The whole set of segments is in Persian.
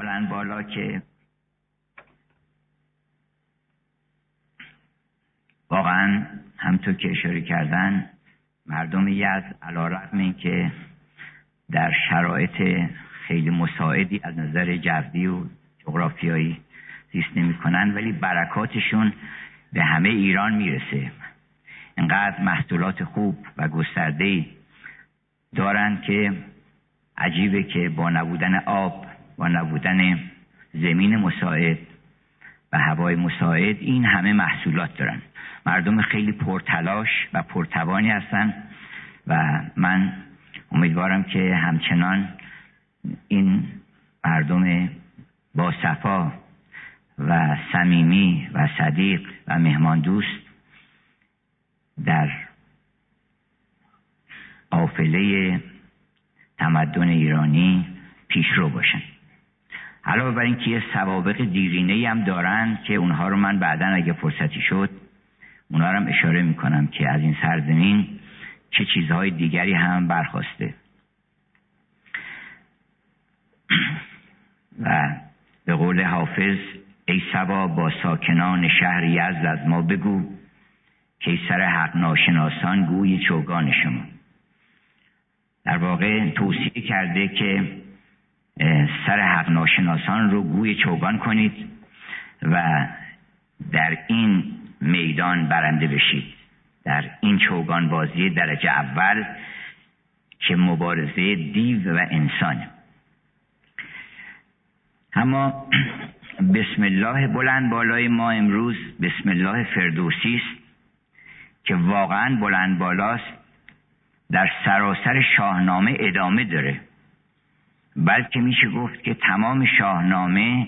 بلند بالا که واقعا همطور که اشاره کردن مردم یزد علا رقم این که در شرایط خیلی مساعدی از نظر جوی و جغرافیایی زیست نمی کنن ولی برکاتشون به همه ایران می‌رسه. انقدر محصولات خوب و گسترده دارن که عجیبه که با نبودن آب با نبودن زمین مساعد و هوای مساعد این همه محصولات دارن. مردم خیلی پرتلاش و پرتوانی هستن و من امیدوارم که همچنان این مردم با صفا و صمیمی و صدیق و مهمان دوست در قافله تمدن ایرانی پیشرو باشن. علاوه بر اینکه یه سوابق دیرینه هم دارن که اونها رو من بعدا اگه فرصتی شد اونها رو هم اشاره می‌کنم که از این سرزمین چه چیزهای دیگری هم برخواسته. و به قول حافظ ای سبا با ساکنان شهر یزد از ما بگو که سر حق ناشناسان گوی چوگان شما. در واقع توصیه کرده که سر حق ناشناسان رو گوی چوگان کنید و در این میدان برنده بشید. در این چوگان بازی درجه اول که مبارزه دیو و انسان اما بسم الله بلند بالای ما امروز بسم الله فردوسی است که واقعا بلند بالاست در سراسر شاهنامه ادامه داره. بلکه میشه گفت که تمام شاهنامه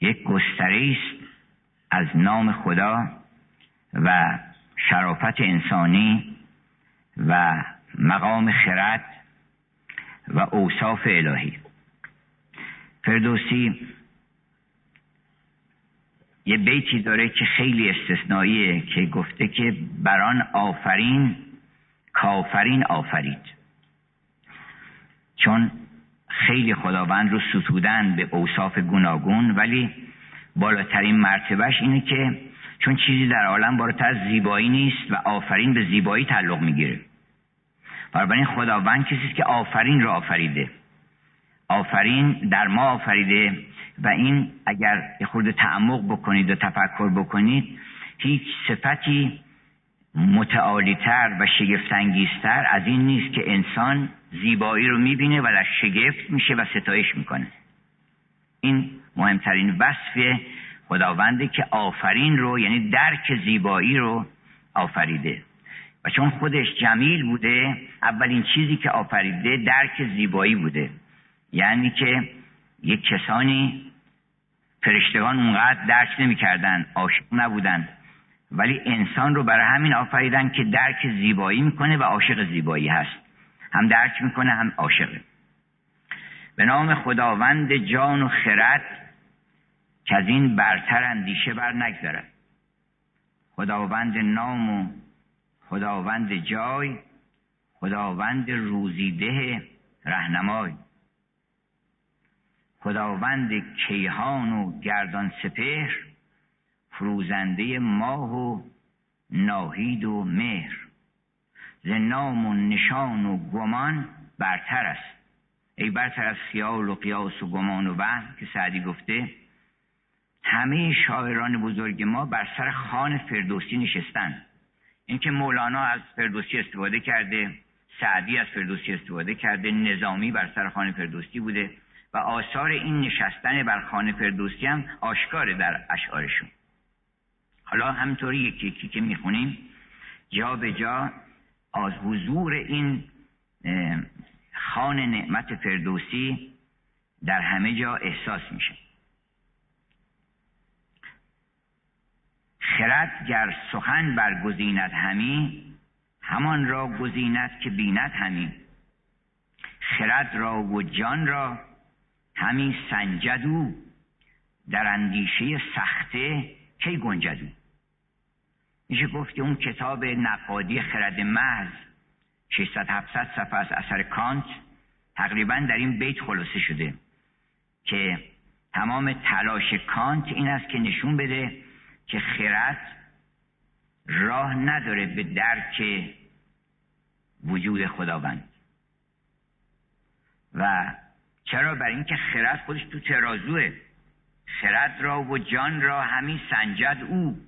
یک گستره است از نام خدا و شرافت انسانی و مقام خرد و اوصاف الهی. فردوسی یه بیتی داره که خیلی استثنائیه که گفته که بران آفرین کافرین آفرید. چون خیلی خداوند رو ستودن به اوصاف گوناگون ولی بالاترین مرتبهش اینه که چون چیزی در عالم بالاتر از زیبایی نیست و آفرین به زیبایی تعلق می‌گیره. بنابراین خداوند کسی که آفرین رو آفریده. آفرین در ما آفریده و این اگر خورده تعمق بکنید و تفکر بکنید هیچ صفتی متعالیتر و شگفتانگیزتر از این نیست که انسان زیبایی رو می‌بینه و در شگفت میشه و ستایش می‌کنه. این مهمترین وصف خداونده که آفرین رو یعنی درک زیبایی رو آفریده. و چون خودش جمیل بوده اولین چیزی که آفریده درک زیبایی بوده. یعنی که یک کسانی فرشتگان اونقدر درک نمی‌کردن عاشق نبودن. ولی انسان رو برای همین آفریدن که درک زیبایی می‌کنه و عاشق زیبایی هست. هم درک می‌کنه هم عاشقه. به نام خداوند جان و خرد که از این برتر اندیشه بر نگذرد. خداوند نام و خداوند جای خداوند روزیده رهنمای. خداوند کیهان و گردان سپهر فروزنده ماه و ناهید و مهر. ز نام و نشان و گمان برتر است. ای برتر از خیال و قیاس و گمان و وهم که سعدی گفته همه شاعران بزرگ ما بر سر خان فردوسی نشستن. اینکه مولانا از فردوسی استفاده کرده سعدی از فردوسی استفاده کرده نظامی بر سر خان فردوسی بوده و آثار این نشستن بر خانه فردوسی هم آشکاره در اشعارشون. حالا همطوری یکی یکی که می‌خونیم جا به جا از حضور این خان نعمت فردوسی در همه جا احساس میشه. خرد گر سخن برگزیند همی همان را گزیند که بیند همی. خرد را و جان را همی سنجدو در اندیشه سخته کی گنجدو میشه گفت که اون کتاب نقادی خرد محض 600 700 صفحه از اثر کانت تقریبا در این بیت خلاصه شده که تمام تلاش کانت این است که نشون بده که خرد راه نداره به درک وجود خداوند. و چرا؟ برای اینکه خرد خودش تو ترازوه. خرد را و جان را همین سنجد او.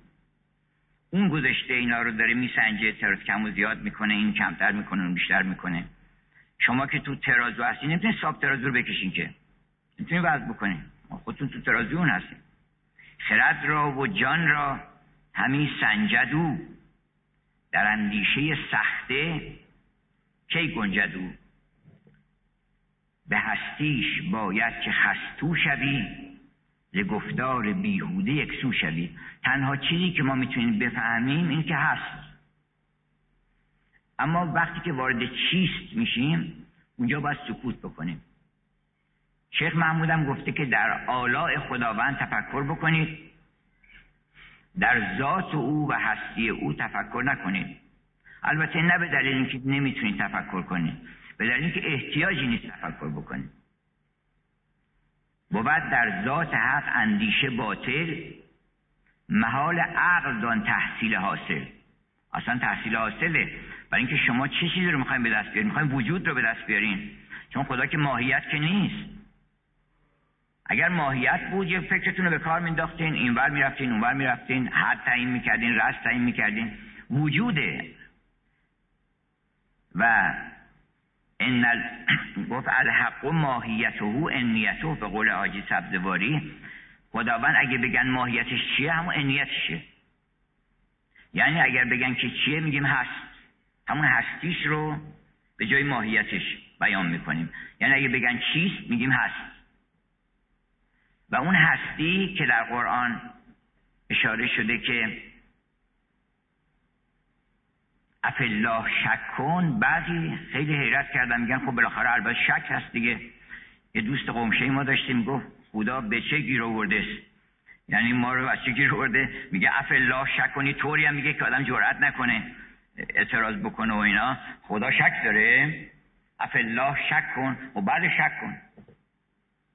اون گذشته اینا رو داره میسنجه تراز کم و زیاد می‌کنه این کمتر می‌کنه اون بیشتر می‌کنه. شما که تو ترازو هستی نمی‌تونید ساب ترازو رو بکشین که. می‌تونید وزن بکنین خودتون تو ترازو اون هستین خرد را و جان را همین سنجد او در اندیشه سخته کی گنجد او به هستیش باید که خستو شوی. ز گفتار بیهوده یکسو شوی تنها چیزی که ما می‌تونیم بفهمیم این که هست. اما وقتی که وارد چیست میشیم اونجا باید سکوت بکنیم. شیخ محمودم گفته که در آلاء خداوند تفکر بکنید. در ذات او و هستی او تفکر نکنید. البته نه به دلیل اینکه نمی‌تونید تفکر کنید. به دلیل اینکه احتیاجی نیست تفکر بکنید. بود در ذات حق اندیشه باطل محال عقل دان تحصیل حاصل. اصلا تحصیل حاصله. برای اینکه شما چه چیزی رو می‌خوایم به دست بیارین؟ می‌خوایم وجود رو به دست بیارین. چون خدا که ماهیت که نیست. اگر ماهیت بود یه فکرتون رو به کار مینداختین اینور می‌رفتین اونور می‌رفتین حد تعیین می‌کردین رست تعیین می‌کردین. وجوده. و ان گفت الحق ماهیته انیته به قول حاجی سبزواری. خداوند اگه بگن ماهیتش چیه همون انیتشه. یعنی اگر بگن که چیه میگیم هست. همون هستیش رو به جای ماهیتش بیان می‌کنیم. یعنی اگه بگن چیست میگیم هست. و اون هستی که در قرآن اشاره شده که افالله شک کن. بعضی خیلی حیرت کردن میگن خب بالاخره البته شک هست دیگه. یه دوست قمشه ما داشتیم گفت خدا به چه گیر آورده یعنی ما رو از چه گیر آورده؟ میگه افالله شک کنی طوری هم میگه که آدم جرأت نکنه اعتراض بکنه و اینا. خدا شک داره. افالله شک کن. و بعد شک کن.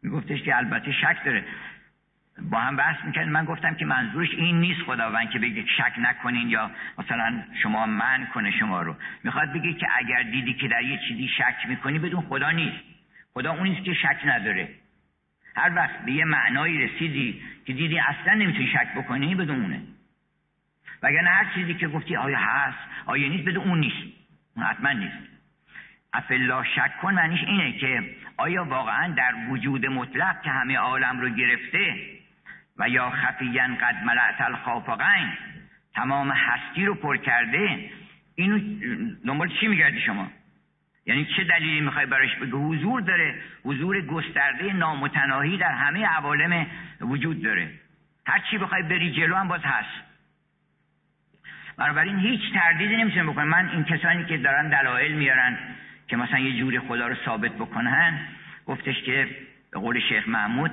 میگفتش که البته شک داره. با هم بحث می‌کرد من گفتم که منظورش این نیست خداوند که بگه شک نکنین یا مثلا شما من کنه شما رو. می‌خواد بگه که اگر دیدی که در یه چیزی شک می‌کنی بدون خدا نیست. خدا اون نیست که شک نداره. هر وقت به یه معنایی رسیدی که دیدی اصلا نمی‌تونی شک بکنی بدون اونه. وگرنه هر چیزی که گفتی آیا هست آیا نیست بدون اون نیست. اون حتما نیست. افلا شک کن معنیش اینه که آیا واقعا در وجود مطلق که همه عالم رو گرفته و یا خفیین قد ملعت الخافقین تمام هستی رو پر کرده. اینو دنبال چی میگردی شما؟ یعنی چه دلیلی می‌خوای براش بگه حضور داره. حضور گسترده نامتناهی در همه عوالم وجود داره. هر چی بخوای بری جلو هم باز هست. بنابراین هیچ تردیدی نمی‌تونه بکنه من این کسانی که دارن دلایل میارن که مثلا یه جوری خدا رو ثابت بکنن گفتش که به قول شیخ محمود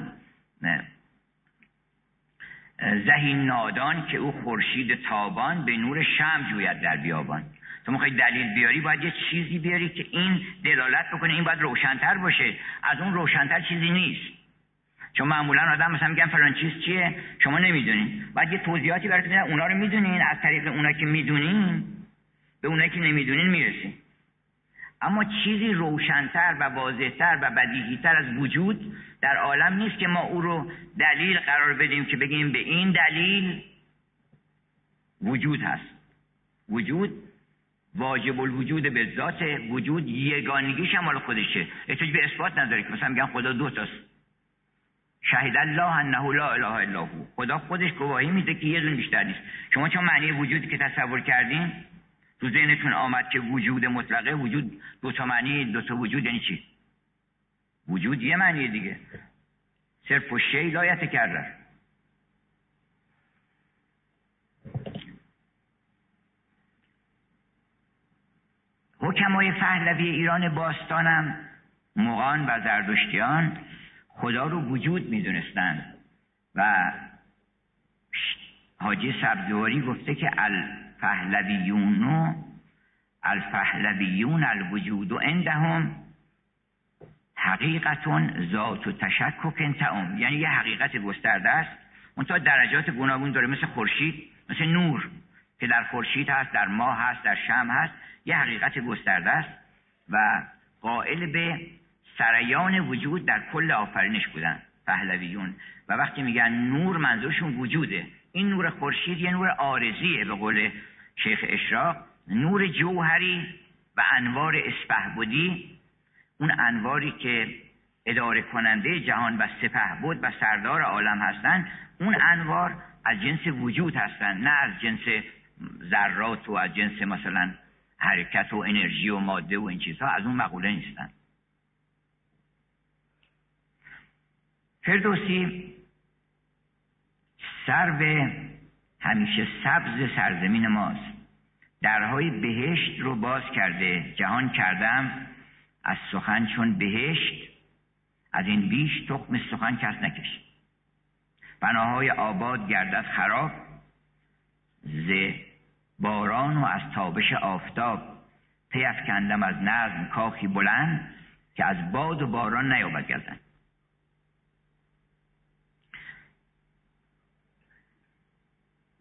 زهی نادان که او خورشید تابان به نور شم جوید در بیابان. تو می‌خوای دلیل بیاری باید یه چیزی بیاری که این دلالت بکنه این باید روشنتر باشه. از اون روشنتر چیزی نیست. چون معمولا آدم مثلا میگن فلان چیز چیه؟ شما نمی‌دونین. بعد یه توضیحاتی براتون میدن اونا رو می‌دونین. از طریق اونا که می‌دونین به اونایی که نمی‌دونین می‌رسین. اما چیزی روشنتر و واضحتر و بدیهیتر از وجود در عالم نیست که ما او رو دلیل قرار بدیم که بگیم به این دلیل وجود هست. وجود واجب الوجود به ذات وجود یگانگیش هم خودشه. احتیاج به اثبات نداره که مثلا میگن خدا دو تاست. شهید الله انه لا اله الا هو. خدا خودش گواهی میده که یه دون بیشتر نیست. شما چون معنی وجودی که تصور کردین تو ذهنتون آمد که وجود مطلقه وجود دو تا معنی دو تا وجود یعنی چی؟ وجود یه معنی دیگه. صرف و شی لایت کرده حکمای فهلوی ایران باستانم مغان و زردشتیان خدا رو وجود می‌دونستند. و حاجی سبزواری گفته که الفهلویون الفهلویون الوجود و عندهم حقیقتون ذات و تشکک تعم یعنی یه حقیقت گسترده است. اون تا درجات گوناگون داره مثل خورشید مثل نور. که در خورشید هست در ماه هست در شم هست یه حقیقت گسترده است و قائل به سریان وجود در کل آفرینش بودن پهلویون و وقتی میگن نور منظورشون وجوده. این نور خورشید یه نور آرزیه به قول شیخ اشراق نور جوهری و انوار اسپه بودی اون انواری که اداره کننده جهان و سپه بود و سردار عالم هستند اون انوار از جنس وجود هستند نه از جنس ذرات و از جنس مثلا حرکت و انرژی و ماده و این چیزها از اون مقوله نیستن. فردوسی سر به همیشه سبز سرزمین ماست. درهای بهشت رو باز کرده جهان کردم از سخن چون بهشت از این بیش تخم سخن کس نکشت بناهای آباد گردد خراب ز باران و از تابش آفتاب. پیف کندم از نظم کاخی بلند که از باد و باران نیابد گردن.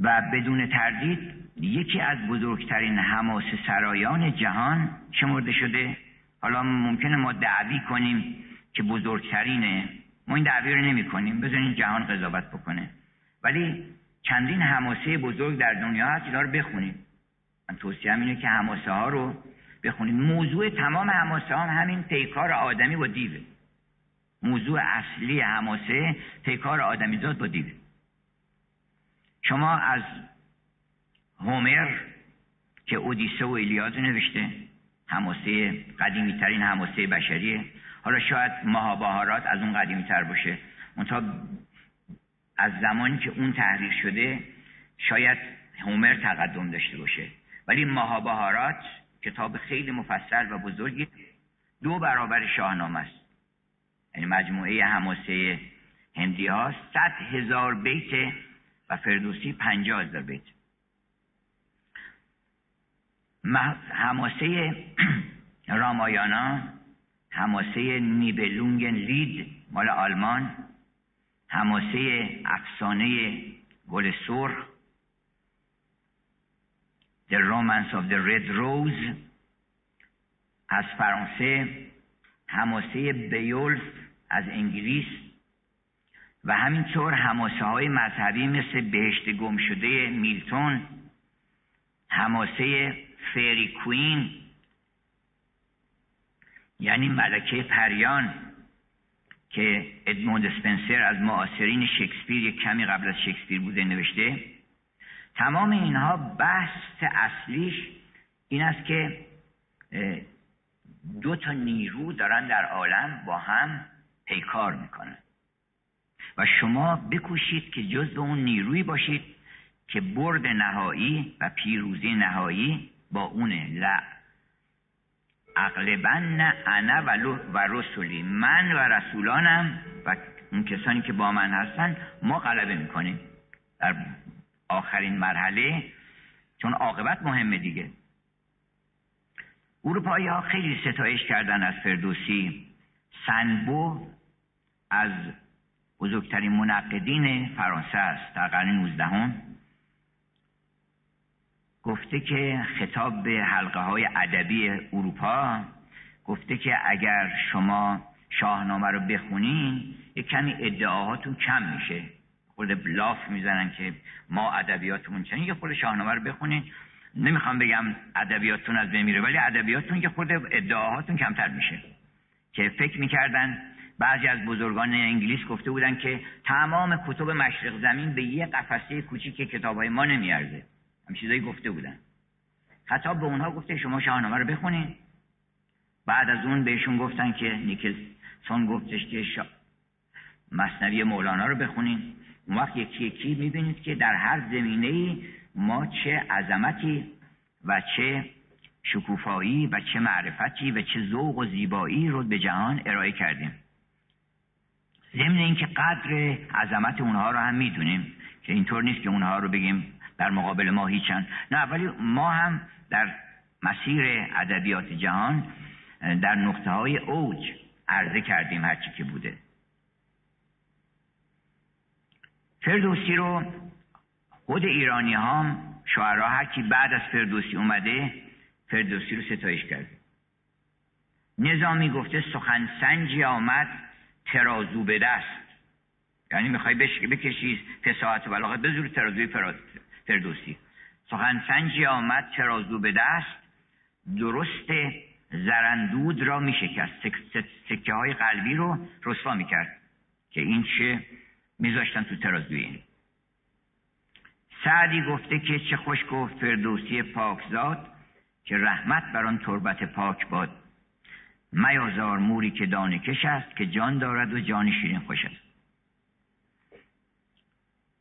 و بدون تردید یکی از بزرگترین حماس سرایان جهان شمرده شده. حالا ممکنه ما دعوی کنیم که بزرگترینه. ما این دعوی رو نمی کنیم. بذارین جهان قضاوت بکنه. ولی چندین حماسه بزرگ در دنیا هست اینا رو بخونیم. من توصیه اینه که حماسه ها رو بخونیم. موضوع تمام حماسه ها همین پیکار آدمی با دیوه. موضوع اصلی حماسه پیکار آدمیزاد با دیوه. شما از هومر که اودیسه و ایلیاد نوشته حماسه قدیمی ترین حماسه بشریه. حالا شاید ماهابهارات از اون قدیمی تر باشه. منتها از زمانی که اون تحریر شده شاید هومر تقدم داشته باشه. ولی ماهابهارات کتاب خیلی مفصل و بزرگی دو برابر شاهنامه است. یعنی مجموعه حماسه هندی ها صد هزار بیت فردوسی پنجاه هزار بیت. حماسه رامایانا حماسه نیبلونگن لید مال آلمان حماسه افسانه گل سرخ The Romance of the Red Rose از فرانسه حماسه بیولف از انگلیس و همینطور حماسه های مذهبی مثل بهشت گم شده میلتون حماسه فری کوین یعنی ملکه پریان که ادموند اسپنسر از معاصرین شکسپیر یک کمی قبل از شکسپیر بوده نوشته تمام اینها بحث اصلیش این است که دو تا نیرو دارن در عالم با هم پیکار می‌کنن. و شما بکوشید که جز اون نیروی باشید که برد نهایی و پیروزی نهایی با اونه. لا. اغلبن انا و رسولی. من و رسولانم و اون کسانی که با من هستن ما غلبه می‌کنیم. در آخرین مرحله چون عاقبت مهمه دیگه. اروپایی ها خیلی ستایش کردن از فردوسی. سنبو از بزرگترین منقدین فرانسه است در قرن 19 گفته که خطاب به حلقه های ادبی اروپا گفته که اگر شما شاهنامه رو بخونین یک کمی ادعاهاتون کم میشه. خود لاف می‌زنن که ما ادبیاتمون چنین یه خود شاهنامه رو بخونین نمی‌خوام بگم ادبیاتتون از بمیره ولی ادبیاتتون که خود ادعاهاتون کمتر میشه. که فکر می‌کردن بعضی از بزرگان انگلیس گفته بودن که تمام کتب مشرق زمین به یه قفسه کوچیک کتاب های ما نمیارزه. هم چیزایی گفته بودن. خطاب به اونها گفته شما شاهنامه رو بخونین. بعد از اون بهشون گفتن که نیکلسون گفتش که شا... مصنوی مولانا رو بخونین. اون وقت یکی یکی می‌بینید که در هر زمینه ما چه عظمتی و چه شکوفایی و چه معرفتی و چه ذوق و زیبایی رو به جهان ارائه کردیم. ضمن اینکه قدر عظمت اونها رو هم می‌دونیم که اینطور نیست که اونها رو بگیم در مقابل ما هیچن نه ولی ما هم در مسیر ادبیات جهان در نقطه های اوج عرضه کردیم هرچی که بوده. فردوسی رو خود ایرانی ها شعرها هرکی بعد از فردوسی اومده فردوسی رو ستایش کرده. نظامی گفته سخن سنجی آمد ترازو به دست. یعنی می‌خوای بکشی فساحت و بلاغت بزور ترازوی فردوسی. سخن سنجی آمد ترازو به دست. درست زرندود را میشکست. سکه های قلبی رو رسوا می‌کرد که این چه میذاشتن تو ترازوی این. سعدی گفته که چه خوش گفت فردوسی پاکزاد که رحمت بر آن تربت پاک باد. میازار موری که دانه کش است که جان دارد و جان شیرین خوش است.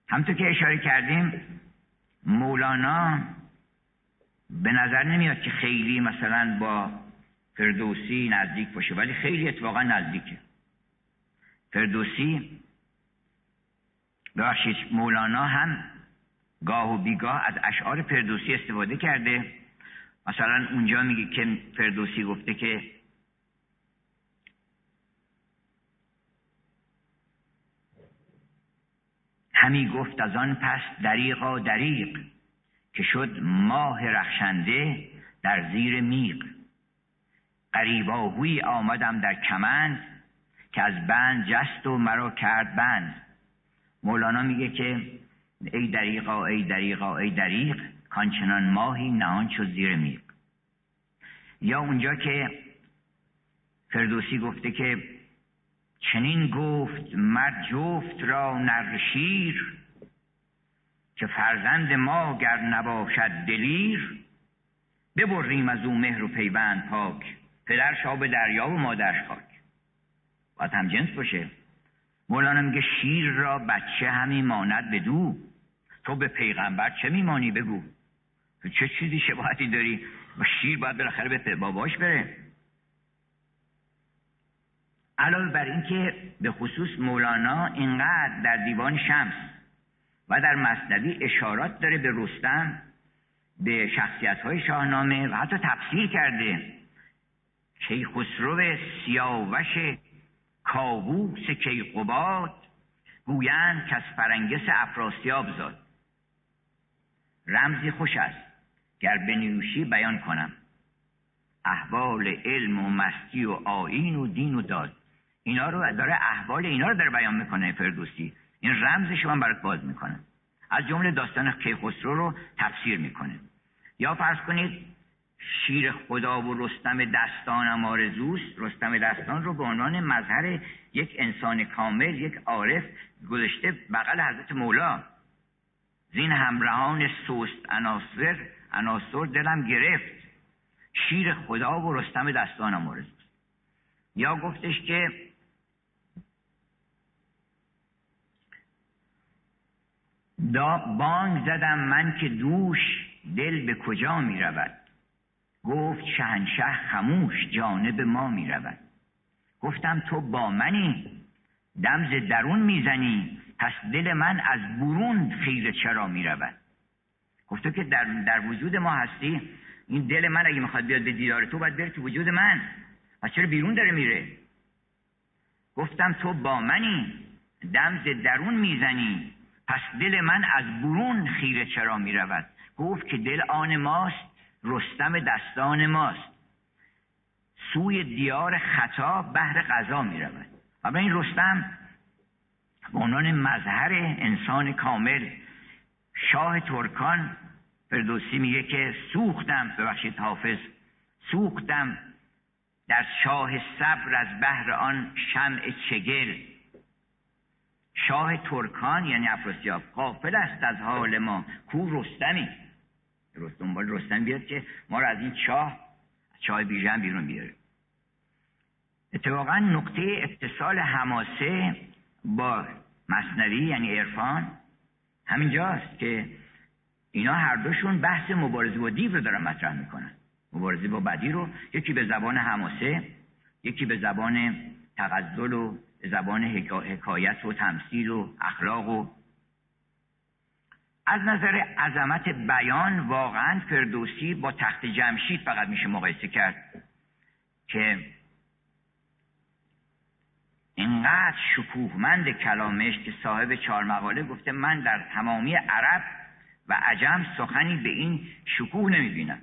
همطور که اشاره کردیم مولانا به نظر نمیاد که خیلی مثلا با فردوسی نزدیک باشه ولی خیلی اتفاقا نزدیکه. فردوسی ببخشید مولانا هم گاه و بیگاه از اشعار فردوسی استفاده کرده. مثلا اونجا میگه که فردوسی گفته که همی گفت از آن پس دریقا دریق که شد ماه رخشنده در زیر میق قریباهوی آمدم در کمند که از بند جست و مرا کرد بند. مولانا میگه که ای دریقا ای دریقا ای دریق کانچنان ماهی نهان شد زیر میق یا اونجا که فردوسی گفته که چنین گفت مرد جفت را نرشیر که فرزند ما گر نباشد دلیر ببریم از او مهر و پیوند پاک پدرش آب دریا و مادرش خاک باید هم جنس باشه. مولانا میگه شیر را بچه همی ماند بدو تو به پیغمبر چه میمانی بگو؟ تو چه چیزی شباهتی داری؟ و شیر باید بالاخره به باباش بره. علاوه بر اینکه به خصوص مولانا اینقدر در دیوان شمس و در مصنوی اشارات داره به رستم به شخصیت های شاهنامه و حتی تفسیر کرده. کیخسرو سیاوش کاووس کیقباد گویند که از فرنگس افراسیاب زاد. رمزی خوش است. گر بنیوشی بیان کنم. احوال علم و مستی و آین و دین و داد. اینا رو داره احوال اینا رو داره بیان می‌کنه فردوسی. این رمزش من برات باز می‌کنه از جمله داستان کیخسرو رو تفسیر می‌کنه. یا فرض کنید شیر خدا و رستم دستانم آرزوست. رستم دستان رو به عنوان مظهر یک انسان کامل یک عارف گذاشته بغل حضرت مولا. زین همراهان سوست عناصر عناصر دلم گرفت. شیر خدا و رستم دستانم آرزوست. یا گفتش که دا بانگ زدم من که دوش دل به کجا می رود؟ گفت شهنشه خموش جانب ما می رود. گفتم تو با منی دمز درون می‌زنی پس دل من از برون خیره چرا می رود؟ گفته که در, در وجود ما هستی این دل من اگه می‌خواد بیاد به دیدار تو باید بره تو وجود من. پس چرا بیرون داره میره؟ گفتم تو با منی دمز درون می‌زنی پس دل من از برون خیره چرا می رود گفت که دل آن ماست رستم دستان ماست. سوی دیار خطا بهر قضا می رود و این رستم به عنوان مظهر انسان کامل شاه ترکان فردوسی میگه که سوختم ببخشید حافظ سوختم در شاه صبر از بهر آن شمع چگل. شاه ترکان یعنی افراسیاب قافل است از حال ما. کو رستمی؟ رستم بال رستم بیاد که ما رو از این چاه چاه بیژن بیرون بیاره. اتفاقا نقطه اتصال حماسه با مصنوی یعنی عرفان همینجاست که اینا هر دوشون بحث مبارزه با دیو رو دارن مطرح می‌کنن. مبارزه با بدی رو یکی به زبان حماسه یکی به زبان تغزل و زبان حکایت و تمثیل و اخلاق و از نظر عظمت بیان واقعا فردوسی با تخت جمشید فقط میشه مقایسه کرد که اینقدر شکوهمند کلامش که صاحب چهار مقاله گفته من در تمامی عرب و عجم سخنی به این شکوه نمی‌بینم.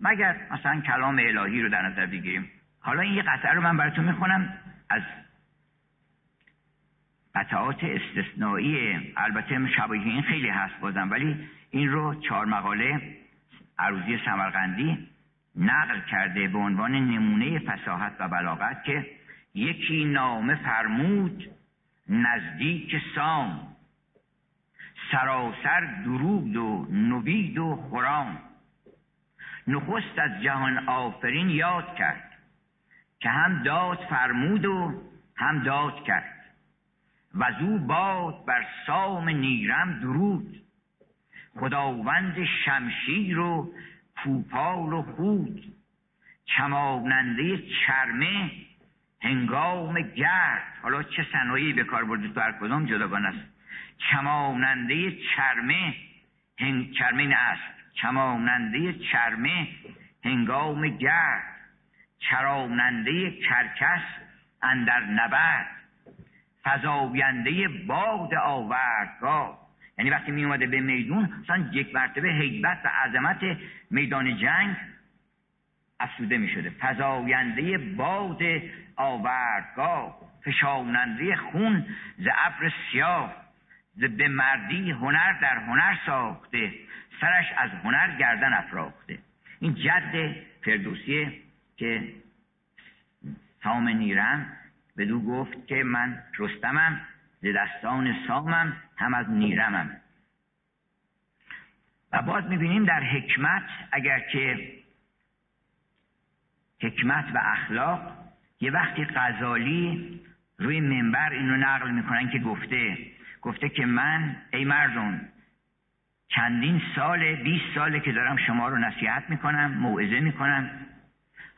مگر مثلا کلام الهی رو در نظر بگیریم؟ حالا این یه قطعه رو من براتون می‌خونم از قطعات استثنایی البته شبیه این خیلی هست بازم ولی این رو چهار مقاله عروضی سمرقندی نقل کرده به عنوان نمونه فساحت و بلاغت که یکی نامه فرمود نزدیک سام. سراسر درود و نوید و خرام. نخست از جهان آفرین یاد کرد که هم داد فرمود و هم داد کرد. و زو باد بر سام نیرم درود. خداوند شمشیر و کوپال و خود. چماننده چرمه هنگام گرد. حالا چه صنایعی به کار برده تو؟ هر کدام جداگان است. چماننده چرمه هنگ... چرمه است. چماننده چرمه هنگام گرد. چراننده کرکس اندر نبرد. فضاینده باد آوردگاه یعنی وقتی می اومده به میدون مثلا یک مرتبه حیبت و عظمت میدان جنگ افسوده می شده فضاینده باد آوردگاه فشاننده خون ز ابر سیاه ز به مردی هنر در هنر ساخته سرش از هنر گردن افراخته. این جد فردوسیه که سام نیرم دو گفت که من رستمم ز دستان سامم هم از نیرمم. و باز می‌بینیم در حکمت اگر که حکمت و اخلاق یه وقتی غزالی روی منبر اینو نقل می‌کنن که گفته گفته که من ای مردم چندین سال 20 ساله که دارم شما رو نصیحت می‌کنم موعظه می‌کنم.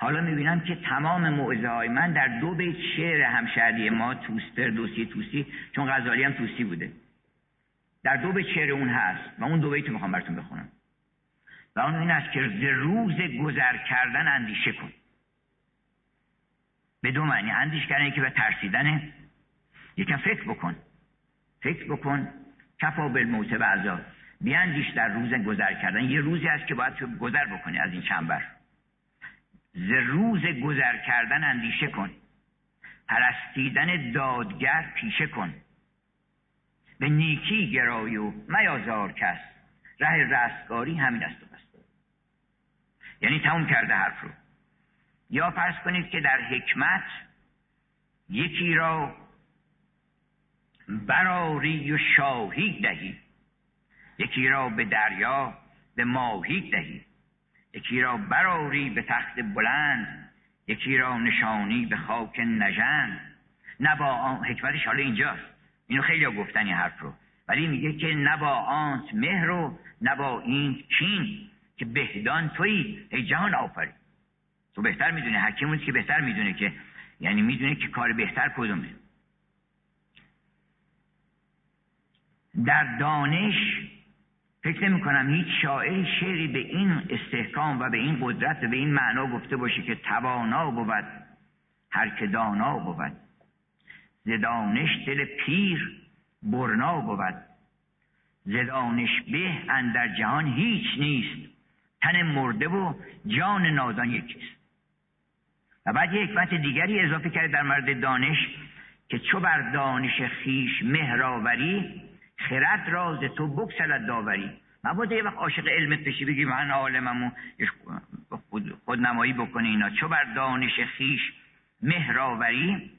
حالا می‌بینم که تمام موعظه های من در دو بیت شعر همشهری ما توستر دوسی توسی چون غزالی هم توسی بوده. در دو بیت شعر اون هست و اون دو بیت رو می‌خوام براتون بخونم. و اون این است که روز گذر کردن اندیشه کن. به دو معنی اندیش کردن که به ترسیدن. یکم فکر بکن. فکر بکن. کفا بالموت و عذاب بیاندیش در روز گذر کردن. یه روزی هست که باید گذر بکنی از این چنبر ز روز گذر کردن اندیشه کن. پرستیدن دادگر پیشه کن. به نیکی گرای و میازار کس. ره رستگاری همین است و بس. یعنی تموم کرده حرف رو. یا فرض کنید که در حکمت یکی را براری و شاهی دهی. یکی را به دریا به ماهی دهی. یکی را براری به تخت بلند یکی را نشانی به خاک نژند. نه با آن حکمتش حالا اینجاست. اینو خیلی ها گفتن این حرف رو. ولی میگه که نه با آنت مهر و نه با این کین که بهدان تویی ای جهان آفری تو بهتر می‌دونی حکیم که بهتر می‌دونه که یعنی می‌دونه که کار بهتر کدومه. در دانش فکر نمی کنم هیچ شاعری شعری به این استحکام و به این قدرت و به این معنا گفته باشه که توانا بود هر که دانا بود. زدانش دل پیر برنا بود. زدانش به اندر جهان هیچ نیست تن مرده و جان نادان یکیست. و بعد یک حکمت دیگری اضافه کرده در مورد دانش که چو بر دانش خیش مهراوری خرد راز تو بکسلت داوری. مبادا یه وقت عاشق علمت بشی بگی من عالممو. خود, خود نمایی بکنی اینا. چو بر دانش خیش مهراوری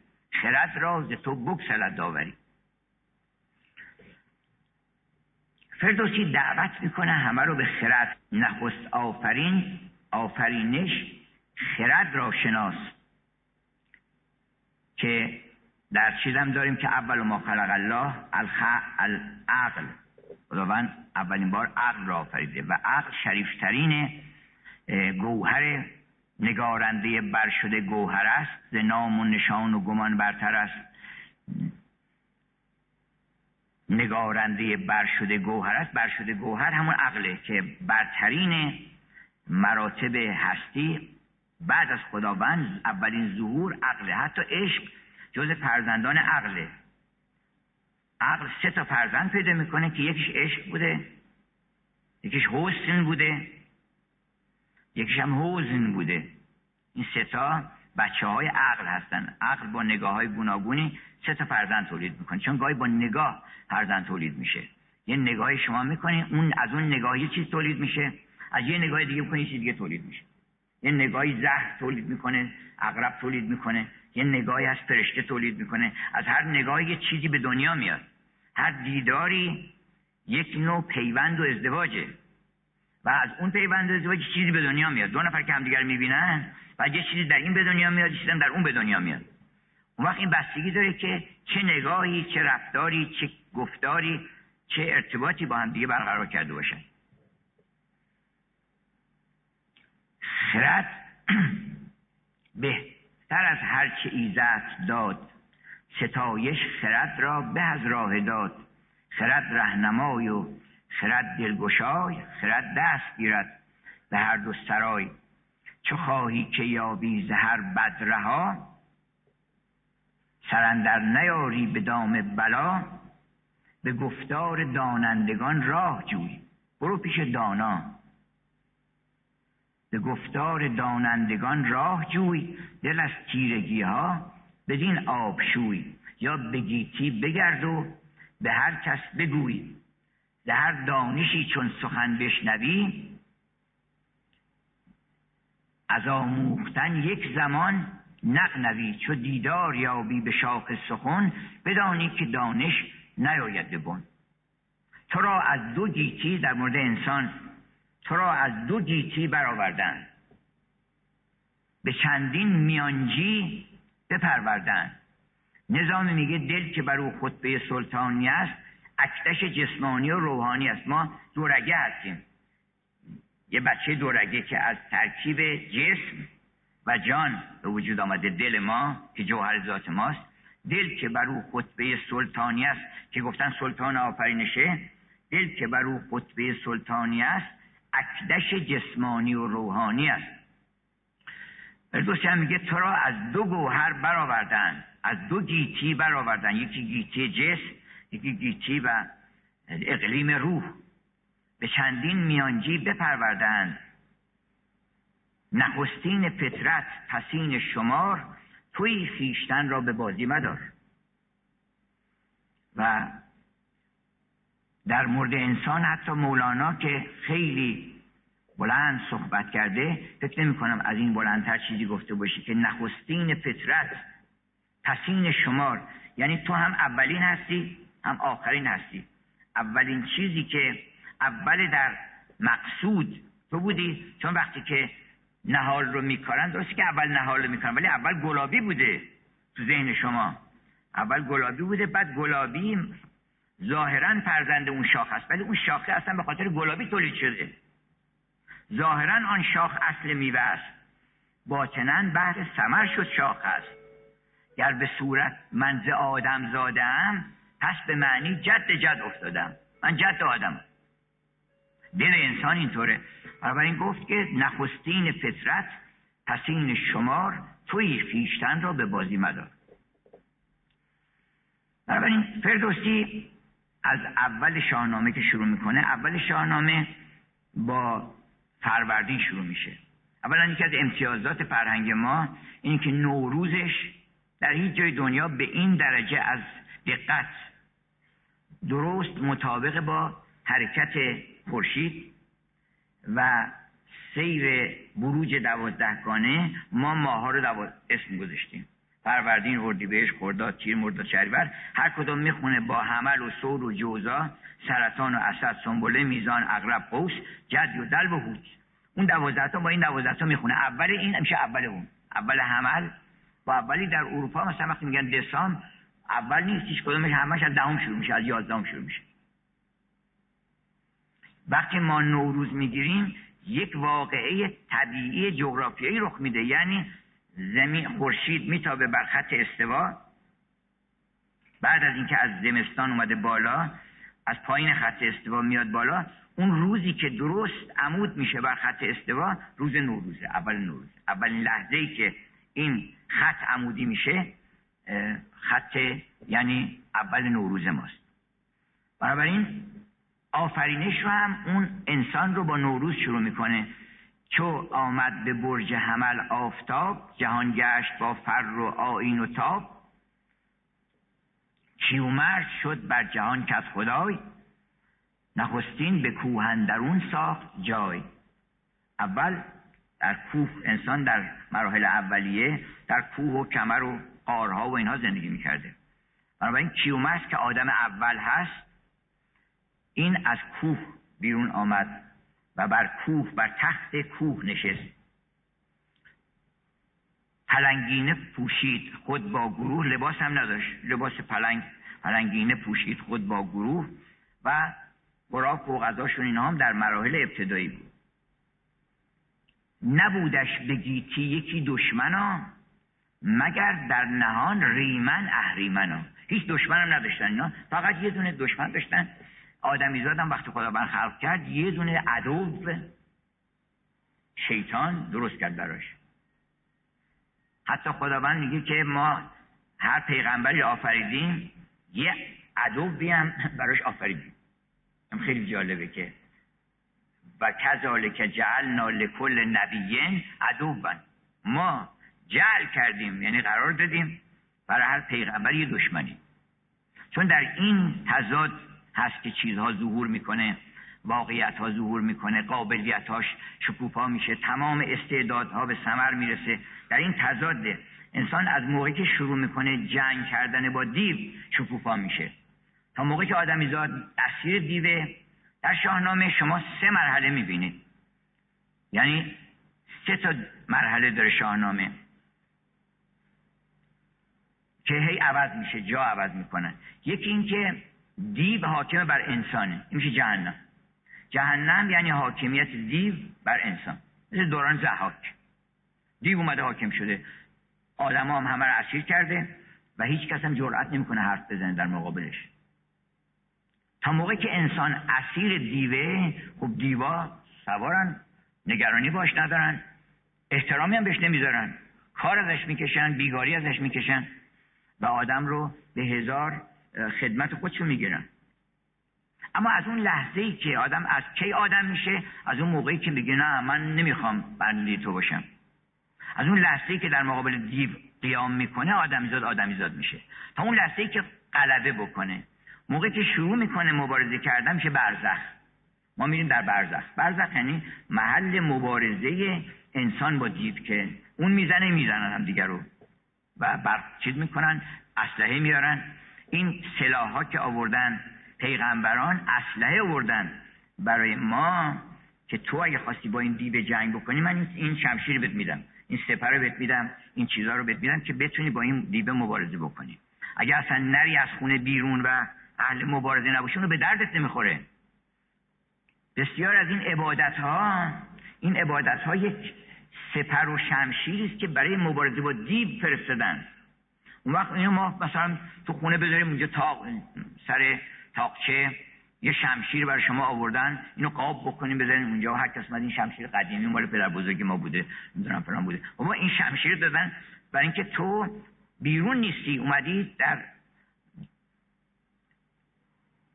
خرد راز تو بکسلت داوری. فردوسی دعوت می‌کنه همه رو به خرد نخست آفرین آفرینش خرد را شناس. که در چیزم داریم که اول ما خلق الله العقل. خداوند اولین بار عقل را آفریده و عقل شریفترین گوهر نگارنده بر شده گوهر است. ز نام و نشان و گمان برتر است. نگارنده بر شده گوهر است. بر شده گوهر همون عقله که برترین مراتب هستی. بعد از خداوند اولین ظهور عقله. حتی عشق جز فرزندان عقله. عقل سه تا فرزند پیدا می‌کنه که یکیش عشق بوده یکیش حسن بوده یکیش هم حوزن بوده. این سه تا بچه های عقل هستن. عقل با نگاه های گوناگونی سه تا فرزند تولید می‌کنه. چون گاهی با نگاه فرزند تولید میشه. یه نگاهی شما می‌کنی اون از اون نگاه یه چیز تولید میشه. از یه نگاه دیگه می‌کنی چیز دیگه تولید میشه. یه نگاهی زهر تولید می‌کنه اغرب تولید می‌کنه. یه نگاهی از فرشته تولید می‌کنه. از هر نگاهی یه چیزی به دنیا میاد. هر دیداری یک نوع پیوند و ازدواجه. و از اون پیوند و ازدواج چیزی به دنیا میاد. دو نفر که همدیگر می‌بینن و یه چیزی در این به دنیا میاد چیزی در اون به دنیا میاد. اون وقت این بستگی داره که چه نگاهی چه رفتاری چه گفتاری چه ارتباطی با هم دیگه برقرار کرده باشن. خرد بهتر از هر چه ایزت داد. ستایش خرد را به از راه داد. خرد رهنمای و خرد دلگشای خرد دست گیرد به هر دو سرای. چو خواهی که یابی زهر بدرها؟ سرندر نیاری به دام بلا. به گفتار دانندگان راه جوی. برو پیش دانا. به گفتار دانندگان راه جوی دل از تیرگی ها بدین آب شوی. یا به گیتی بگرد و به هر کس بگوی. به هر دانشی چون سخن بشنوی از آموختن یک زمان نقنوی چو دیدار یابی به شاخ سخن بدانی که دانش نیاید ببن تو را از دو گیتی در مورد انسان تو را از دو گیتی برآوردن؟ به چندین میانجی بپروردن. نظام میگه دل که بر او خطبه سلطانی است اکتش جسمانی و روحانی است. ما دورگه هستیم. یه بچه دورگه که از ترکیب جسم و جان به وجود آمده دل ما که جوهر ذات ماست دل که بر او خطبه سلطانی است که گفتن سلطان آفرینشه دل که بر او خطبه سلطانی است اکدش جسمانی و روحانی است. فردوسی هم میگه تو را از دو گوهر برآوردن از دو گیتی برآوردن یکی گیتی جسم یکی گیتی و اقلیم روح. به چندین میانجی بپروردند نخستین فطرت پسین شمار توی خیشتن را به بازی مدار. و در مورد انسان حتی مولانا که خیلی بلند صحبت کرده فکر نمی کنم از این بلندتر چیزی گفته باشی که نخستین فطرت پسین شمار. یعنی تو هم اولین هستی هم آخرین هستی. اولین چیزی که اول در مقصود تو بودی چون وقتی که نهال رو میکارن درسته که اول نهال رو میکارن ولی اول گلابی بوده تو ذهن شما. اول گلابی بوده بعد گلابی ظاهرا فرزند اون شاخ است ولی اون شاخه اصلا به خاطر گلابی تولید شده. ظاهرا آن شاخ اصل میوه است. باطنا بهر سمر شد شاخ است. گر به صورت من ز آدم زادم پس به معنی جد جد افتادم. من جد آدم. دل انسان اینطوره. بنابراین گفت که نخستین فطرت پسین شمار توی خیشتن را به بازی مدار. بنابراین فردوسی از اول شاهنامه که شروع می‌کنه اول شاهنامه با فروردین شروع میشه. اولا یکی از امتیازات فرهنگ ما این که نوروزش در هیچ جای دنیا به این درجه از دقت درست مطابق با حرکت خورشید و سیر بروج دوازدهگانه ما ماها رو دو... اسم گذاشتیم. فروردین اردیبهشت خرداد تیر مرداد شهریور هر کدوم می‌خونه با حمل و سور و جوزا سرطان و اسد سنبله میزان اغرب قوس جد و دل و هوت اون دوازده با این دوازده می‌خونه. اول این میشه اول اون. اول حمل. با اولی در اروپا مثلا وقتی میگن دسام اول نیست هیچ کدومش همش از دهم شروع میشه از یازدهم شروع میشه. وقتی ما نوروز می‌گیریم یک واقعه طبیعی جغرافیایی رخ میده. یعنی زمین خورشید میتابه بر خط استوا. بعد از اینکه از زمستان اومده بالا از پایین خط استوا میاد بالا اون روزی که درست عمود میشه بر خط استوا روز نوروزه اول نوروز اولین لحظه ای که این خط عمودی میشه خط یعنی اول نوروز ماست. بنابراین آفرینش رو هم اون انسان رو با نوروز شروع می‌کنه. چو آمد به برج حمل آفتاب جهان گشت با فر و آین و تاب. کیومرد شد بر جهان کت خدای نخستین به کوهندرون ساخت جای. اول در کوه انسان در مراحل اولیه در کوه و کمر و قارها و اینها زندگی می‌کرده. بنابراین کیومرس که آدم اول هست این از کوه بیرون آمد. و بر کوه بر تخت کوه نشست. پلنگینه پوشید خود با گروه لباس هم نداشت. لباس پلنگ پلنگینه پوشید خود با گروه و براک و غذاشون اینا هم در مراحل ابتدایی بود. نبودش به گیتی یکی دشمنا مگر در نهان ریمن اهریمنا. هیچ دشمن هم نداشتن اینا فقط یه دونه دشمن داشتن. آدمی زادم وقتی خداوند خلق کرد یه دونه عدو شیطان درست کرد براش. حتی خداوند میگه که ما هر پیغمبری آفریدیم یه عدو هم براش آفریدیم. خیلی جالبه که و کذالک جعلنا لکل نبیین عدوبا ما جعل کردیم یعنی قرار دادیم برای هر پیغمبر دشمنی. چون در این تضاد هست که چیزها ظهور می‌کنه واقعیت ها ظهور می‌کنه قابلیتاش شکوفا میشه تمام استعدادها به ثمر می‌رسه. در این تضاده انسان از موقعی که شروع می‌کنه جنگ کردن با دیو شکوفا میشه. تا موقعی که آدمیزاد اسیر دیوه در شاهنامه شما سه مرحله می‌بینید. یعنی سه تا مرحله داره شاهنامه. که هی عوض میشه جا عوض می‌کنن. یکی اینکه دیو حاکم بر انسانه. این میشه جهنم. جهنم یعنی حاکمیت دیو بر انسان. مثل دوران زحاک. دیو اومده حاکم شده. آدم هم همه رو اسیر کرده و هیچ کس هم جرأت نمی‌کنه حرف بزنه در مقابلش. تا موقعی که انسان اسیر دیوه خب دیوا سوارن نگرانی باش ندارن احترامی هم بهش نمی‌ذارن. کار ازش می‌کشن بیگاری ازش می‌کشن و آدم رو به هزار خدمت خودشون می‌گیرن. اما از اون لحظه ای که آدم از کی آدم میشه از اون موقعی که میگه نه من نمی‌خوام بنده تو باشم. از اون لحظه ای که در مقابل دیو قیام می‌کنه آدمیزاد آدمیزاد میشه. تا اون لحظه ای که غلبه بکنه. موقعی که شروع می‌کنه مبارزه کردن میشه برزخ. ما میریم در برزخ. برزخ یعنی محل مبارزه انسان با دیو که اون می‌زنه می‌زنن هم دیگر رو. و بر چیز می‌کنن؟ اسلحه میارن. این سلاح ها که آوردن پیغمبران اسلحه آوردن برای ما که تو اگه خواستی با این دیو جنگ بکنی من این شمشیر بهت میدم این سپر بهت میدم این چیزها رو بهت میدم که بتونی با این دیو مبارزه بکنی. اگه اصلا نری از خونه بیرون و اهل مبارزه نباشی اونو به دردت نمی‌خوره. بسیار از این عبادت ها این عبادت ها یک سپر و شمشیری است که برای مبارزه با دیو فرستادن. اون وقت اینو ما مثلا تو خونه بذاریم اونجا تاق سر تاقچه. یه شمشیر برای شما آوردن. اینو قاب بکنیم بذارین اونجا. هر کس این شمشیر قدیمی مال پدر بزرگ ما بوده. نمی‌دونم فلان بوده. بابا این شمشیر دادن. برای اینکه تو بیرون نیستی اومدی در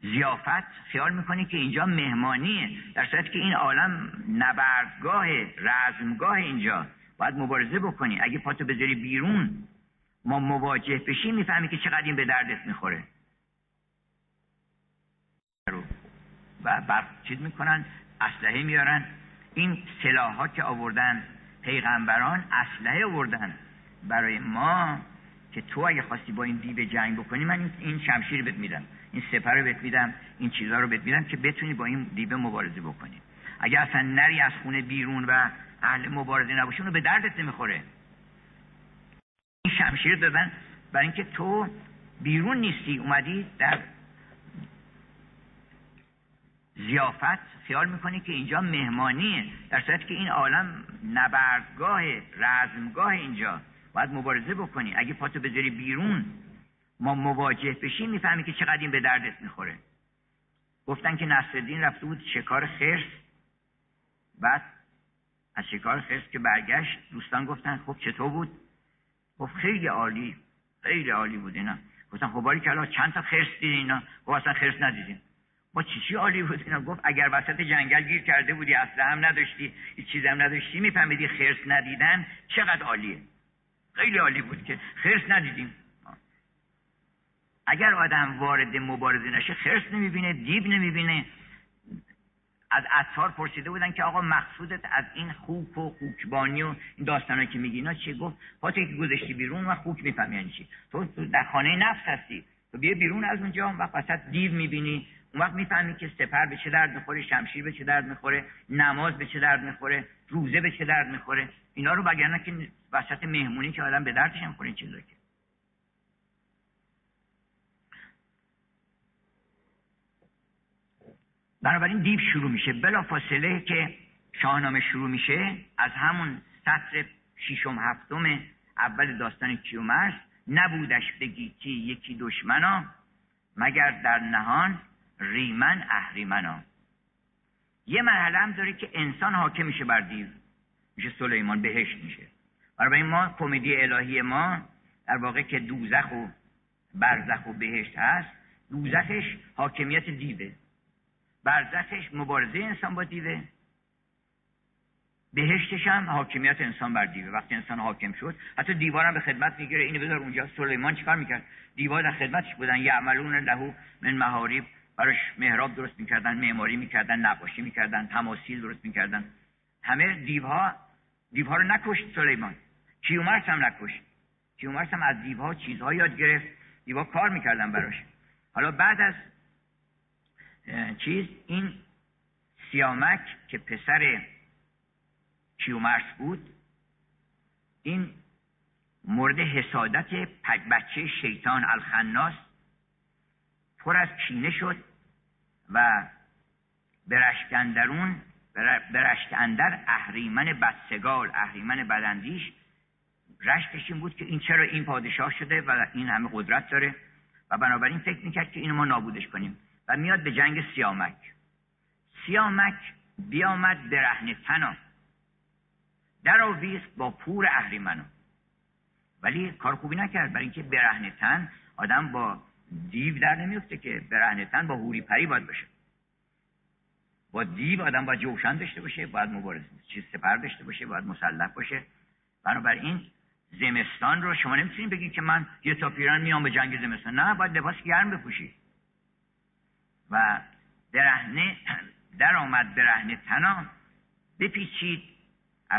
زیافت خیال می‌کنی که اینجا مهمانیه. در صورتی که این عالم نبردگاه رزمگاه اینجا. باید مبارزه بکنی. اگه پاتو بذاری بیرون ما مواجه بشیم می‌فهمی که چقدر این به دردت می‌خوره. و بر چیز می‌کنن؟ اسلحه میارن این سلاح ها که آوردن پیغمبران اسلحه آوردن برای ما که تو اگه خواستی با این دیو جنگ بکنی من این شمشیر بهت میدم این سپر رو بهت میدم این چیزها رو بهت میدم که بتونی با این دیو مبارزه بکنی. اگه اصلا نری از خونه بیرون و اهل مبارزه نباشی اونو به دردت نمی‌خوره. این شمشیر دادن برای اینکه تو بیرون نیستی اومدی در زیافت خیال می‌کنی که اینجا مهمانیه. در صورتی که این عالم نبردگاه رزمگاه اینجا. باید مبارزه بکنی. اگه پاتو بذاری بیرون ما مواجه بشیم می‌فهمی که چقدر این به دردت می‌خوره. گفتن که نصرالدین رفته بود شکار خرس. بعد از شکار خرس که برگشت دوستان گفتن خب چطور بود؟ گفت خیلی عالی خیلی عالی بود اینا. گفتم خب باری کلا چند تا خرس دیدین اینا؟ گفت اصلا خرس ندیدیم. با چی چی عالی بود اینا؟ گفت اگر وسط جنگل گیر کرده بودی اصلا هم نداشتی هیچ چیز هم نداشتی میفهمیدی خرس ندیدن چقدر عالیه. خیلی عالی بود که خرس ندیدیم. اگر آدم وارد مبارزه نشه خرس نمی‌بینه دیو نمی‌بینه. از اطهار پرسیده بودن که آقا مقصودت از این خوک و خوکبانی و این داستانا که میگی اینا چیه؟ گفت پاتی که گذاشتی بیرون و خوک می‌فهمی یعنی چی. تو در خانه نفس هستی. تو بیا بیرون از اونجا اون وقت وسط دیو می‌بینی. اون وقت می‌فهمی که سپر به چه درد می‌خوره شمشیر به چه درد می‌خوره نماز به چه درد می‌خوره روزه به چه درد می‌خوره. اینا رو بگرنه که وسط مهمونی که آدم به دردش هم خوره چیزا که. بنابراین دیو شروع میشه. بلا فاصله که شاهنامه شروع میشه از همون سطر شیشم هفتم اول داستان کیومرس نبودش به گیتی یکی دشمنا مگر در نهان ریمن اهریمنا. یه مرحله هم داره که انسان حاکم میشه بر دیو. میشه سلیمان بهشت میشه. برای ما کمدی الهی ما در واقع که دوزخ و برزخ و بهشت هست دوزخش حاکمیت دیوه. برزخش مبارزه انسان با دیوه. بهشتش هم حاکمیت انسان بر دیوه. وقتی انسان حاکم شد حتی دیوارم به خدمت می‌گیره. اینو بذار اونجا. سلیمان چیکار می‌کرد؟ دیوار در خدمتش بودن. یعملون لهو من محاریب براش محراب درست می‌کردن معماری می‌کردن نقاشی می‌کردن تماثیل درست می‌کردن. همه دیوها دیوها رو نکشت سلیمان. کیومرس هم نکشت. کیومرس هم از دیوها چیزها یاد گرفت. دیوها کار می‌کردن براش. حالا بعد از چیز این سیامک که پسر کیومرس بود این مورد حسادت بچه شیطان الخناس پر از کینه شد و برشکندرون برشکندر اهریمن بدسگال اهریمن بدندیش رشتش این بود که این چرا این پادشاه شده و این همه قدرت داره و بنابراین فکر می‌کرد که اینو ما نابودش کنیم. و میاد به جنگ سیامک. سیامک بیامد برهن تنا در آویست با پور اهریمنو ولی کار خوبی نکرد. برای اینکه برهن تن آدم با دیو در نمیفته که برهن تن با هوری پری باید باشه. با دیو آدم باید جوشن داشته باشه باید مبارزه چیز سپر داشته باشه باید مسلح باشه. بنابراین زمستان رو شما نمی‌تونید بگید که من یه تا پیران میام به جنگ زمستان. نه باید لباس گرم بپوشی. و برهنه در آمد برهنه تنا بپیچید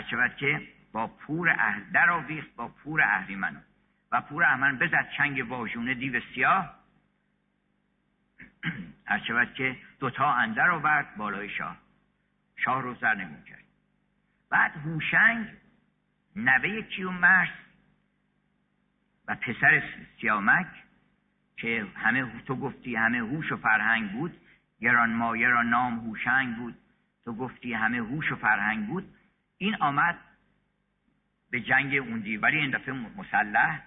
شود که با پور اهل در آویخت با پور اهریمن و پور اهریمن بزد چنگ واژونه دیو سیاه. شود که دوتا اندر آورد بالای شاه. شاه رو سر نمون کرد. بعد هوشنگ نوه کیومرس و پسر سیامک که همه تو گفتی همه هوش و فرهنگ بود. گران مایه را نام هوشنگ بود. تو گفتی همه هوش و فرهنگ بود. این آمد به جنگ اون دیو. ولی این دفعه مسلح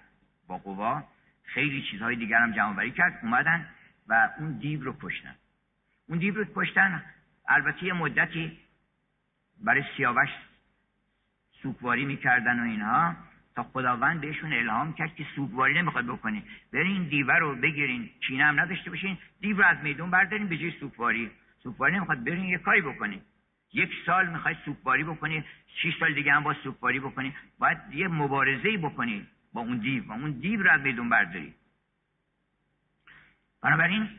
با قوا خیلی چیزهای دیگر هم جمع کرد. اومدن و اون دیو رو کشتن. اون دیو رو کشتن البته یه مدتی برای سیاوش سوکواری می‌کردن و اینها. تا خداوند بهشون الهام کرد که سوگواری نمی‌خواد بکنین برین دیوه رو بگیرین. چینه هم نداشته باشین. دیو رو از میدون بردارین به جای سوگواری. سوگواری نمی‌خواد برین یه کاری بکنین یک سال می‌خوای سوگواری بکنی شش سال دیگه هم با سوگواری بکنی. باید یه مبارزه بکنی با اون دیو. با اون دیو رو از میدون برداری. بنابراین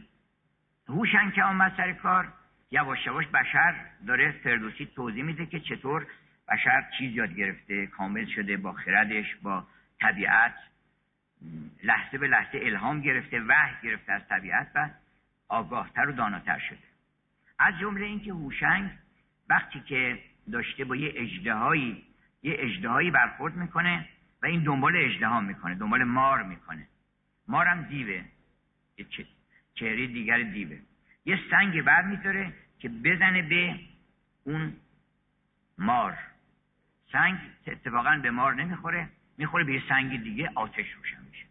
هوشن که آمد سر کار یواش یواش بشر داره فردوسی توضیح میده که چطور بشر چیز یاد گرفته کامل شده با خردش با طبیعت لحظه به لحظه الهام گرفته وحی گرفته از طبیعت و آگاهتر و داناتر شده. از جمله اینکه هوشنگ وقتی که داشته با یه اجدهایی یه اجدهایی برخورد می‌کنه و این دنبال اجدها می‌کنه دنبال مار می‌کنه. مارم دیوه. یه چهره دیگر دیوه. یه سنگ بر میداره که بزنه به اون مار. سنگ اتفاقا به مار نمی‌خوره. می‌خوره به یه سنگ دیگه آتش روشن میشه.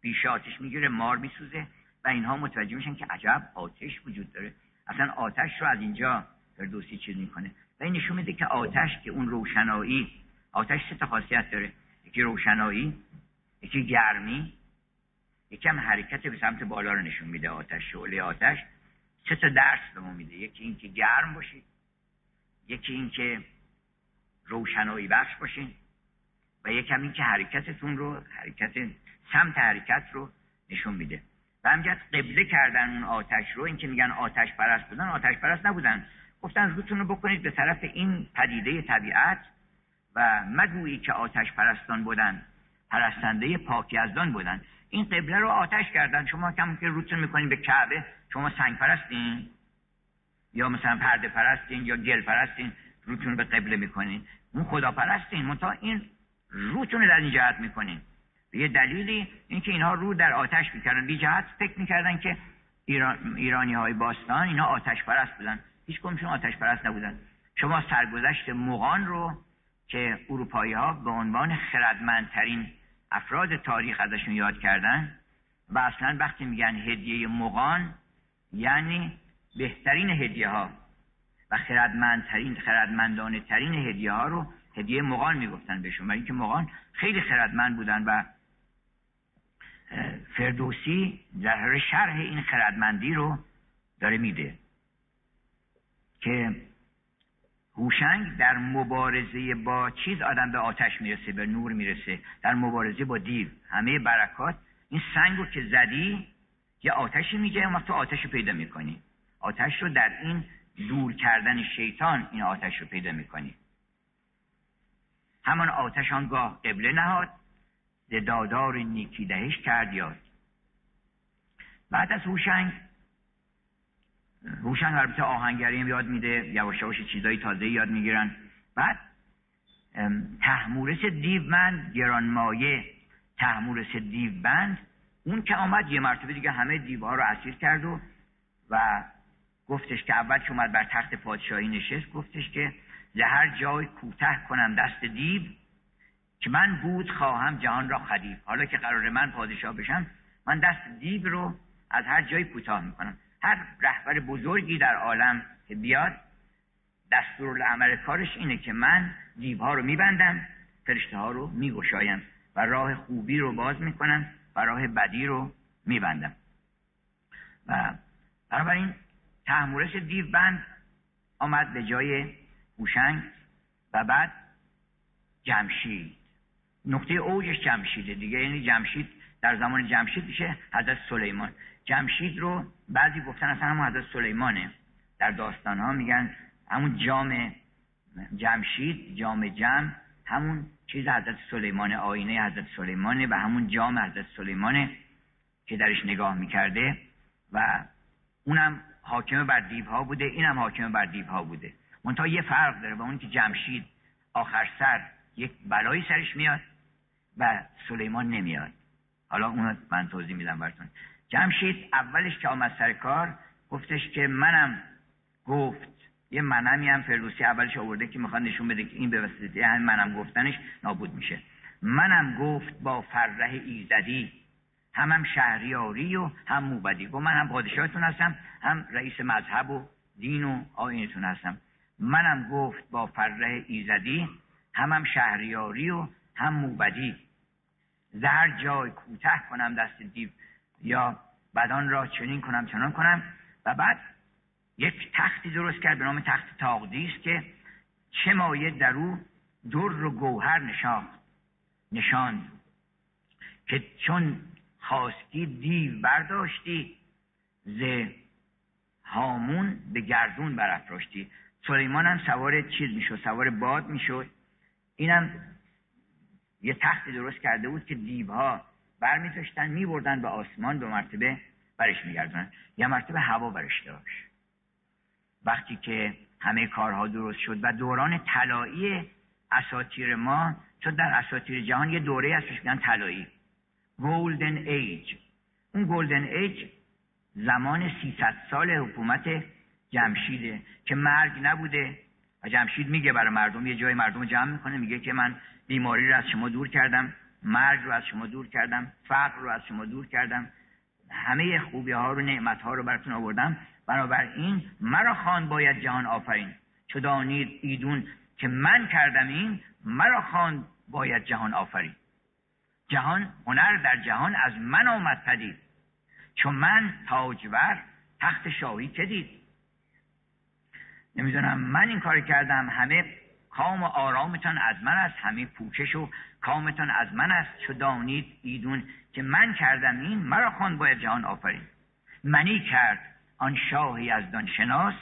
بیشه آتش می‌گیره مار میسوزه و اینها متوجه میشن که عجب آتش وجود داره. اصلا آتش رو از اینجا فردوسی چیز می‌کنه. و این نشون میده که آتش که اون روشنایی آتش سه خاصیت داره؟ یکی روشنایی یکی گرمی یکم حرکت به سمت بالا رو نشون میده آتش. شعله آتش سه تا درس به ما میده؟ یکی اینکه گرم باشید یکی اینکه روشنایی بخش باشین و یکم اینکه حرکتتون رو حرکت سمت حرکت رو نشون میده. و همجد قبله کردن اون آتش رو اینکه میگن آتش پرست بودن آتش پرست نبودن. گفتن روتون رو بکنید به طرف این پدیده طبیعت و مگویی که آتش پرستان بودن پرستنده پاکی بودن. این قبله رو آتش کردن. شما کم که روتون می‌کنین به کعبه شما سنگ پرستین یا مثلا پرده پرستین یا گل پرستین روتون به قبله می‌کنین. اون خدا پرستین منتها این روتون در این جهت می‌کنین. به یه دلیلی اینکه اینها رو در آتش می‌کردن. بی جهت فکر می‌کردن که ایران، ایرانی های باستان اینا آتش پرست بودن. هیچ کمشون آتش پرست نبودن. شما سرگذشت مغان رو که اروپایی ها به عنوان خردمندترین افراد تاریخ ازشون یاد کردن و اصلا وقتی میگن هدیه مغان یعنی بهترین هدیه ها و خردمندترین خردمندانه ترین هدیه ها رو هدیه مغان می‌گفتن بهشون. و اینکه مغان خیلی خردمند بودن و فردوسی در شرح این خردمندی رو داره میده که هوشنگ در مبارزه با چیز آدم به آتش می‌رسه به نور می‌رسه. در مبارزه با دیو. همه برکات این سنگ رو که زدی یه آتشی میگه اون تو آتش رو پیدا می‌کنی. آتش رو در این دور کردن شیطان این آتش رو پیدا می‌کنی. همان آتش آنگاه قبله نهاد دادار نیکی دهش کرد یاد. بعد از هوشنگ هوشنگ البته آهنگری هم یاد میده یواش یواش چیزای تازه یاد می‌گیرن. بعد تحمورس دیومند گرانمایه تحمورس دیوبند اون که آمد یه مرتبه دیگه همه دیوها رو اسیر کرد و و گفتش که اول که اومد بر تخت پادشاهی نشست گفتش که زهر جای کوته کنم دست دیو که من بود خواهم جهان را خدیب حالا که قرار من پادشاه بشم من دست دیو رو از هر جای کوتاه می‌کنم. هر رهبر بزرگی در عالم که بیاد دستور عمل کارش اینه که من دیوها رو میبندم فرشته ها رو میگشایم و راه خوبی رو باز می‌کنم و راه بدی رو میبندم. و بنابراین تحمورش دیو بند آمد به جای هوشنگ و بعد جمشید. نقطه اوجش جمشیده دیگه یعنی جمشید در زمان جمشید میشه حضرت سلیمان. جمشید رو بعضی گفتن اصلا همون حضرت سلیمانه. در داستان ها میگن همون جام جمشید جام جم همون چیز حضرت سلیمان آینه حضرت سلیمانه و همون جام حضرت سلیمانه که درش نگاه می‌کرده و اونم حاکم بر دیوها بوده اینم حاکم بر دیوها بوده. منتها یه فرق داره و اون که جمشید آخر سر یک بلایی سرش میاد و سلیمان نمیاد. حالا اون من توضیح میدم براتون. جمشید اولش که آمد سر کار گفتش که منم گفت یه منمی هم فردوسی اولش آورده که می‌خواد نشون بده که این به وسیله هم منم گفتنش نابود میشه. منم گفت با فرح ایزدی همم شهریاری و هم موبدی. گفت من هم پادشاهتون هستم هم رئیس مذهب و دین و آینتون هستم. منم گفت با فرح ایزدی همم شهریاری و هم موبدی. زهر جای کوته کنم دست دیو یا بدان را چنین کنم چنان کنم. و بعد یک تختی درست کرد به نام تخت تاقدیس که چه مایه در او در و گوهر نشاند نشاند. که چون خواستی دیو برداشتی ز هامون به گردون برافراشتی. سلیمان هم سوار چیز می‌شد سوار باد می‌شد. اینم یه تختی درست کرده بود که دیوها برمیداشتن میبردن به آسمان به مرتبه برش میگردونن یه مرتبه هوا برش داشت. وقتی که همه کارها درست شد و دوران طلایی اساتیر ما چون در اساتیر جهان یه دوره هستش میگن طلایی. گولدن ایج اون گولدن ایج زمان 300 سال حکومت جمشیده که مرگ نبوده. و جمشید میگه برای مردم یه جای مردم جمع می‌کنه میگه که من بیماری رو از شما دور کردم مرگ رو از شما دور کردم فقر رو از شما دور کردم. همه خوبی ها رو نعمت ها رو براتون آوردم. بنابراین مرا خان باید جهان آفرین. چو دانید ایدون که من کردم این مرا خان باید جهان آفرین. جهان هنر در جهان از من آمد پدید. چون من تاجور تخت شاهی که دید. نمی‌دونم من این کار کردم همه کام و آرامتان از من است همه پوکش و کامتان از من است. چو دانید ایدون که من کردم این مرا خوان باید جهان آفرین. منی کرد آن شاه یزدان شناس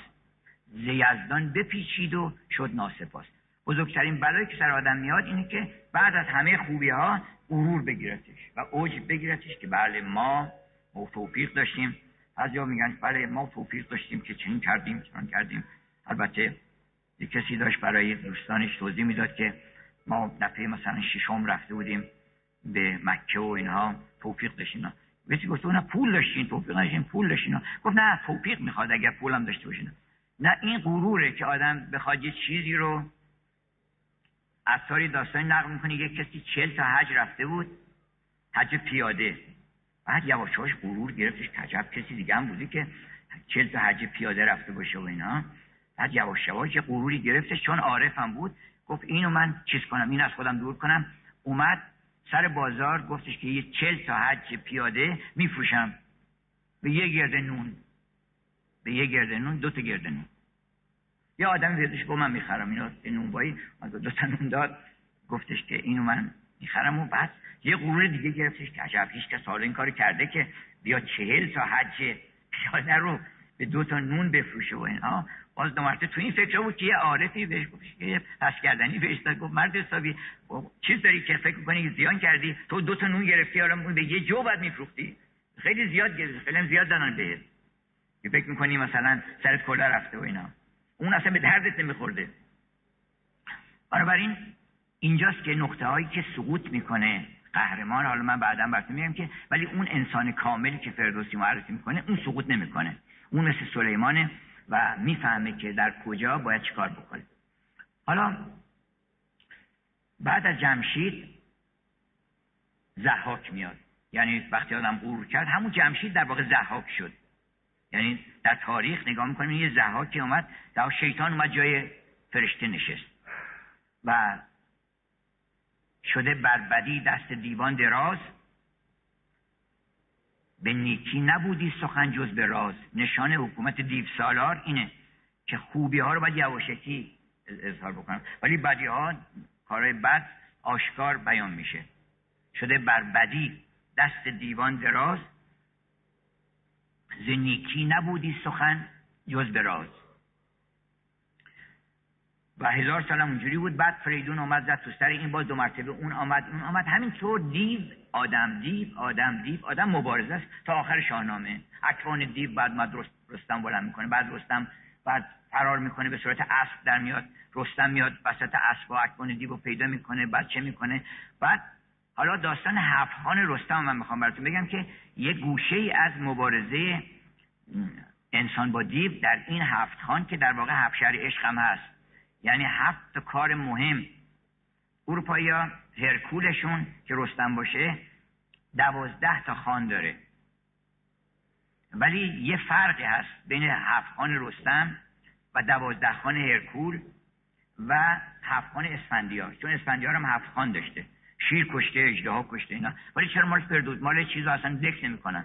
ز یزدان بپیچید و شد ناسپاس. بزرگترین بلایی که سر آدم میاد اینه که بعد از همه خوبی ها غرور بگیرتش و اوج بگیرتش که بله ما ما توفیق داشتیم. از جا میگن بله ما توفیق داشتیم که چنین کردیم چنان کردیم. البته یه کسی داشت برای دوستانش توضیح می‌داد که ما دفعه مثلا ششم رفته بودیم به مکه و اینها توفیق داشتیم. کسی گفت نه پول داشتین توفیق داشتین پول داشتین. گفت نه توفیق می‌خواد اگر پولم داشته باشین. نه این غروره که آدم بخواد یه چیزی رو اثاری داستانی نقل می‌کنه یک کسی چل تا حج رفته بود. حج پیاده. بعد یواش یواش غرور گرفتش کجب کسی دیگه هم بودی که چل تا حج پیاده رفته باشه و اینا. بعد یواش یواش یه غروری گرفتش چون عارفم بود. گفت اینو من چیز کنم این از خودم دور کنم. اومد سر بازار گفتش که یه چل تا حج پیاده میفروشم. به یه گرده نون. به یه گرده نون دو تا گرده نون. یه آدم ویدش گفت من می‌خرم. اینو به نونبایی دو تا نون داد. گفتش که اینو من می‌خرم و بعد یه غرور دیگه گرفتش که عجب هیچ کس حالا این کاری کرده که بیا چهل تا حج پیاده رو به دو تا نون بفروشه و اینها باز دو تو این فکر بود که یه عارفی بهش گفت که پس کردنی بهش گفت مرد حسابی چیز داری که فکر کنی زیان کردی؟ تو دو تا نون گرفتی حالا به یه جو بعد میفروختی. خیلی زیاد گرفتی خیلی زیاد دادن بهت فکر می‌کنی مثلا سرت کلا رفته و اینا. اون اصلا به دردت نمیخورده. بنابراین اینجاست که نقطه هایی که سقوط می‌کنه قهرمان حالا من بعدا براتون میگم که ولی اون انسان کاملی که فردوسی معرفی می‌کنه اون سقوط نمی‌کنه. اون مثل سلیمانه و می‌فهمه که در کجا باید چیکار بکنه. حالا بعد از جمشید زحاک میاد. یعنی وقتی آدم غرور کرد همون جمشید در واقع زحاک شد. یعنی در تاریخ نگاه می‌کنیم یه زحاکی اومد در شیطان اومد جای فرشته نشست. و شده بربدی دست دیوان دراز. به نیکی نبودی سخن جز به راز. نشان حکومت دیو سالار اینه که خوبی ها رو باید یواشکی اظهار بکنم. ولی بدی ها کارهای بد آشکار بیان میشه. شده بربدی دست دیوان دراز. ز نیکی نبودی سخن جز به راز و هزار سال اونجوری بود بعد فریدون آمد زد تو سر این باز دو مرتبه اون آمد اون آمد. همینطور دیو آدم دیو آدم دیو آدم مبارزه است تا آخر شاهنامه. اکوان دیو بعد مد رستم بلند می‌کنه بعد رستم بعد فرار می‌کنه به صورت اسب در میاد رستم میاد وسط اسب و اکوان دیو پیدا می‌کنه بعد چه می‌کنه؟ بعد حالا داستان هفت رستم من می‌خوام براتون بگم که یه گوشه ای از مبارزه انسان با دیو در این هفت خان که در واقع هفت شهر عشق هم هست. یعنی هفت کار مهم. اروپایی ها هرکولشون که رستم باشه دوازده تا خان داره. ولی یه فرقی هست بین هفت خان رستم و دوازده خان هرکول و هفت خان اسفندیار. چون اسفندیار هم هفت خان داشته. شیر کشته اجده کشته اینا. ولی چرا مال فردوس؟ مال چیز اصلا ذکر نمی‌کنن.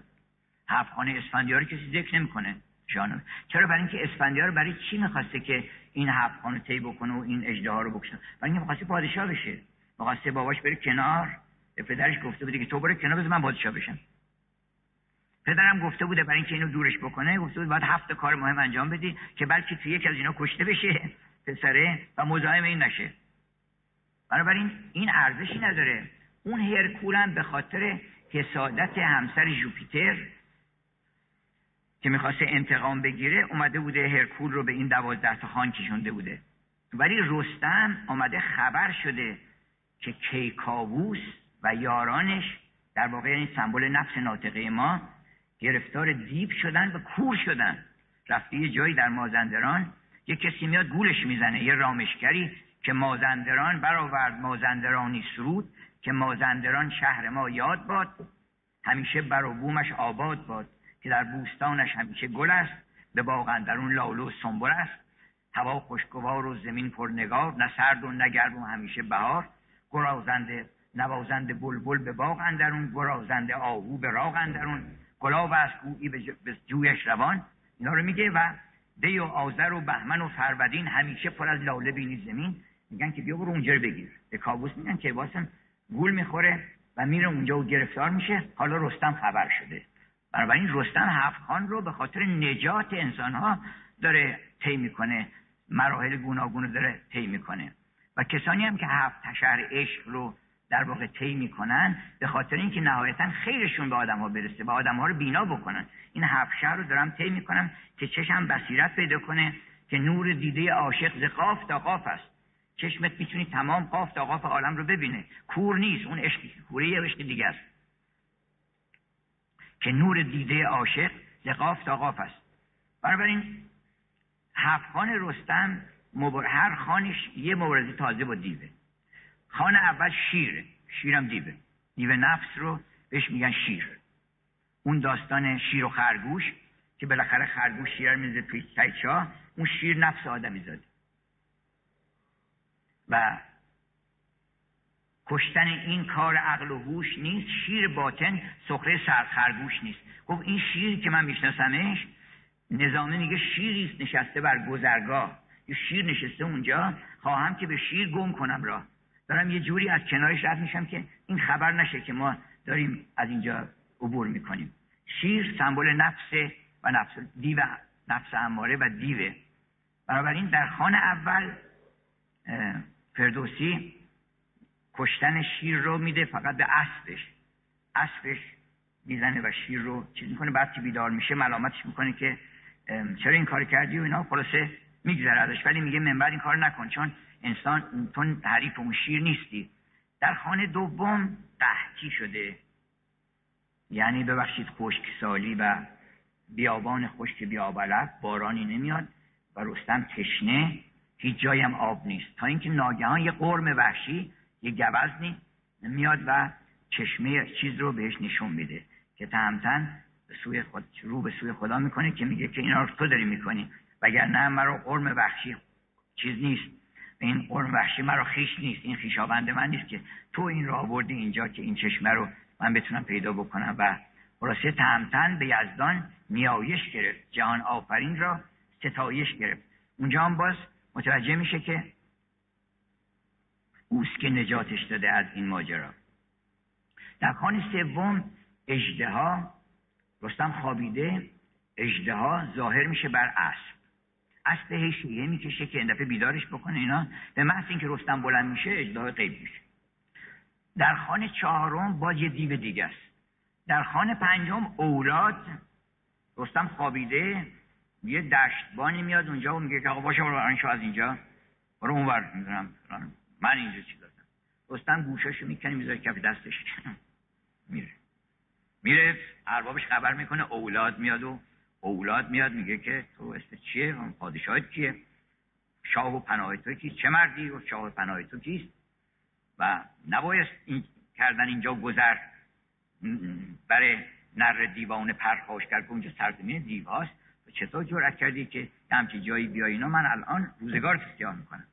هفت خان اسفندیار کسی ذکر نمی‌کنه. جانم. چرا برای اینکه اسفندیار برای چی می‌خواسته که این هفت خانو طی بکنه و این اجده ها رو بکشه؟ برای اینکه می‌خواسته پادشاه بشه. می‌خواسته باباش بره کنار. به پدرش گفته بوده که تو برو کنار بذار من پادشاه بشم. پدرم گفته بوده برای اینکه اینو دورش بکنه گفته بود باید هفت کار مهم انجام بدی که بلکه تو یک از اینا کشته بشه پسره و مزاحم این نشه. بنابراین این ارزشی نداره. اون هرکول به خاطر حسادت همسر جوپیتر که می‌خواسته انتقام بگیره اومده بوده هرکول رو به این دوازده تا خان کشونده بوده. ولی رستم آمده خبر شده که کیکاووس و یارانش در واقع این سمبل نفس ناطقه ما گرفتار دیپ شدن و کور شدن. رفته یه جایی در مازندران یه کسی میاد گولش می‌زنه یه رامشگری که مازندران برآورد مازندرانی سرود که مازندران شهر ما یاد باد. همیشه بر بومش آباد باد که در بوستانش همیشه گل است. به باغ اندرون لاله و سنبل است. هوا خوشگوار و زمین پرنگار نه سرد و نه گرم و همیشه بهار. گرازنده نوازنده بلبل به باغ اندرون گرازنده آهو به راغ اندرون. گلاب از گویی به جویش روان. اینا رو میگه و دی و آذر و بهمن و فرودین همیشه پر از لاله بینی زمین. میگن که بیا برو اونجا رو بگیر. به کابوس میگن که واسم گول می‌خوره و میره اونجا و گرفتار میشه. حالا رستم خبر شده. بنابراین رستم هفت خان رو به خاطر نجات انسان ها داره طی می‌کنه. مراحل گوناگون رو داره طی می‌کنه. و کسانی هم که هفت شهر عشق رو در واقع طی می‌کنن به خاطر اینکه نهایتا خیرشون به آدم ها برسه و آدم ها رو بینا بکنن. این هفت شهر رو دارم طی می‌کنم که چشم بصیرت پیدا کنه که نور دیده عاشق ز قاف تا قاف است. چشمت می‌تونی تمام قاف تا قاف عالم رو ببینه. کور نیست اون عشق کوره یه عشق دیگه است. که نور دیده عاشق ز قاف تا قاف است. بنابراین هفت خان رستم هر خانش یه مبارزه تازه با دیوه. خان اول شیره شیرم دیوه. دیو نفس رو بهش میگن شیر. اون داستان شیر و خرگوش که بالاخره خرگوش شیر میزه توی سیچا اون شیر نفس آدمی زاده. و کشتن این کار عقل و هوش نیست شیر باطن سخره سر خرگوش نیست. گفت این شیر که من میشناسمش نظامه میگه شیریست نشسته بر گذرگاه. یه شیر نشسته اونجا خواهم که به شیر گم کنم را دارم یه جوری از کنارش رد میشم که این خبر نشه که ما داریم از اینجا عبور می‌کنیم. شیر سمبل نفس و نفس دیو نفس اماره و دیوه. بنابراین در خان اول فردوسی کشتن شیر رو میده فقط به اسبش. اسبش می‌زنه و شیر رو چیز می‌کنه. بعد که بیدار میشه ملامتش می‌کنه که چرا این کار کردی و اینا. خلاصه میگذره ازش. ولی میگه من بعد این کار نکن. چون انسان تو حریف اون شیر نیستی. در خانه دوم قحطی شده. یعنی ببخشید سالی و بیابان خشک بیابلک بارانی نمیاد. و رستم تشنه. هیچ جایی هم آب نیست. تا اینکه ناگهان یه قرم وحشی یه گوزنی میاد و چشمه چیز رو بهش نشون میده که تهمتن به سوی خود رو به سوی خدا می‌کنه که میگه که اینا رو تو داری می‌کنی. وگر نه مرا قرم وحشی چیز نیست. این قرم وحشی مرا خیش نیست. این خیشاوند من نیست که تو این را آوردی اینجا که این چشمه رو من بتونم پیدا بکنم. و خلاصه تهمتن به یزدان نیایش گرفت. جهان آفرین را ستایش گرفت. اونجا هم باز متوجه میشه که اوست که نجاتش داده از این ماجرا. در خان سوم اجدها رستم خوابیده اجدها ظاهر میشه بر اسب. اسب هی یه می‌کشه که این دفعه بیدارش بکنه اینا. به محض اینکه رستم بلند میشه اجدها غیب میشه. در خانه چهارم باز یه دیو دیگه است. در خانه پنجم اولاد رستم خوابیده یه دشتبانی میاد اونجا و میگه که آقا باشه برو از اینجا. برو اونور می‌دونم من اینجا چی دادم رستم گوشاشو می‌کنه می‌ذاره کف دستش. میره. میره اربابش خبر می‌کنه اولاد میاد و اولاد میاد میگه که تو اسم چیه؟ پادشاهت کیه؟ شاه و پناه تو کیست چه مردی؟ و شاه و پناه تو کیست؟ و نبایست این کردن اینجا گذر. برای نر دیوان پرخاش کرد که اونجا سرزمین دیو هاست و چطور جرأت کردی که همچی جایی بیای؟ اینا من الان روزگار اختیار می‌کنم.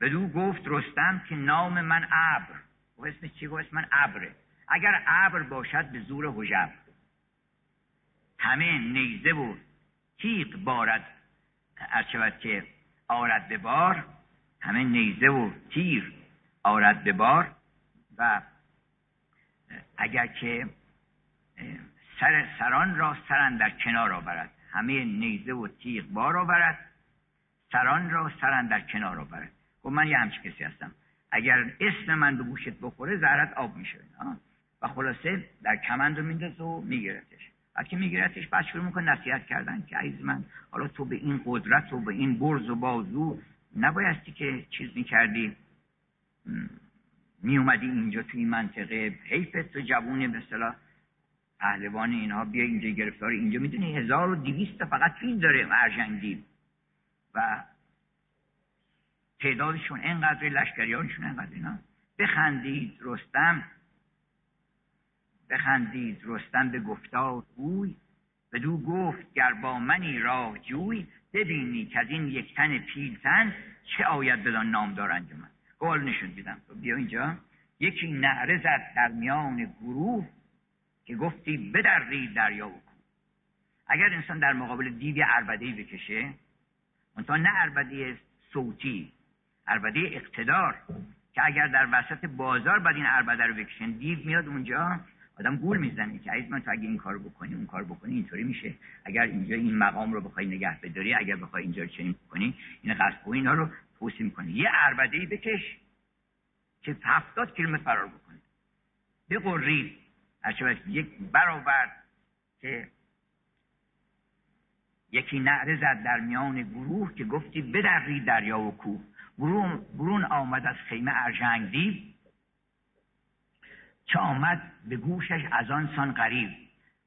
بدو گفت رستم که نام من ابر. و اسم چی؟ گفت من ابره. اگر ابر باشد به زور حجب همه نیزه و تیغ بارد. شود که آرد به بار. همه نیزه و تیر آرد به بار. و اگر که سر سران را سران در کنار آورد. همه نیزه و تیغ بار آورد. سران را سران در کنار آورد. گفت من یه همچی کسی هستم. اگر اسم من به گوشت بخوره زهرت آب میشه. و خلاصه در کمند رو میندازه و میگیرتش. وقتی میگیرتش بعد شروع می‌کنه نصیحت کردن که عیز من حالا تو به این قدرت و به این برز و بازو نبایستی که چیز می‌کردی. میومدی اینجا توی این منطقه حیفت تو جوون به پهلوان اینها بیا اینجا گرفتار اینجا می‌دونی هزار و دیویست فقط فیل داره ارجنگی و تعدادشون انقدر لشکریانشون انقدر اینا. بخندید رستم. بخندید رستم به گفتار اوی بدو گفت گر با منی راه جوی ببینی که از این یک تن پیلتن چه آید بدان نامدار انجمن گوال نشون دیدم تو بیا اینجا. یکی نعره زد در میان گروه. که گفتی بدرید دریا و اگر انسان در مقابل دیو ای بکشه منتها نه عربده صوتی عربده اقتدار که اگر در وسط بازار بعد این عربده رو بکشن دیو میاد اونجا آدم گول می‌زنه که عزیز من تو اگه این کارو بکنی اون کار بکنی اینطوری میشه. اگر اینجا این مقام رو بخوای نگه بداری اگر بخوای اینجا چنین بکنی این قصد اینا رو توصیه می‌کنه یه عربده ای بکش که هفتاد کیلومتر فرار بکنه. هرچه یک برابر که یکی نعره زد در میان گروه که گفتی بدرید دریا و کوه. برون آمد از خیمه ارجنگ دیو چه آمد؟ به گوشش از آن سان قریب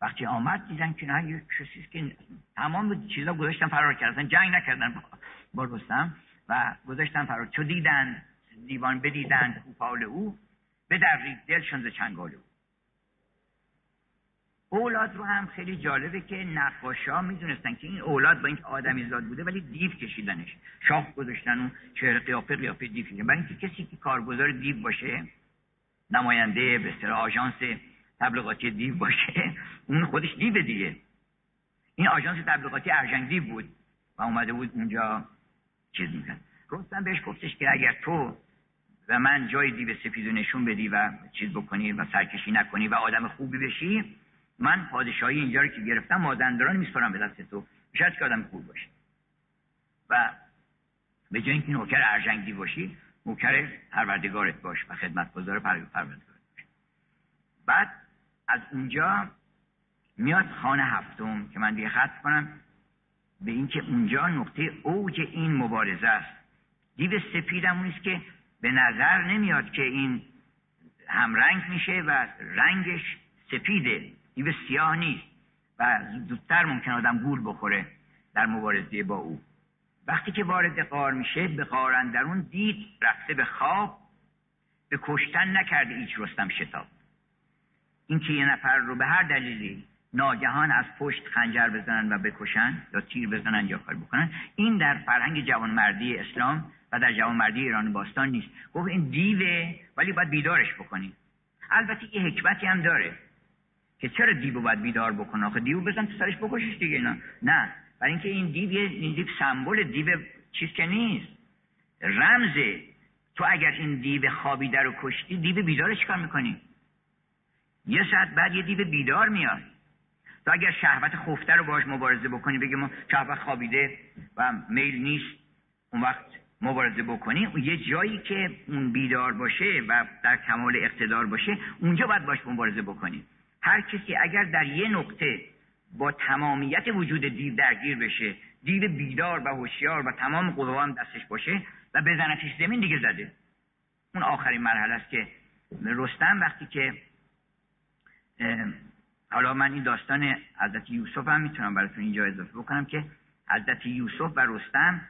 وقتی آمد دیدن که نه یک کسی که تمام چیزا گذاشتن فرار کردن جنگ نکردن با رستم و گذاشتن فرار. چو دیدن دیوان بدیدن کوپال او بدرید. دلشون ز چنگال او. اولاد رو هم خیلی جالبه که نقاشا می‌دونستن که این اولاد با اینکه آدمی زاد بوده ولی دیو کشیدنش. شاخ گذاشتن و چهره قیافه قیافه دیو کشیدن. برای اینکه کسی که کارگزار دیو باشه نماینده به اصطلاح آژانس تبلیغاتی دیو باشه اون خودش دیو دیگه. این آژانس تبلیغاتی ارجنگ دیو بود و اومده بود اونجا چیز می‌کرد. رستم بهش گفتش که اگر تو و من جای دیو سفیدو نشون بدی و چیز بکنی و سرکشی نکنی و آدم خوبی بشی من پادشاهی اینجا رو که گرفتم مازندران میسپرم به دست تو. شاید که آدم خوب باشه و به جای اینکه نوکر ارجنگی باشی نوکر پروردگارت باش و خدمتگزار پروردگارت باش. بعد از اونجا میاد خانه هفتم که من دیگه خط کنم. به اینکه اونجا نقطه اوج این مبارزه است. دیو سپیدم اونیست که به نظر نمیاد که این همرنگ میشه و رنگش سپیده. دیو سیاه نیست و زودتر ممکن آدم گول بخوره در مبارزه با او. وقتی که وارد قار میشه به قار اندرون دید رفته به خواب به کشتن نکرده هیچ رستم شتاب. اینکه یه نفر رو به هر دلیلی ناگهان از پشت خنجر بزنن و بکشن یا تیر بزنن یا کار بکنن این در فرهنگ جوانمردی اسلام و در جوانمردی ایران باستان نیست. گفت این دیوه ولی باید بیدارش بکنیم البته یه حکمتی هم داره. که چرا دیو باید بیدار بکنه؟ آخه دیو بزن تو سرش بکشش دیگه نه نه. برای اینکه این دیو این دیو سمبل دیو چیز که نیست. رمزه. تو اگر این دیو خوابیده رو کشتی دیو بیدار چیکار می‌کنی. یه ساعت بعد یه دیو بیدار میاد. تو اگر شهوت خفته رو باش مبارزه بکنی بگی ما شهوت خوابیده و میل نیست اون وقت مبارزه بکنی یه جایی که اون بیدار باشه و در کمال اقتدار باشه اونجا باید باش مبارزه بکنی. هر کسی اگر در یه نقطه با تمامیت وجود دیو درگیر بشه دیو بیدار و هوشیار و تمام قوا دستش باشه و بزنتش زمین دیگه زده. اون آخرین مرحله است که رستم وقتی که حالا من این داستان حضرت یوسف هم می‌تونم براتون اینجا اضافه بکنم که حضرت یوسف و رستم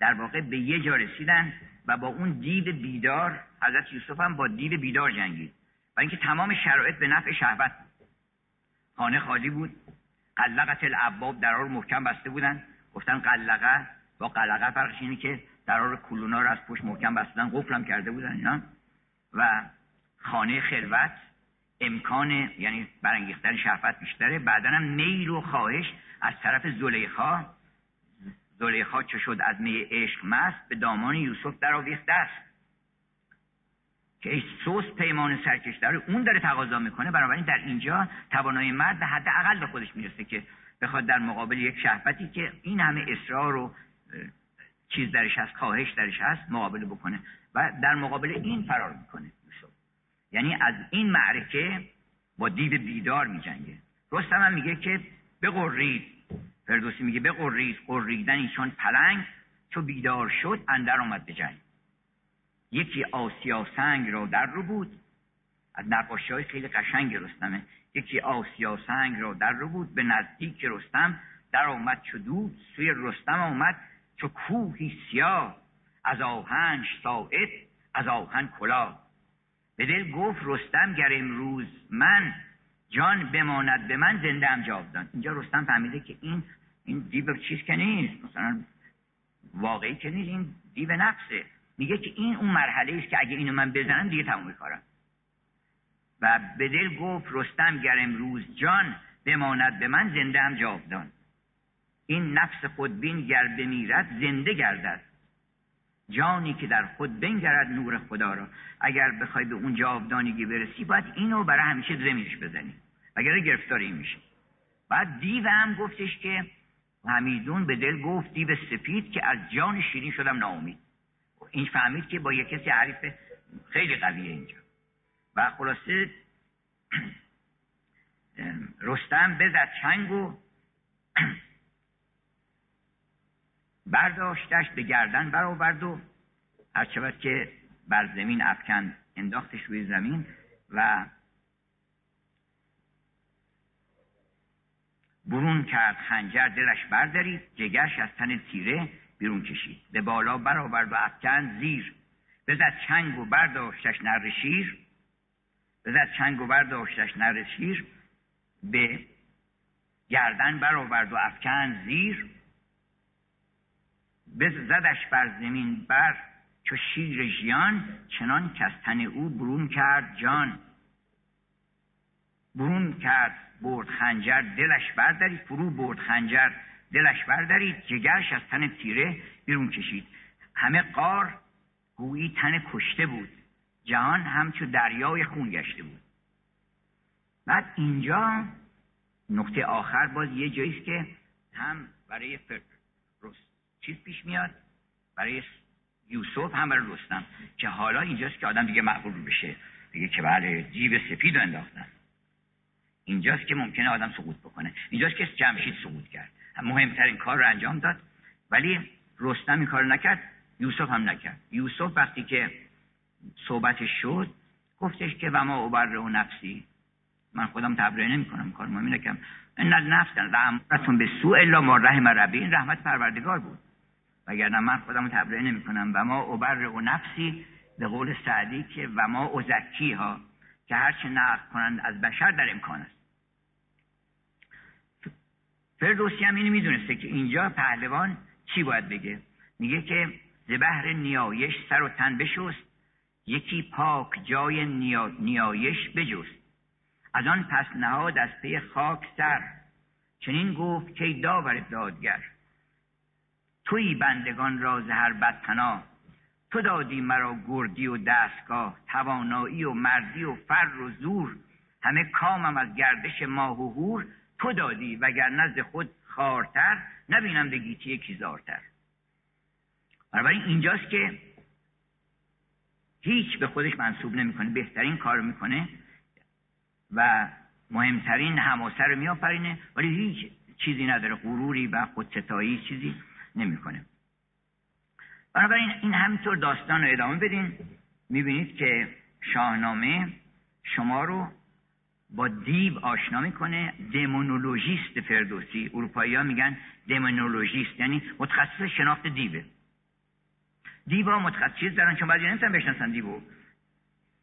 در واقع به یه جا رسیدن و با اون دیو بیدار حضرت یوسف هم با دیو بیدار جنگید. و اینکه تمام شرایط به نفع شهوت خانه خالی بود. قلقت الابواب درا رو محکم بسته بودن. گفتن قلقه با قلقه فرقش اینه که درار کلونا رو از پشت محکم بستن قفلم کرده بودن اینا. و خانه خلوت امکان یعنی برانگیختن شهوت بیشتره. بعدا هم میل و خواهش از طرف زلیخا. زلیخا چه شد؟ از می عشق مست به دامان یوسف در آویخته است. که سوس پیمان سرکش داره اون داره تقاضا می‌کنه. بنابراین در اینجا توانای مرد به حد اقل به خودش می‌رسه که بخواد در مقابل یک شهوتی که این همه اصرار و چیز درش هست خواهش درش هست مقابله بکنه و در مقابل این فرار می‌کنه. یعنی از این معرکه با دیو بیدار میجنگه. رستم هم میگه که بقرید فردوسی میگه بقرید قریدن چون پلنگ چو بیدار شد اندر آمد به یکی آسیا سنگ را در رو بود. از نقاشی های خیلی قشنگ رستمه. یکی آسیا سنگ را در رو بود. به نزدیک رستم در آمد چو دود سوی رستم آمد چو کوهی سیاه. از آهنش ساعد از آهن کلا به دل گفت رستم گر امروز من جان بماند به من زنده ام جاودان. اینجا رستم فهمیده که این این دیو چیز که نیست. مثلا واقعی که نیست این دیو نفسه میگه که این اون مرحله است که اگه اینو من بزنم دیگه تموم کارم و به دل گفت رستم گر امروز جان بماند به من زنده هم جاودان. این نفس خودبین گر بمیرد زنده گردد. جانی که در خود بنگرد نور خدا را. اگر بخوای به اون جاودانگی برسی باید اینو برای همیشه زمینش بزنی. اگر گرفتاری میشه. بعد دیو هم گفتش که همیدون به دل گفت دیو سپید که از جان شیرین شدم ناامید. این فهمید که با یک کسی حریف خیلی قویه اینجا. و خلاصه رستم بزد چنگ و برداشتش به گردن برآورد و هرچه که بر زمین افکند انداختش روی زمین و برون کرد خنجر دلش بردارید جگرش از تن تیره بیرون کشید. به بالا برآورد و افکند زیر بزد چنگ و برداشتش نر شیر بزد چنگ و برداشتش نر شیر به گردن برآورد و افکند زیر زدش بر زمین بر چو شیر ژیان چنان که تن او برون کرد جان. برون کرد برد خنجر دلش بردارید فرو برد خنجر. دلش بردارید جگرش از تن تیره بیرون کشید. همه قار گویی تن کشته بود. جهان همچو دریای خون گشته بود. بعد اینجا نقطه آخر باز یه جاییست که هم برای چیز پیش میاد برای یوسف هم برای رستم که حالا اینجاست که آدم دیگه مغرور بشه. دیگه که بله جیب سپید انداختن. اینجاست که ممکنه آدم سقوط بکنه. اینجاست که جمشید سقوط کرد. مهمترین کار رو انجام داد. ولی رستم این کار نکرد. یوسف هم نکرد. یوسف وقتی که صحبتش شد گفتش که و ما عبر و نفسی. من خودم تبرئه نمی کنم کار مهمی نکم ان النفس رحمتون به سوء الا ما رحم ربی. این رحمت پروردگار بود. وگرنه من خودم تبرئه نمی کنم و ما عبر و نفسی به قول سعدی که و ما ازکی ها که هرچه نقل کنند از بشر در امکان است. فردوسی هم اینو می‌دونسته که اینجا پهلوان چی باید بگه؟ میگه که زبهر نیایش سر و تن بشست یکی پاک جای نیایش بجست. از آن پس نهاد از پی خاک سر. چنین گفت که داور دادگر توی بندگان را هر بدتنا. تو دادی مرا گردی و دستگاه توانایی و مردی و فر و زور. همه کامم از گردش ماه و هور تو دادی وگر نزد خود خارتر نبینم به گیتی یکی زارتر. بنابراین اینجاست که هیچ به خودش منصوب نمی‌کنه بهترین کار می‌کنه و مهمترین هماسه رو میآفرینه ولی هیچ چیزی نداره غروری و خودستایی چیزی نمی‌کنه. بنابراین این همینطور داستان رو ادامه بدین. می‌بینید که شاهنامه شما رو با دیو آشنا می‌کنه. دمونولوژیست فردوسی. اروپایی ها میگن دمونولوژیست یعنی متخصص شناخت دیوه. دیوا متخصص دارن چون بعضی نمی‌تونن بشناسن دیو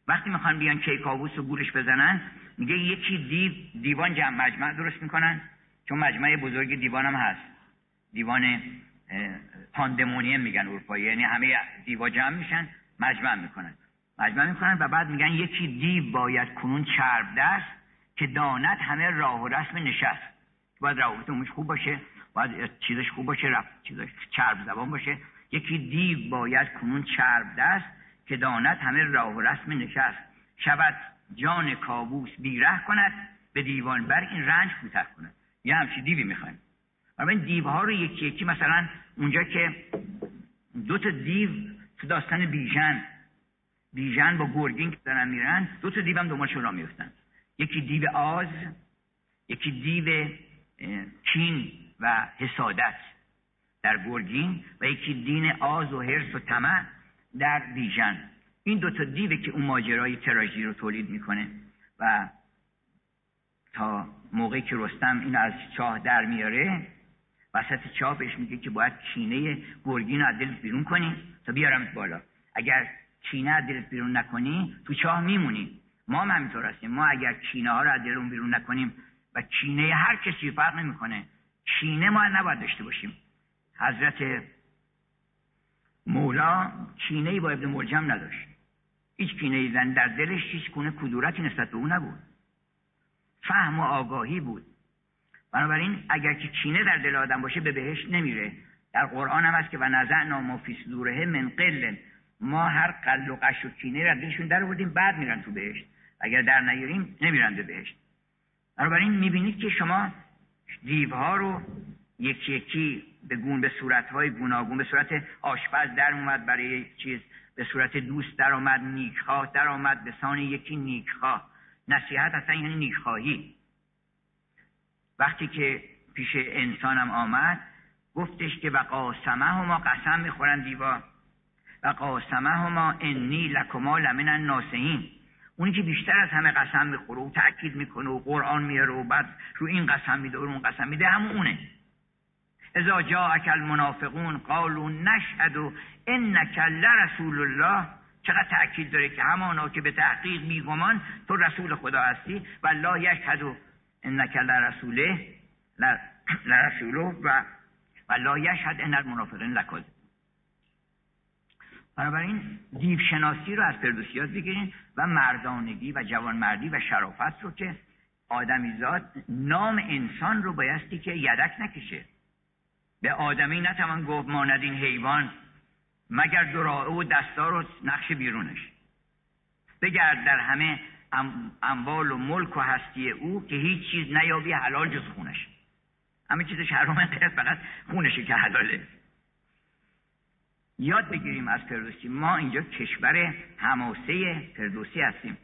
وقتی می‌خوان بیان کیکاووس و گورش بزنن میگه یکی دیو دیوان جمع مجمع درست می‌کنن چون مجمع بزرگ دیوان هم هست. دیوان پاندمونیم میگن اروپایی یعنی همه دیوا جمع میشن مجمع می‌کنن. مجمع می‌کنن و بعد میگن یکی دیو باید کنون چرب دست که دانت همه راه و رسم نشست. باید روابط خوب باشه باید چیزش خوب باشه رفت چیزش چرب زبان باشه. یکی دیو باید کنون چرب دست که دانت همه راه و رسم نشست. شود جان کابوس بیره کند به دیوان بر این رنج کوتاه کند. یه همچی دیوی می‌خوایم. این دیوها رو یکی یکی مثلا اونجا که دو تا دیو تو داستان بیژن بیژن با گرگین که دارن میرن دو تا دیو هم دنبالشون را میفتن یکی دیو آز یکی دیو کین و حسادت در گرگین و یکی دین آز و حرس و طمع در بیژن. این دوتا دیوه که اون ماجرای تراژی رو تولید می‌کنه و تا موقعی که رستم این از چاه در میاره وسط چاه بهش میگه که باید کینه گرگین از دلت بیرون کنی تا بیارم بالا. اگر کینه از دلت بیرون نکنی تو چاه میمونی. ما هم همینطور هستیم. ما اگر کینه ها رو از دلمون بیرون نکنیم و کینه هر کسی فرق نمی‌کنه. کینه ما نباید داشته باشیم. حضرت مولا کینه با ابن ملجم نداشت. هیچ کینه زن در دلش هیچ گونه کدورتی نسبت به او نبود. فهم و آگاهی بود. بنابراین اگر که کینه در دل آدم باشه به بهشت نمیره. در قرآن هم هست که و نزعنا ما فی صدوره من قل ما هر قل و قش و کینه را دلشون در بعد میرن تو بهشت. اگر در نیاریم نمیرن به بهشت. بنابراین می‌بینید که شما دیوها رو یکی یکی به گون به صورتهای گوناگون به صورت آشپز در اومد برای چیز به صورت دوست در آمد نیکخواه در آمد به سان یکی نیکخواه. نصیحت اصلا یعنی نیکخواهی. وقتی که پیش انسانم آمد گفتش که و قاسمه هما قسم می‌خورن دیوا و قاسمه هما انی لکما لمن الناسین اونی که بیشتر از همه قسم می‌خوره و تأکید می‌کنه و قرآن میاره و بعد رو این قسم میده و اون قسم میده همون اونه. اذا جاءك المنافقون قالوا نشهد انك لرسول الله. چقدر تأکید داره که همانا که به تحقیق میگمان تو رسول خدا هستی و لا یشهد انک لرسوله لرسوله و و لا یشهد ان المنافقین لکذب بنابراین دیو شناسی رو از فردوسیات بگیرین و مردانگی و جوانمردی و شرافت رو که آدمیزاد نام انسان رو بایستی که یدک نکشه. به آدمی نتوان گفت ماند این حیوان مگر دراعه و دستار و نقش بیرونش. بگرد در همه اموال و ملک و هستی او که هیچ چیز نیابی حلال جز خونش. همه چیزش حرامه فقط خونشه که حلاله. یاد بگیریم از فردوسی ما اینجا کشور هماسه فردوسی هستیم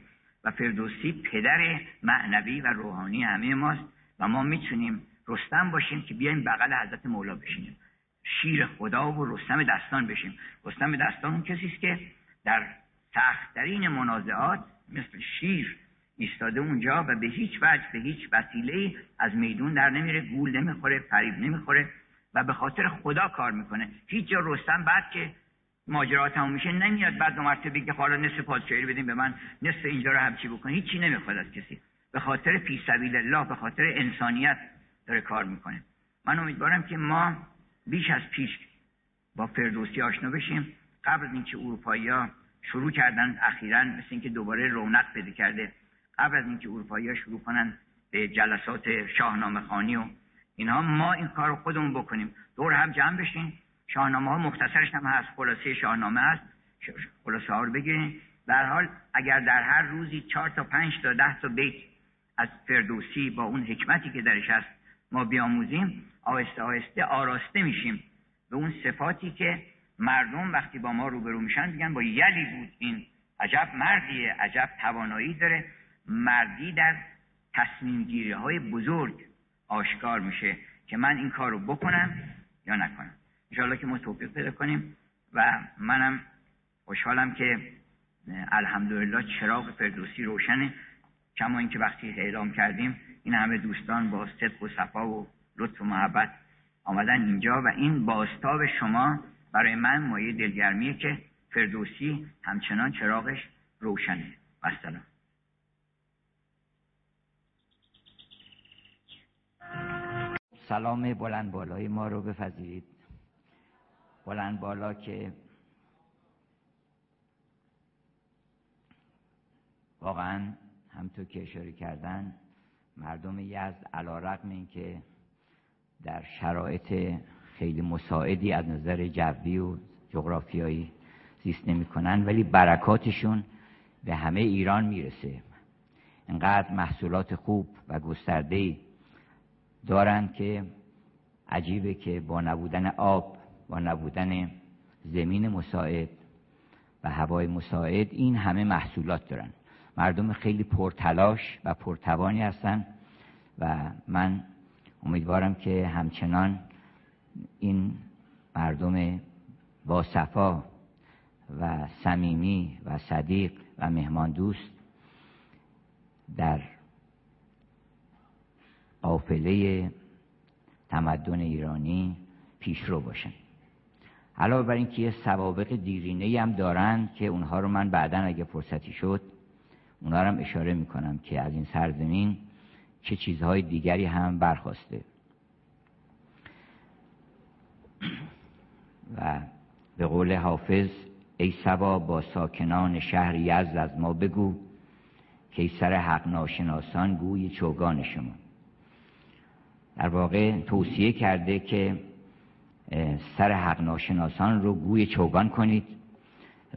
و فردوسی پدر معنوی و روحانی همه ماست و ما می‌تونیم رستم باشیم که بیایم بغل حضرت مولا بشینیم. شیر خدا و رستم دستان بشیم. رستم دستان اون کسی است که در سختترین منازعات مثل شیر ایستاده اونجا و به هیچ وجه به هیچ وسیله از میدون در نمیره گول نمی‌خوره فریب نمی‌خوره. و به خاطر خدا کار می‌کنه. هیچ جا رستم بعد که ماجرا تموم میشه نمیاد. بعد دو مرتبه بگه حالا نصف پادشاهی بدیم به من نصف اینجا رو همچی بکنه هیچی نمی‌خواد از کسی. به خاطر فی سبیل الله به خاطر انسانیت داره کار می‌کنه. من امیدوارم که ما بیش از پیش با فردوسی آشنا بشیم. قبل از اینکه اروپایی ها شروع کردن اخیرا مثل اینکه دوباره رونق پیدا کرده قبل از اینکه اروپایی ها شروع کنن به جلسات شاهنامه خانی و اینها ما این کار رو خودمون بکنیم. دور هم جمع بشین. شاهنامه ها مختصرش هم هست. خلاصه شاهنامه هست خلاصه ها رو بگیرین. در حال اگر در هر روزی چهار تا پنج تا ده تا بیت از فردوسی با اون حکمتی که درش هست ما بیاموزیم آهسته آهسته آراسته میشیم به اون صفاتی که مردم وقتی با ما روبرو میشن میگن با یلی بود این. عجب مردیه. عجب توانایی داره. مردی در تصمیم گیری های بزرگ. آشکار میشه که من این کار رو بکنم یا نکنم. انشاءالله که ما توفیق پیدا کنیم و منم خوشحالم که الحمدلله چراغ فردوسی روشنه. کما اینکه وقتی اعلام کردیم این همه دوستان با صدق و صفا و لطف و محبت آمدن اینجا و این باستاب شما برای من مایه دلگرمیه که فردوسی همچنان چراغش روشنه. و سلام بلند بالای ما رو بپذیرید. بلند بالا که واقعا همطور که اشاره کردن مردم یزد علا رقم این که در شرایط خیلی مساعدی از نظر جوی و جغرافیایی زیست نمی‌کنن ولی برکاتشون به همه ایران می‌رسه. انقدر محصولات خوب و گسترده دارند که عجیبه که با نبودن آب با نبودن زمین مساعد و هوای مساعد این همه محصولات دارن. مردم خیلی پرتلاش و پرتوانی هستن و من امیدوارم که همچنان این مردم با صفا و صمیمی و صدیق و مهمان دوست در قافله تمدن ایرانی پیشرو باشن. علاوه بر اینکه یه سوابق دیرینه هم دارن که اونها رو من بعدا اگه فرصتی شد اونها رو هم اشاره می‌کنم که از این سرزمین چه چیزهای دیگری هم برخواسته. و به قول حافظ ای سبا با ساکنان شهر یزد از ما بگو که ای سر حق ناشناسان گوی چوگان شما. در واقع توصیه کرده که سر حق ناشناسان رو گوی چوگان کنید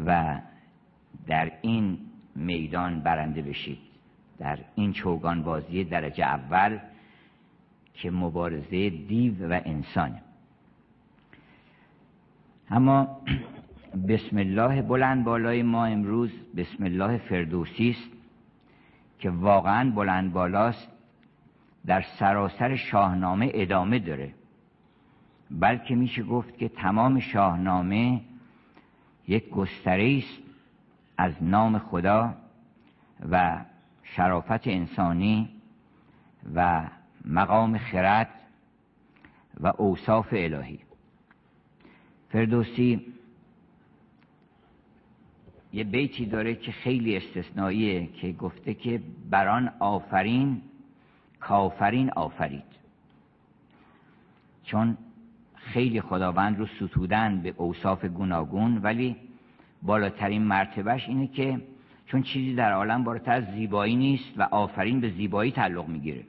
و در این میدان برنده بشید. در این چوگان بازی درجه اول که مبارزه دیو و انسان اما بسم الله بلند بالای ما امروز بسم الله فردوسی است که واقعا بلند بالاست. در سراسر شاهنامه ادامه داره. بلکه میشه گفت که تمام شاهنامه یک گستره است از نام خدا و شرافت انسانی و مقام خرد و اوصاف الهی. فردوسی یه بیتی داره که خیلی استثنائیه که گفته که بران آفرین کافرین آفرید. چون خیلی خداوند رو ستودن به اوصاف گوناگون ولی بالاترین مرتبهش اینه که چون چیزی در عالم بالاتر از زیبایی نیست و آفرین به زیبایی تعلق می‌گیره.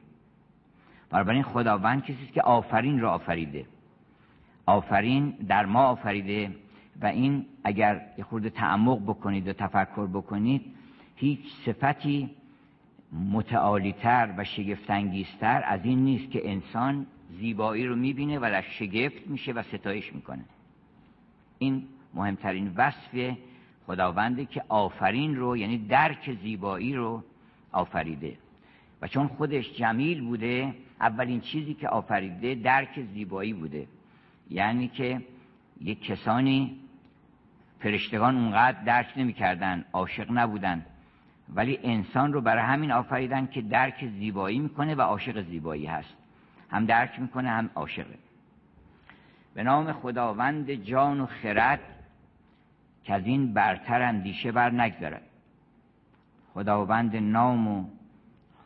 بنابراین خداوند کسی که آفرین را آفریده. آفرین در ما آفریده و این اگر یه خورده تعمق بکنید و تفکر بکنید هیچ صفتی متعالیتر و شگفتانگیزتر از این نیست که انسان زیبایی رو می‌بینه و در شگفت میشه و ستایش می‌کنه. این مهمترین وصف خداونده که آفرین رو یعنی درک زیبایی رو آفریده. و چون خودش جمیل بوده اولین چیزی که آفریده درک زیبایی بوده. یعنی که یک کسانی فرشتگان اونقدر درک نمی‌کردن عاشق نبودن. ولی انسان رو برای همین آفریدن که درک زیبایی می‌کنه و عاشق زیبایی هست. هم درک می‌کنه هم عاشقه. به نام خداوند جان و خرد که از این برتر اندیشه بر نگذرد. خداوند نام و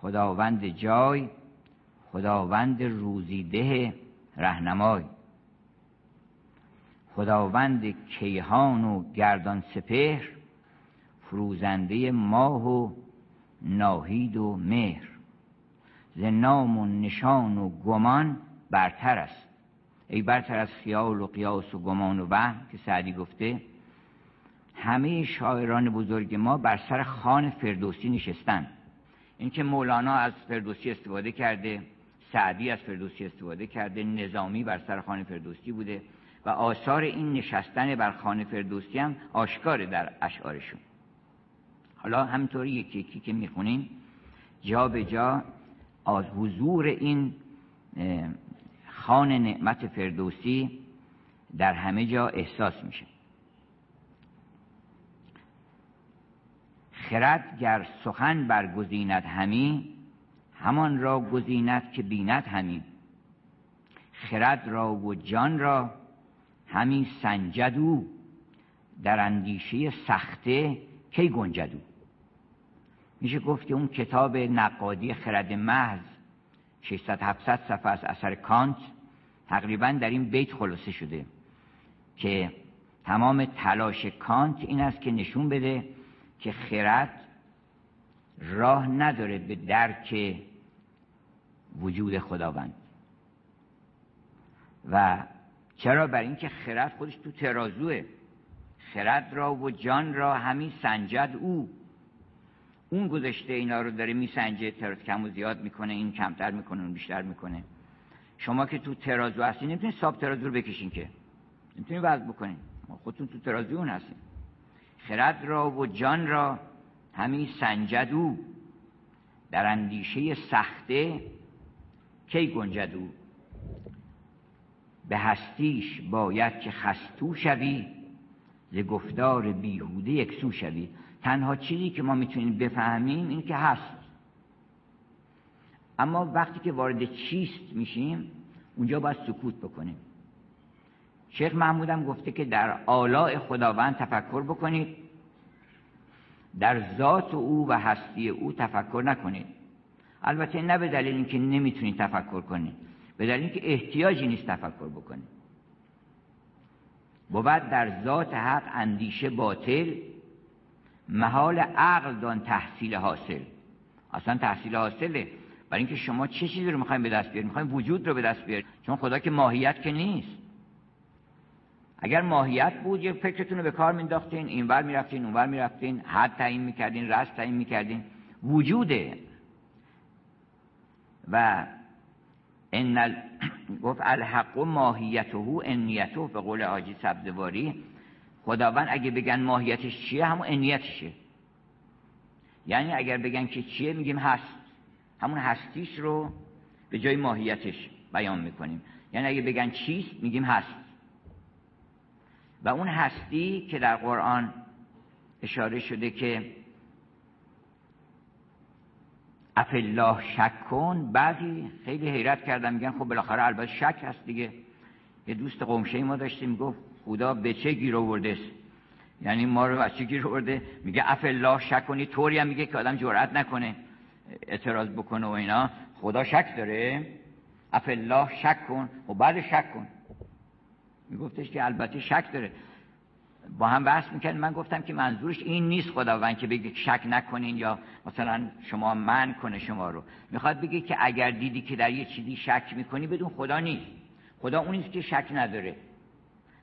خداوند جای خداوند روزیده رهنمای. خداوند کیهان و گردان سپهر فروزنده ماه و ناهید و مهر. ز نام و نشان و گمان برتر است. ای برتر از خیال و قیاس و گمان و وهم که سعدی گفته همه شاعران بزرگ ما بر سر خان فردوسی نشستن. اینکه مولانا از فردوسی استفاده کرده سعدی از فردوسی استفاده کرده نظامی بر سر خان فردوسی بوده و آثار این نشستن بر خان فردوسی هم آشکاره در اشعارشون. حالا همینطوری یکی یکی که می‌خونیم جا به جا از حضور این خان نعمت فردوسی در همه جا احساس میشه. خرد گر سخن برگزیند همی همان را گزیند که بیند همی. خرد را و جان را همی سنجد او در اندیشه سخته کی گنجد میشه گفت که اون کتاب نقادی خرد محض 600 700 صفحه از اثر کانت تقریبا در این بیت خلاصه شده که تمام تلاش کانت این است که نشون بده که خرد راه نداره به درک وجود خداوند. و چرا؟ بر اینکه خرد خودش تو ترازوه. خرد را و جان را همین سنجد او. اون گذشته اینا رو داره میسنجه تراز کم و زیاد می‌کنه این کمتر می‌کنه اون بیشتر می‌کنه. شما که تو ترازو هستین نمی‌تونید ساب ترازو رو بکشین که. نمی‌تونید وزن بکنین. خودتون تو ترازو اون هستین خرد را و جان را همین سنجد او در اندیشه سخته کی گنجد او به هستیش باید که خستو شوی ز گفتار بیهوده یک سو شوی. تنها چیزی که ما می‌تونیم بفهمیم این که هست اما وقتی که وارد چیست میشیم اونجا باید سکوت بکنیم. شیخ محمودم گفته که در آلاء خداوند تفکر بکنید. در ذات او و هستی او تفکر نکنید. البته نه به دلیل اینکه نمی‌تونید تفکر کنید به دلیل اینکه احتیاجی نیست تفکر بکنید. بود در ذات حق اندیشه باطل محال عقل دان تحصیل حاصل. اصلا تحصیل حاصله. برای اینکه شما چه چیزی رو می‌خوایم به دست بیارید می‌خوایم وجود رو به دست بیارید چون خدا که ماهیت که نیست. اگر ماهیت بود یه فکرتون رو به کار مینداختین اینور می‌رفتین اونور می‌رفتین حد تعیین می‌کردین رست تعیین می‌کردین. وجوده. و ان. گفت الحق ماهیته انیته به قول حاجی سبزواری خداوند اگه بگن ماهیتش چیه همون انیتشه. یعنی اگر بگن که چیه میگیم هست. همون هستیش رو به جای ماهیتش بیان می‌کنیم. یعنی اگه بگن چیست میگیم هست. و اون هستی که در قرآن اشاره شده که افالله شک کن بعضی خیلی حیرت کردن میگن خب بالاخره البته شک هست دیگه. یه دوست قمشه ما داشتیم گفت خدا به چه گیر آورده یعنی ما رو از چه گیر آورده؟ میگه افالله شک کنی طوری هم میگه که آدم جرأت نکنه اعتراض بکنه و اینا. خدا شک داره. افالله شک کن و بعد شک کن. میگفتش که البته شک داره. با هم بحث می‌کنن من گفتم که منظورش این نیست خداوند که بگه شک نکنین یا مثلا شما من کنه شما رو. می‌خواد بگه که اگر دیدی که در یه چیزی شک می‌کنی بدون خدا نیست. خدا اون که شک نداره.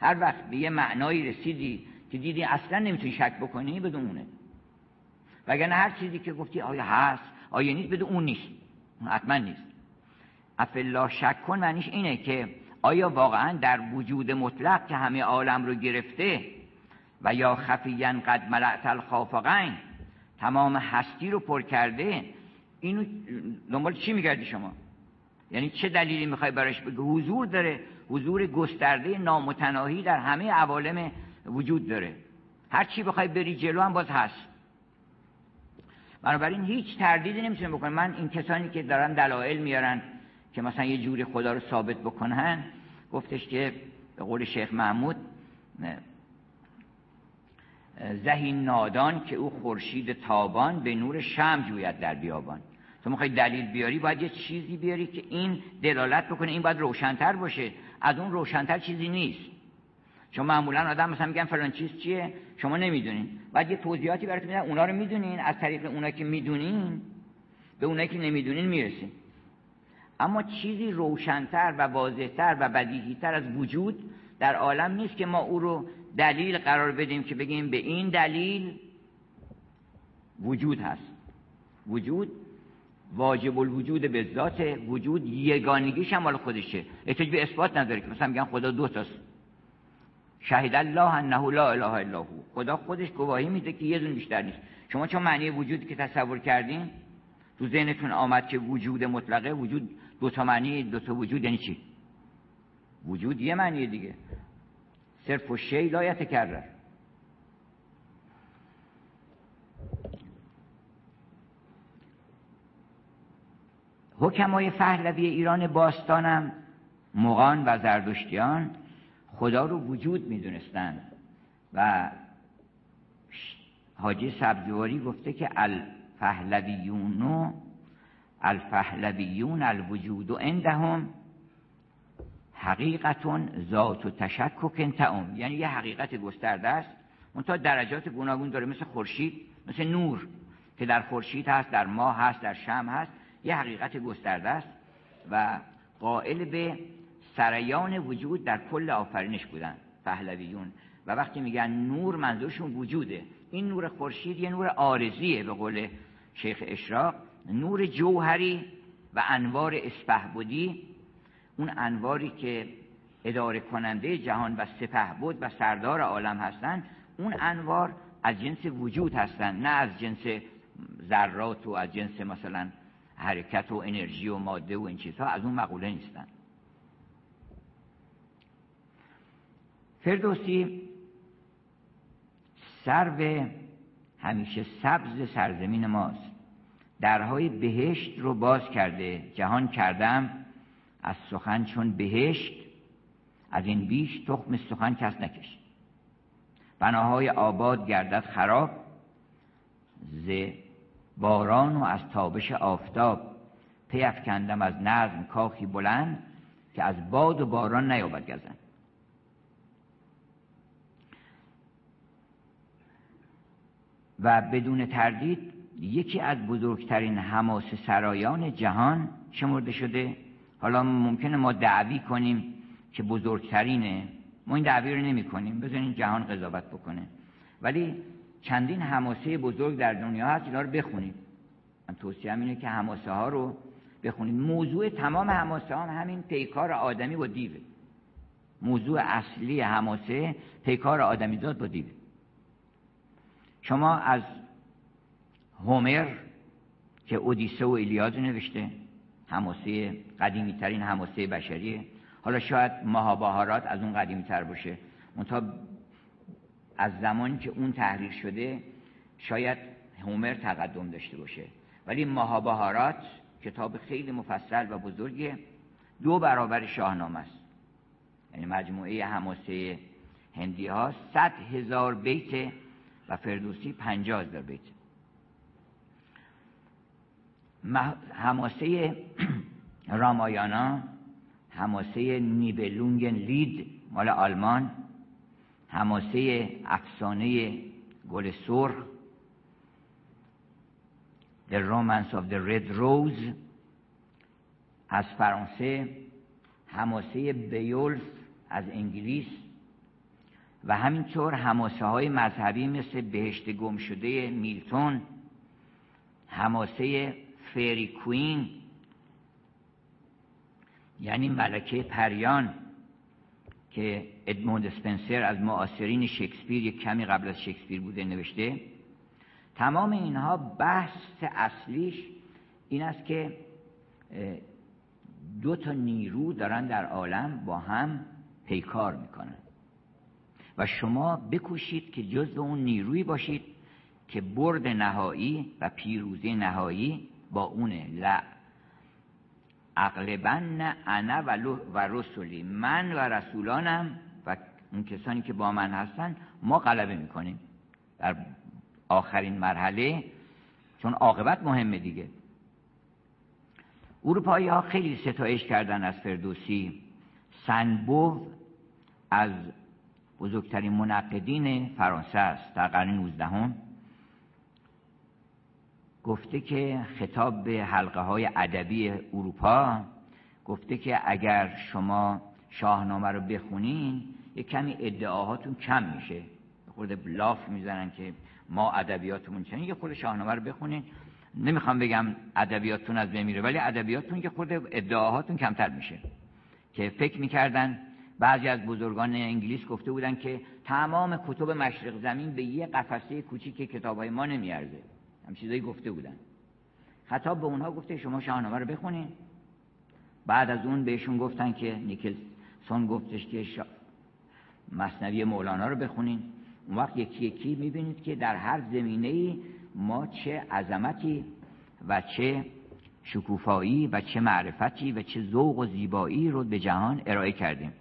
هر وقت به یه معنایی رسیدی که دیدی اصلا نمی‌تونی شک بکنی بدون اونه. وگرنه هر چیزی که گفتی آیا هست آیا نیست بدون اون نیست. حتما نیست. افلا شک کن معنیش اینه که آیا واقعا در وجود مطلق که همه عالم رو گرفته و یا خفیان قد ملعت الخافقین تمام هستی رو پر کرده اینو دنبال چی میگردی شما؟ یعنی چه دلیلی می‌خوای براش بگه حضور داره حضور گسترده نامتناهی در همه عوالم وجود داره. هر چی بخوای بری جلو هم باز هست. بنابراین هیچ تردیدی نمی‌تونه بکنه من این کسانی که دارن دلایل میارن که مثلا یه جوری خدا رو ثابت بکنن گفتش که به قول شیخ محمود زهی نادان که او خورشید تابان به نور شم جوید در بیابان. تو می‌خوای دلیل بیاری باید یه چیزی بیاری که این دلالت بکنه این باید روشنتر باشه. از اون روشنتر چیزی نیست. چون معمولا آدم مثلا میگن فلان چیز چیه؟ شما نمی‌دونین. بعد یه توضیحاتی براتون میدن اونا رو می‌دونین. از طریق اونا که می‌دونین به اونایی که نمی‌دونین می‌رسین. اما چیزی روشنتر و واضحتر و بدیهیتر از وجود در عالم نیست که ما او رو دلیل قرار بدیم که بگیم به این دلیل وجود هست. وجود واجب الوجود به ذات وجود یگانگیش هم مال خودشه. احتیاج به اثبات نداره که مثلا میگن خدا دو تاست شهید الله انه لا اله الا هو. خدا خودش گواهی میده که یه دون بیشتر نیست. شما چون معنی وجودی که تصور کردین تو ذهنتون آمد که وجود مطلقه وجود دو تا معنی دو تا وجود یعنی چی؟ وجود یه معنی دیگه. صرف و شی لا یتکرر. حکمای پهلوی ایران باستانم مغان و زردشتیان خدا رو وجود می‌دونستند و حاجی سبزواری گفته که الفهلویون الفهلویون الوجود و عندهم حقیقتون ذات و تشکک تعم یعنی یه حقیقت گسترده است. تا درجات گوناگون داره مثل خورشید مثل نور که در خورشید هست در ماه هست در شم هست. یه حقیقت گسترده است و قائل به سریان وجود در کل آفرینش بودن پهلویون. و وقتی میگن نور منظورشون وجوده. این نور خورشید یه نور آرزیه به قول شیخ اشراق. نور جوهری و انوار اسپهبودی اون انواری که اداره کننده جهان و سپه بود و سردار عالم هستند اون انوار از جنس وجود هستند نه از جنس ذرات و از جنس مثلا حرکت و انرژی و ماده و این چیزها از اون مقوله نیستن. فردوسی سر همیشه سبز سرزمین ماست. درهای بهشت رو باز کرده جهان کردم از سخن چون بهشت از این بیش تخم سخن کس نکشت. بناهای آباد گردد خراب ز باران و از تابش آفتاب. پیفکندم از نظم کاخی بلند که از باد و باران نیابد گزند. و بدون تردید یکی از بزرگترین حماس سرایان جهان شمرده شده. حالا ممکنه ما دعوی کنیم که بزرگترینه. ما این دعوی رو نمی کنیم بزنین جهان قضاوت بکنه. ولی چندین حماسه بزرگ در دنیا هست اینا رو بخونید. من توصیه اینه که حماسه ها رو بخونید. موضوع تمام حماسه ها همین پیکار آدمی با دیوه. موضوع اصلی حماسه پیکار آدمیزاد با دیوه. شما از هومر که اودیسه و ایلیاد نوشته حماسه قدیمی ترین حماسه بشریه. حالا شاید ماهابهارات از اون قدیمی تر باشه. منتها از زمانی که اون تحریر شده شاید هومر تقدم داشته باشه. ولی ماهابهارات کتاب خیلی مفصل و بزرگه دو برابر شاهنامه است. یعنی مجموعه حماسه هندی ها صد هزار بیت و فردوسی پنجاه هزار بیت. حماسه رامایانا حماسه نیبلونگن لید مال آلمان حماسه افسانه گل سرخ The Romance of the Red Rose از فرانسه حماسه بیولف از انگلیس و همینطور حماسه های مذهبی مثل بهشت گم شده میلتون حماسه فری کوین یعنی ملکه پریان. که ادموند اسپنسر از معاصرین شکسپیر یک کمی قبل از شکسپیر بوده نوشته تمام اینها بحث اصلیش این است که دو تا نیرو دارن در عالم با هم پیکار می‌کنن. و شما بکوشید که جز اون نیروی باشید که برد نهایی و پیروزی نهایی با اونه لا اغلبن انا و رسولی من و رسولانم و اون کسانی که با من هستن ما غلبه می‌کنیم در آخرین مرحله چون عاقبت مهمه دیگه. اروپایی ها خیلی ستایش کردن از فردوسی. سنبوو از بزرگترین منقدین فرانسه است در قرن 19 گفته که خطاب به حلقه های ادبی اروپا گفته که اگر شما شاهنامه رو بخونین یه کمی ادعاهاتون کم میشه. خورده لاف می‌زنن که ما ادبیاتمون چنین یه خود شاهنامه رو بخونین. نمی‌خوام بگم ادبیاتتون از بمیره ولی ادبیاتتون که خود ادعاهاتون کمتر میشه. که فکر می‌کردن بعضی از بزرگان انگلیس گفته بودن که تمام کتب مشرق زمین به یه قفسه کوچیک کتابای ما نمیارزه. هم چیزایی گفته بودن. خطاب به اونها گفته شما شاهنامه رو بخونین. بعد از اون بهشون گفتن که نیکلسون گفتش که شا... مصنوی مولانا رو بخونین. اون وقت یکی یکی می‌بینید که در هر زمینه ما چه عظمتی و چه شکوفایی و چه معرفتی و چه ذوق و زیبایی رو به جهان ارائه کردیم.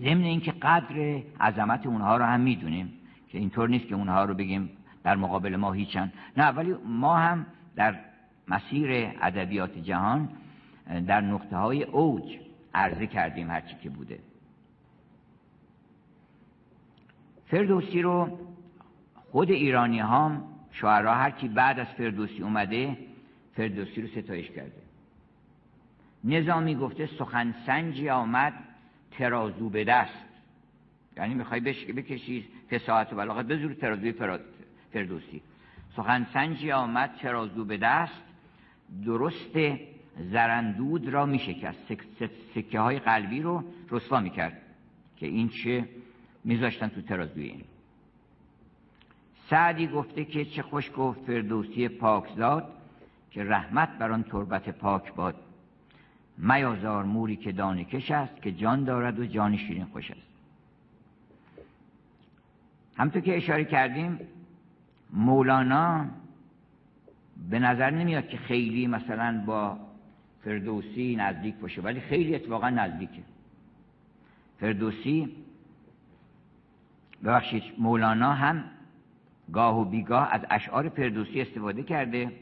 ضمن اینکه قدر عظمت اونها رو هم می‌دونیم که اینطور نیست که اونها رو بگیم در مقابل ما هیچن. نه ولی ما هم در مسیر ادبیات جهان در نقطه های اوج عرضه کردیم هرچی که بوده. فردوسی رو خود ایرانی ها شعرها هر کی بعد از فردوسی اومده فردوسی رو ستایش کرده. نظامی گفته سخن سنجی آمد ترازو به دست. یعنی می‌خوای بکشی فساحت و بلاغت بزور ترازوی فردوسی. سخن سنجی آمد ترازو به دست. درست زرندود را میشکست سکه های قلبی رو رسوا می‌کرد که این چه میذاشتن تو ترازوی این. سعدی گفته که چه خوش گفت فردوسی پاکزاد که رحمت بر آن تربت پاک باد. میازار موری که دانکش است که جان دارد و جان شیرین خوش است. همطور که اشاره کردیم مولانا به نظر نمیاد که خیلی مثلا با فردوسی نزدیک باشه ولی خیلی اتفاقا نزدیکه. فردوسی ببخشید مولانا هم گاه و بیگاه از اشعار فردوسی استفاده کرده.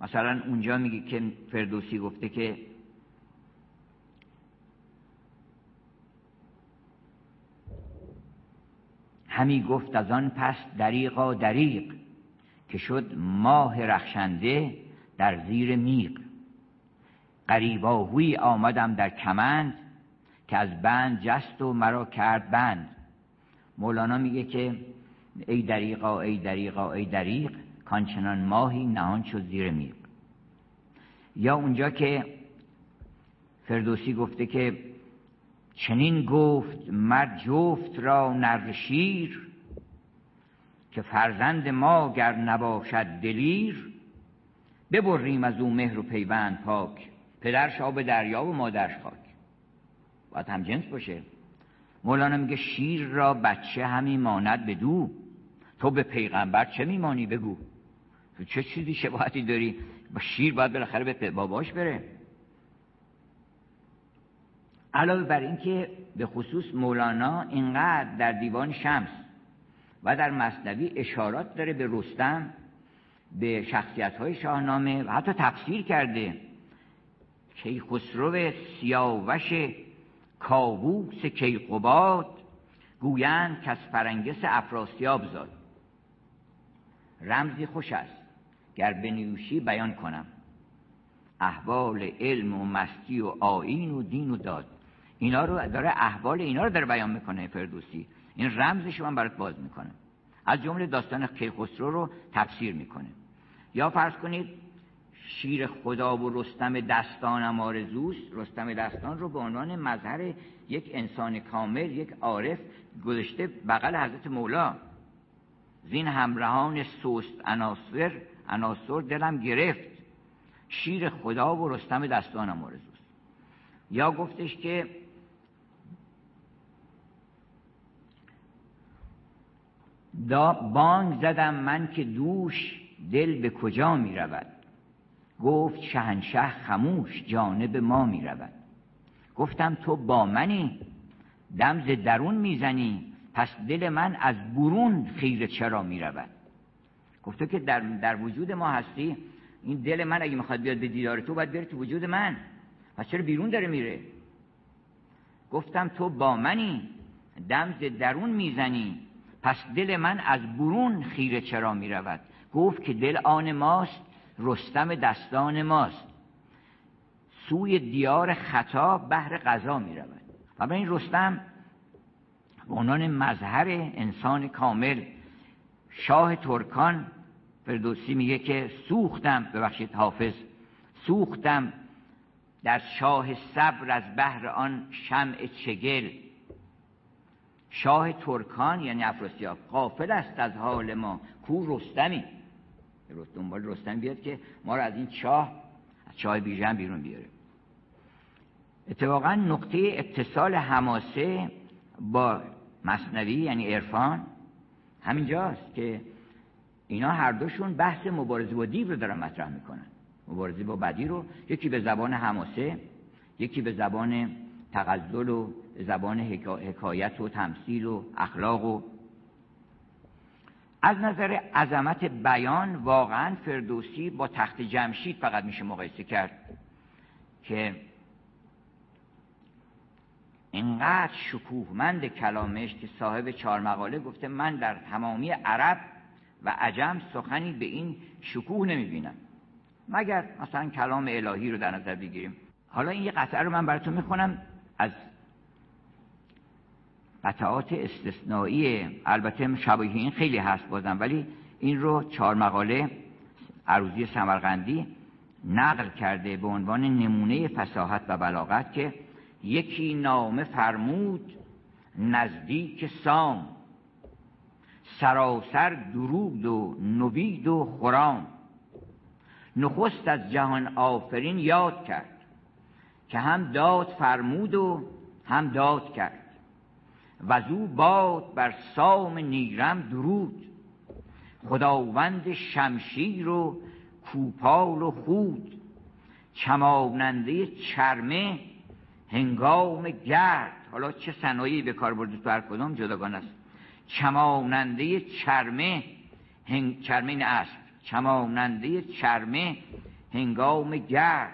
مثلا اونجا میگه که فردوسی گفته که همی گفت از آن پس دریقا دریق که شد ماه رخشنده در زیر میق قریباهوی آمدم در کمند که از بند جست و مرا کرد بند. مولانا میگه که ای دریقا ای دریقا ای دریق کانچنان ماهی نهان شد زیر میق یا اونجا که فردوسی گفته که چنین گفت مرد جفت را نر شیر که فرزند ما گر نباشد دلیر ببریم از او مهر و پیوند پاک پدرش آب دریا و مادرش خاک. باید هم جنس باشه. مولانا میگه شیر را بچه همی ماند به دو تو به پیغمبر چه میمانی بگو؟ تو چه چیزی شباهتی داری؟ با شیر باید بالاخره به باباش بره. علاوه بر اینکه به خصوص مولانا اینقدر در دیوان شمس و در مصنوی اشارات داره به رستم به شخصیت های شاهنامه و حتی تفسیر کرده. کیخسرو سیاوش کاووس کیقباد گویند که از فرنگس افراسیاب زاد. رمزی خوش است. گر بنیوشی بیان کنم. احوال علم و مستی و آین و دین و داد. اینا رو داره احوال اینا رو داره بیان می‌کنه فردوسی. این رمزش من برات باز می‌کنم. از جمله داستان کیخسرو رو تفسیر می‌کنه. یا فرض کنید شیر خدا و رستم دستانم آرزوست. رستم دستان رو به عنوان مظهر یک انسان کامل یک عارف گذاشته بغل حضرت مولا. زین همراهان سوست عناصر عناصر دلم گرفت. شیر خدا و رستم دستانم آرزوست. یا گفتش که دا بانگ زدم من که دوش دل به کجا می رود گفت شهنشه خموش جانب ما می رود گفتم تو با منی دمز درون می‌زنی پس دل من از برون خیره چرا می رود گفته که در, در وجود ما هستی این دل من اگه می‌خواد بیاد به دیدار تو باید بره تو وجود من. پس چرا بیرون داره میره؟ گفتم تو با منی دمز درون می‌زنی پس دل من از برون خیره چرا می رود گفت که دل آن ماست رستم دستان ماست. سوی دیار خطا بهر قضا می رود و این رستم به عنوان مظهر انسان کامل شاه ترکان فردوسی میگه که سوختم ببخشید حافظ سوختم در شاه صبر از بهر آن شمع چگل. شاه ترکان یعنی افراسیاب قافل است از حال ما. کو رستمی؟ دنبال رستمی بیاد که ما رو از این چاه از چاه بیژن بیرون بیاره. اتفاقا نقطه اتصال حماسه با مصنوی یعنی عرفان همینجاست که اینا هر دوشون بحث مبارزه با دیو رو دارن مطرح می‌کنن. مبارزه با بدی رو یکی به زبان حماسه یکی به زبان تغزل و زبان حکایت و تمثیل و اخلاق و از نظر عظمت بیان واقعا فردوسی با تخت جمشید فقط میشه مقایسه کرد که اینقدر شکوهمند کلامش که صاحب چهار مقاله گفته من در تمامی عرب و عجم سخنی به این شکوه نمی‌بینم. مگر مثلا کلام الهی رو در نظر بگیریم؟ حالا این یه قطعه رو من براتون می‌خونم از قطعات استثنایی البته شبیه این خیلی هست بازم ولی این رو چهار مقاله عروضی سمرقندی نقل کرده به عنوان نمونه فساحت و بلاغت که یکی نامه فرمود نزدیک سام سراسر درود و نوید و خرام. نخست از جهان آفرین یاد کرد که هم داد فرمود و هم داد کرد. و او باد بر سام نیرم درود. خداوند شمشیر و کوپال و خود چماننده چرمه هنگام گرد. حالا چه صنایعی به کار برده تو هر کدام جداگانه است. چماننده چرمه هنگ... چرمه اسب. چماننده چرمه هنگام گرد.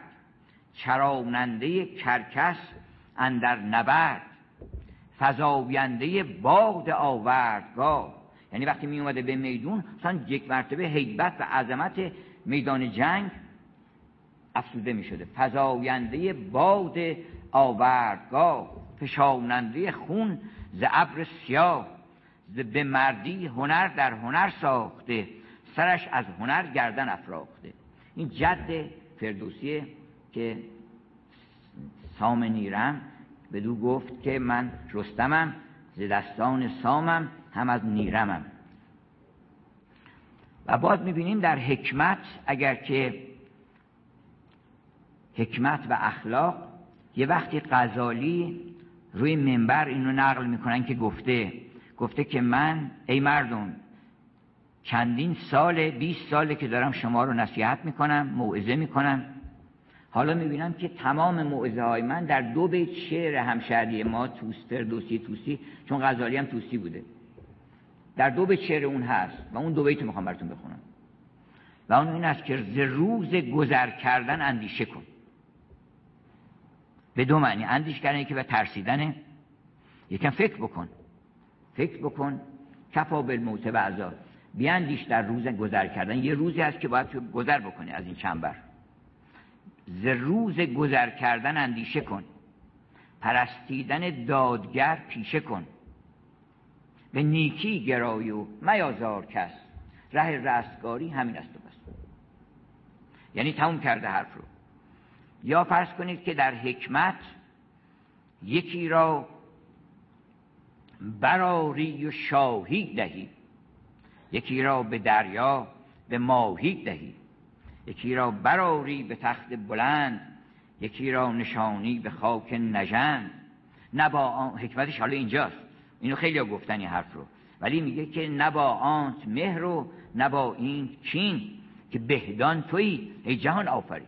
چراننده کرکس اندر نبرد. فضاینده باد آوردگاه. یعنی وقتی می اومده به میدون مثلا یک مرتبه حیبت و عظمت میدان جنگ افسوده می شده فضاینده باد آوردگاه فشاننده خون ز ابر سیاه به مردی هنر در هنر ساخته سرش از هنر گردن افراخته. این جد فردوسیه که سام نیرم به دو گفت که من رستمم ز دستان سامم هم از نیرمم. و باز می‌بینیم در حکمت اگر که حکمت و اخلاق یه وقتی غزالی روی منبر اینو نقل می‌کنن که گفته گفته که من ای مردم چندین سال 20 ساله که دارم شما رو نصیحت می‌کنم موعظه می‌کنم حالا می‌بینم که تمام موعظه های من در دو بیت شعر همشهری ما توستر دوسی توسی چون غزالی هم توسی بوده. در دو بیت شعر اون هست و اون دو بیت می‌خوام براتون بخونم. و اون این است که ز روز گذر کردن اندیشه کن. به دو معنی. اندیش کردن که به ترسیدنه یکم فکر بکن. فکر بکن. کفا بالموت و عذاب بیاندیش در روز گذر کردن. یه روزی هست که باید گذر بکنی از این چنبر ز روز گذر کردن اندیشه کن. پرستیدن دادگر پیشه کن. به نیکی گرای و میازار کس. ره رستگاری همین است و بس. یعنی تموم کرده حرف رو. یا فرض کنید که در حکمت یکی را براری و شاهی دهی. یکی را به دریا به ماهی دهی. یکی را براری به تخت بلند یکی را نشانی به خاک نژند. نه با حکمتش حالا اینجاست. اینو خیلی گفتن این حرف رو. ولی میگه که نه با آنت مهر و نه با این چین که بهدان توی ای جهان آفری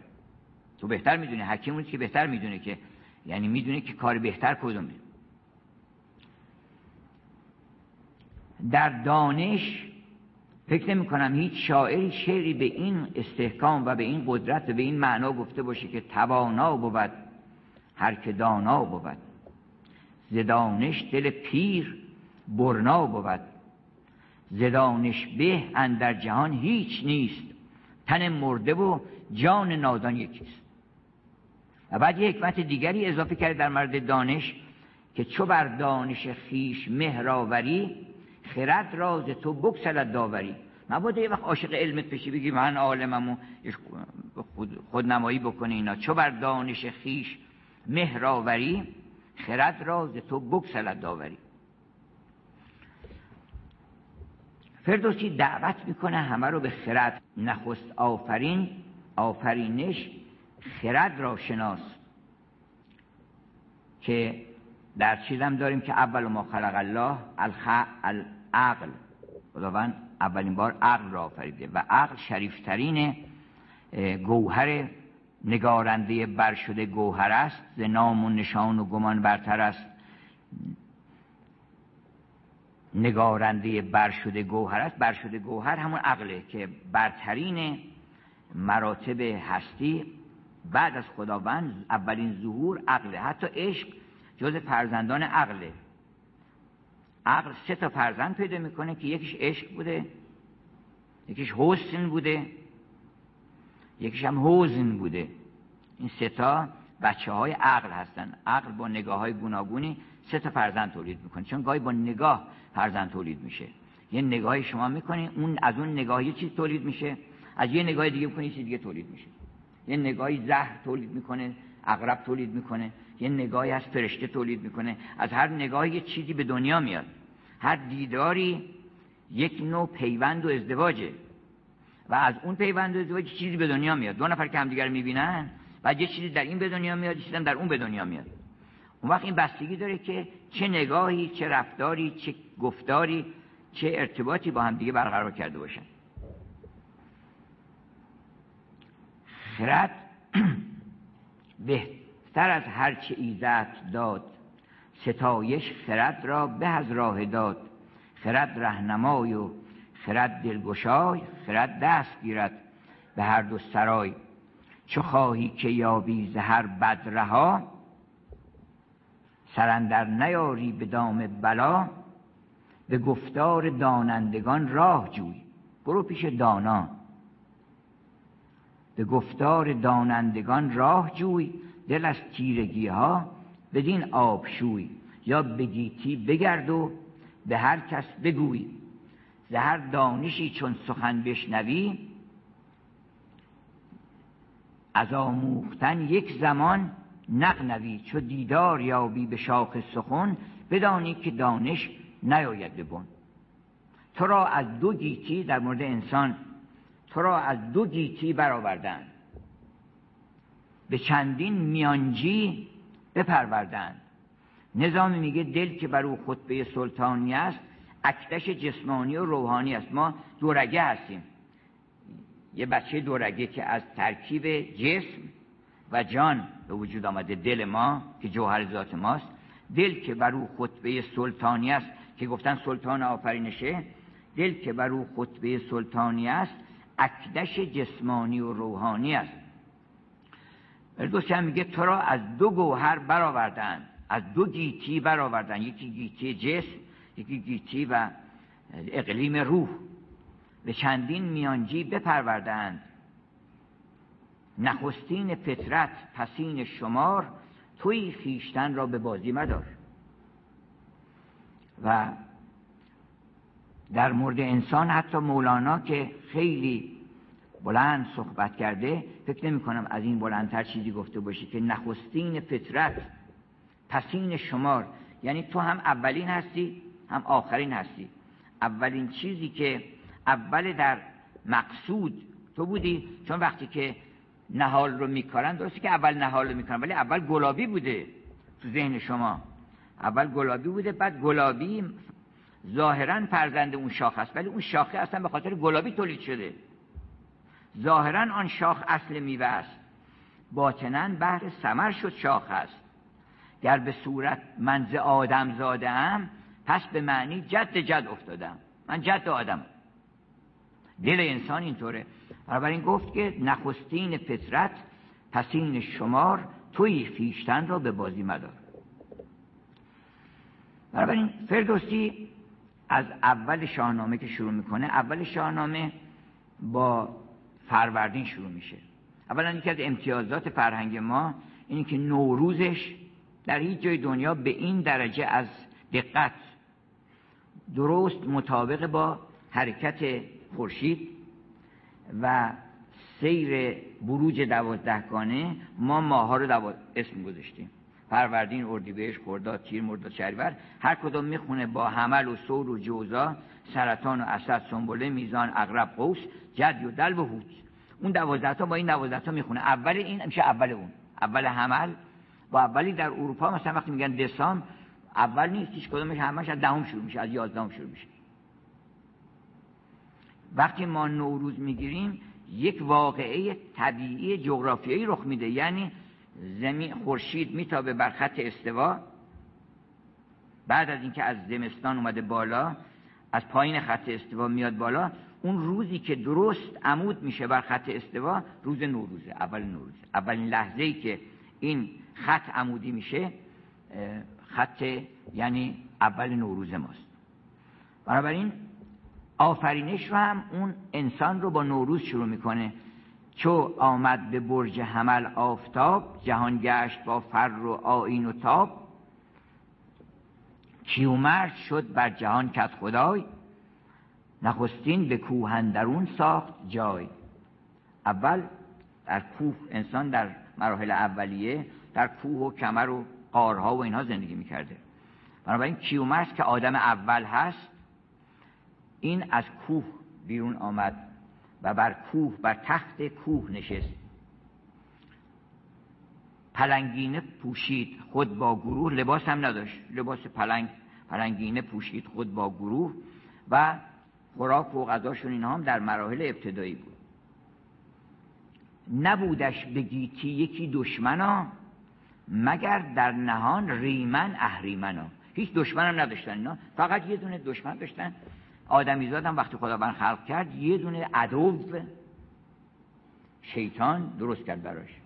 تو بهتر می‌دونی حکیم که بهتر می‌دونه که یعنی می‌دونه که کار بهتر کدومه. در دانش فکر نمی کنم هیچ شاعری شعری به این استحکام و به این قدرت و به این معنا گفته باشه که توانا بود هر که دانا بود. زدانش دل پیر برنا بود. زدانش به اندر جهان هیچ نیست تن مرده و جان نادان یکیست. و بعد یک حکمت دیگری اضافه کرد در مورد دانش که چو بر دانش خیش مهراوری خرد راز تو بکسلت داوری. مبادا یه وقت عاشق علمت بشی بگی من عالمم و خود, نمایی بکنی اینا. چو بر دانش خیش مهراوری خرد راز تو بکسلت داوری. فردوسی دعوت می‌کنه همه رو به خرد نخست آفرین آفرینش خرد را شناس. که در چیزم داریم که اول ما خلق الله الخ العقل خداوند اولین بار عقل را آفریده و عقل شریفترین گوهر نگارنده بر شده گوهر است. ز نام و نشان و گمان برتر است. نگارنده بر شده گوهر است. بر شده گوهر همون عقله که برترین مراتب هستی. بعد از خداوند اولین ظهور عقله. حتی عشق جز فرزندان عقله. عقل سه تا فرزند پیدا می‌کنه که یکیش عشق بوده یکیش حسن بوده یکیش هم حوزن بوده. این سه تا بچه های عقل هستن. عقل با نگاه های گوناگونی سه تا فرزند تولید می‌کنه. چون گاهی با نگاه فرزند تولید میشه. یه نگاهی شما می‌کنی اون از اون نگاه یه تولید میشه. از یه نگاه دیگه می‌کنی چیز دیگه تولید میشه. یه نگاهی زهر تولید می‌کنه اغرب تولید می‌کنه. یه نگاهی از فرشته تولید می‌کنه. از هر نگاهی یه چیزی به دنیا میاد. هر دیداری یک نوع پیوند و ازدواجه. و از اون پیوند و ازدواج چیزی به دنیا میاد. دو نفر که همدیگر می‌بینن و یه چیزی در این به دنیا میاد یه چیزی در اون به دنیا میاد. اون وقت این بستگی داره که چه نگاهی چه رفتاری چه گفتاری چه ارتباطی با هم دیگه برقرار کرده باشن. خرد بهتر از هر چه ایزت داد. ستایش خرد را به از راه داد. خرد رهنمای و خرد دلگشای خرد دست گیرد به هر دو سرای. چو خواهی که یابی زهر بدرها سرندر نیاری به دام بلا. به گفتار دانندگان راه جوی. برو پیش دانا. به گفتار دانندگان راه جوی. دل از تیرگی ها بدین آبشوی یا به گیتی بگرد و به هر کس بگوی. زهر دانشی چون سخن بشنوی از آموختن یک زمان نقنوی چو دیدار یابی به شاخ سخن بدانی که دانش نیاید ببن تو را از دو گیتی در مورد انسان تو را از دو گیتی برآوردند به چندین میانجی بپروردند. نظامی میگه دل که بر او خطبه سلطانی است اکتش جسمانی و روحانی است. ما دورگه هستیم. یه بچه دورگه که از ترکیب جسم و جان به وجود آمده دل ما که جوهر ذات ماست. دل که بر او خطبه سلطانی است که گفتن سلطان آفرینشه. دل که بر او خطبه سلطانی است اکدش جسمانی و روحانی است. هم میگه تو را از دو گوهر برآوردن از دو گیتی برآوردن. یکی گیتی جسم یکی گیتی و اقلیم روح. به چندین میانجی بپروردند. نخستین فطرت پسین شمار توی خیشتن را به بازی مدار. و در مورد انسان حتی مولانا که خیلی بلند صحبت کرده فکر نمی کنم از این بلندتر چیزی گفته باشی که نخستین فطرت پسین شمار. یعنی تو هم اولین هستی هم آخرین هستی. اولین چیزی که اول در مقصود تو بودی چون وقتی که نهال رو میکارن درسته که اول نهال رو میکارن ولی اول گلابی بوده تو ذهن شما. اول گلابی بوده بعد گلابی ظاهرا فرزند اون شاخ است ولی اون شاخه اصلا به خاطر گلابی تولید شده. ظاهرا آن شاخ اصل میوه است. باطنا بهر سمر شد شاخ است. گر به صورت منز آدم زاده ام پس به معنی جد جد افتادم. من جد آدم دل انسان اینطوره. این گفت که نخستین فطرت پسین شمار توی خیشتن را به بازی مدار. این فردوسی از اول شاهنامه که شروع می‌کنه اول شاهنامه با فروردین شروع میشه. اولا یکی از امتیازات فرهنگ ما اینه که نوروزش در هیچ جای دنیا به این درجه از دقت درست مطابق با حرکت خورشید و سیر بروج دوازدهگانه ما ماها رو اسم گذاشتیم. فروردین اردیبهشت خرداد تیر مرداد شهریور هر کدوم می‌خونه با حمل و سور و جوزا سرطان و اسد سنبله میزان اغرب قوس جد و دل و هوت اون دوازده با این دوازده می‌خونه. اول این میشه اول اون. اول حمل. با اولی در اروپا مثلا وقتی میگن دسام اول نیست هیچ کدومش همش از دهم شروع میشه از یازدهم شروع میشه. وقتی ما نوروز می‌گیریم یک واقعه طبیعی جغرافیایی رخ میده. یعنی زمین خورشید میتابه بر خط استوا. بعد از اینکه از زمستان اومده بالا از پایین خط استوا میاد بالا اون روزی که درست عمود میشه بر خط استوا روز نوروزه اول نوروز اولین لحظه ای که این خط عمودی میشه خط یعنی اول نوروز ماست. بنابراین آفرینش رو هم اون انسان رو با نوروز شروع می‌کنه. چو آمد به برج حمل آفتاب جهان گشت با فر و آین و تاب کیومرد شد بر جهان کت خدای. نخستین به کوهندرون ساخت جای. اول در کوه انسان در مراحل اولیه در کوه و کمر و قارها و اینها زندگی می‌کرده. بنابراین کیومرس که آدم اول هست این از کوه بیرون آمد و بر کوه بر تخت کوه نشست. پلنگینه پوشید. خود با گروه لباس هم نداشت. لباس پلنگ پلنگینه پوشید. خود با گروه و خوراک و غذاشون اینها هم در مراحل ابتدایی بود. نبودش به گیتی یکی دشمنا مگر در نهان ریمن اهریمنا. هیچ دشمن هم نداشتن اینا. فقط یه دونه دشمن داشتن. آدمیزاد هم وقتی خداوند خلق کرد یه دونه عدو شیطان درست کرد براش.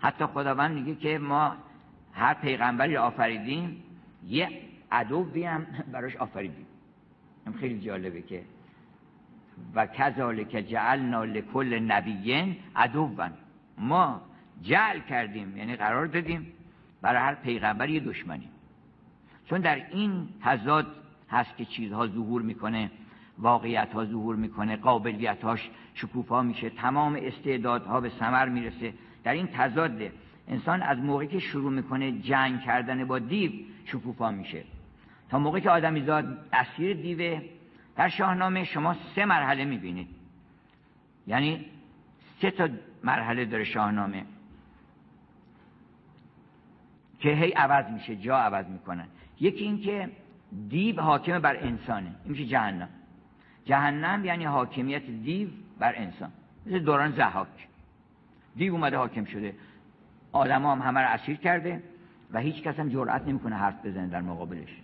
حتی خداوند میگه که ما هر پیغمبری آفریدیم یه عدوی هم براش آفریدیم. این خیلی جالبه که و کذالک جعلنا لکل نبیین عدوان. ما جعل کردیم یعنی قرار دادیم برای هر پیغمبر یه دشمنی. چون در این تضاد هست که چیزها ظهور می‌کنه واقعیت ها ظهور می‌کنه قابلیت هاش شکوفا میشه تمام استعدادها به ثمر می‌رسه. در این تضاده. انسان از موقعی که شروع می‌کنه جنگ کردن با دیو شکوفا میشه. تا موقعی که آدمیزاد اسیر دیوه در شاهنامه شما سه مرحله می‌بینید. یعنی سه تا مرحله داره شاهنامه. که هی عوض میشه جا عوض می‌کنن. یکی این که دیو حاکم بر انسانه. این میشه جهنم. جهنم یعنی حاکمیت دیو بر انسان. مثل دوران زحاک. دیو اومده حاکم شده. آدم هم همه رو اسیر کرده و هیچ کس هم جرأت نمی‌کنه حرف بزنه در مقابلش.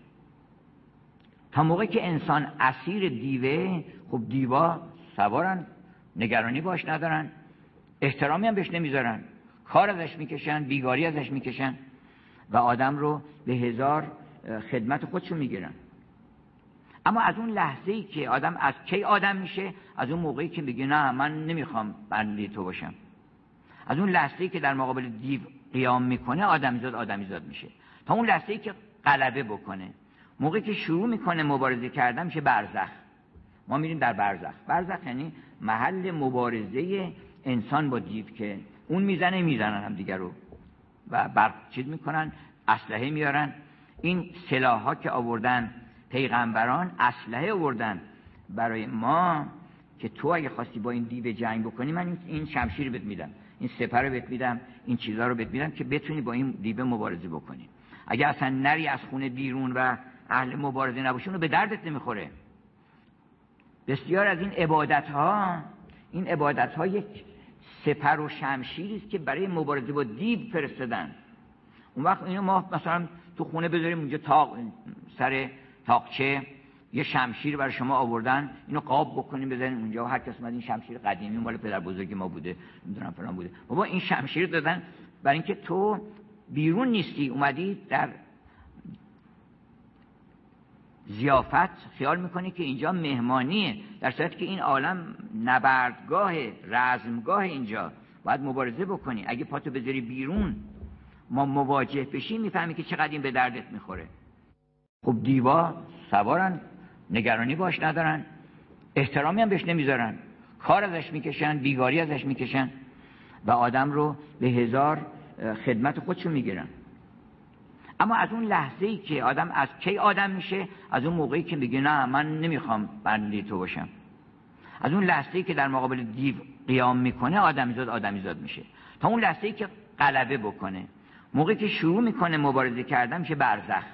تا موقعی که انسان اسیر دیوه خب دیوا سوارن نگرانی باش ندارن احترامی هم بهش نمی‌ذارن. کار ازش می‌کشن بیگاری ازش می‌کشن و آدم رو به هزار خدمت خودشون می‌گیرن. اما از اون لحظه ای که آدم از کی آدم میشه از اون موقعی که میگه نه من نمی‌خوام بنده تو باشم. از اون لحظه ای که در مقابل دیو قیام می‌کنه آدمیزاد آدمیزاد میشه. تا اون لحظه ای که غلبه بکنه. موقعی که شروع می‌کنه مبارزه کردن میشه برزخ. ما میریم در برزخ. برزخ یعنی محل مبارزه انسان با دیو که اون می‌زنه می‌زنن هم دیگر رو. و بر چیز می‌کنن اسلحه میارن این سلاح ها که آوردن پیغمبران اسلحه آوردن برای ما که تو اگه خواستی با این دیو جنگ بکنی من این شمشیر بهت میدم. این سپر رو بهت میدم این چیزها رو بهت میدم که بتونی با این دیو مبارزه بکنی. اگه اصلا نری از خونه بیرون و اهل مبارزه نباشی اونو به دردت نمی‌خوره. بسیار از این عبادت ها این عبادت ها یک سپر و شمشیری است که برای مبارزه با دیو فرستادن. اون وقت اینو ما مثلا تو خونه بذاریم اونجا تاق سر تاقچه یه شمشیر برای شما آوردن اینو قاب بکنیم بزنیم اونجا. و هر کس این شمشیر قدیمی مال پدر بزرگ ما بوده نمی‌دونم فلان بوده. بابا این شمشیر دادن برای اینکه تو بیرون نیستی اومدی در زیافت خیال می‌کنی که اینجا مهمانیه. در صورتی که این عالم نبردگاه رزمگاه اینجا. باید مبارزه بکنی. اگه پاتو بذاری بیرون ما مواجه بشیم می‌فهمی که چقدر این به دردت می‌خوره. خب دیوا سوارن. نگرانی باش ندارن. احترامی هم بهش نمی‌ذارن. کار ازش می‌کشن بیگاری ازش می‌کشن و آدم رو به هزار خدمت خودشون می‌گیرن. اما از اون لحظه ای که آدم از کی آدم میشه از اون موقعی که میگه نه من نمی‌خوام بنده تو باشم. از اون لحظه ای که در مقابل دیو قیام می‌کنه آدمیزاد آدمیزاد میشه. تا اون لحظه ای که غلبه بکنه. موقعی که شروع می‌کنه مبارزه کردن میشه برزخ.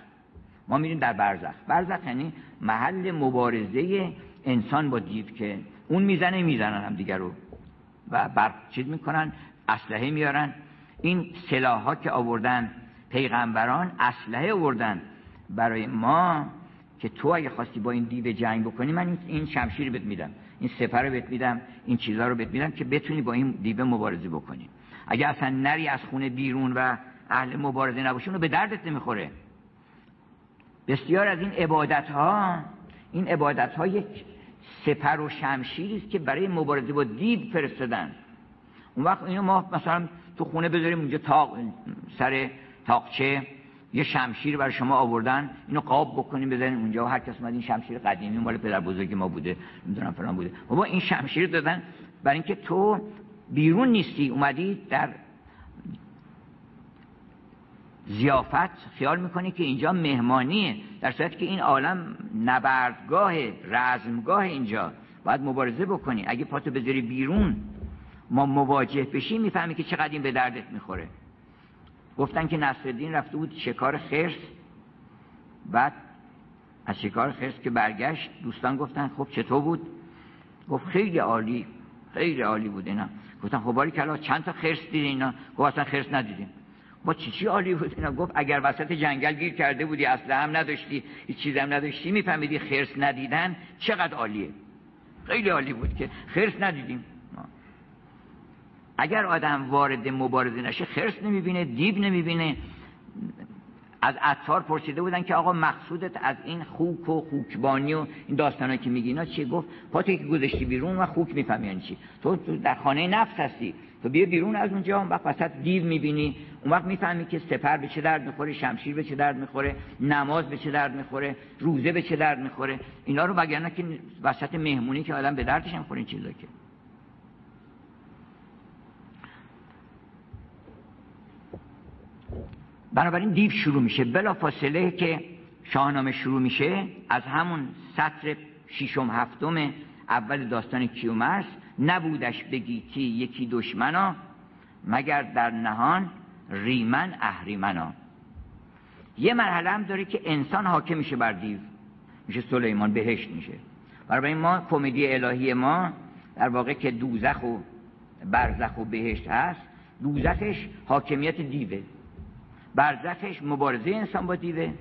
ما میریم در برزخ. برزخ یعنی محل مبارزه انسان با دیو که اون می‌زنه می‌زنن هم دیگر رو. و بر چیز می‌کنن اسلحه میارن این سلاح ها که آوردن پیغمبران اسلحه آوردن برای ما که تو اگه خواستی با این دیو جنگ بکنی من این شمشیر بهت میدم این سپر رو بهت میدم این چیزها رو بهت میدم که بتونی با این دیو مبارزه بکنی. اگه اصلا نری از خونه بیرون و اهل مبارزه نباشی اونو به دردت نمی‌خوره. بسیار از این عبادت ها این عبادت ها یک سپر و شمشیری است که برای مبارزه با دیو فرستادن. اون وقت اینو ما مثلا تو خونه بذاریم اونجا تاق سر تاقچه یه شمشیر برای شما آوردن اینو قاب بکنیم بزنین اونجا و هر کس این شمشیر قدیمی مال پدر بزرگ ما بوده نمی‌دونم فلان بوده. بابا این شمشیر دادن برای اینکه تو بیرون نیستی اومدی در زیافت خیال می‌کنی که اینجا مهمانیه در صورتی که این عالم نبردگاه رزمگاه اینجا. باید مبارزه بکنی. اگه پاتو بذاری بیرون ما مواجه بشیم می‌فهمی که چقدر این به دردت می‌خوره. گفتن که نصرالدین رفته بود شکار خرس. بعد از شکار خرس که برگشت دوستان گفتن خب چطور بود؟ گفت خیلی عالی خیلی عالی بود اینا. گفتن خب باری کلا چند تا خرس دیدین اینا؟ گفت خرس ندیدیم. با چی چی عالی بود اینا؟ گفت اگر وسط جنگل گیر کرده بودی اصلا هم نداشتی هیچ چیز هم نداشتی میفهمیدی خرس ندیدن چقدر عالیه. خیلی عالی بود که خرس ندیدیم. اگر آدم وارد مبارزه نشه خرس نمی‌بینه دیو نمی‌بینه. از عطار پرسیده بودن که آقا مقصودت از این خوک و خوکبانی و این داستانایی که میگی اینا چیه؟ گفت پا که گذاشتی بیرون و خوک می‌فهمی چی. تو در خانه نفس هستی. تو بیا بیرون از اونجا اون وقت وسط دیو می‌بینی. اون وقت می‌فهمی که سپر به چه درد می‌خوره شمشیر به چه درد می‌خوره نماز به چه درد می‌خوره روزه به چه درد می‌خوره. اینا رو وگرنه که وسط مهمونی که آدم به دردش نمی‌خوره این چیزا که. بنابراین دیو شروع میشه. بلا فاصله که شاهنامه شروع میشه از همون سطر ششم هفتم اول داستان کیومرس نبودش بگیتی یکی دشمنا مگر در نهان ریمن اهریمنا. یه مرحله هم داره که انسان حاکم میشه بر دیو. میشه سلیمان بهشت میشه. برای ما کمدی الهی ما در واقع که دوزخ و برزخ و بهشت هست دوزخش حاکمیت دیوه. برزخش مبارزه انسان با دیوه.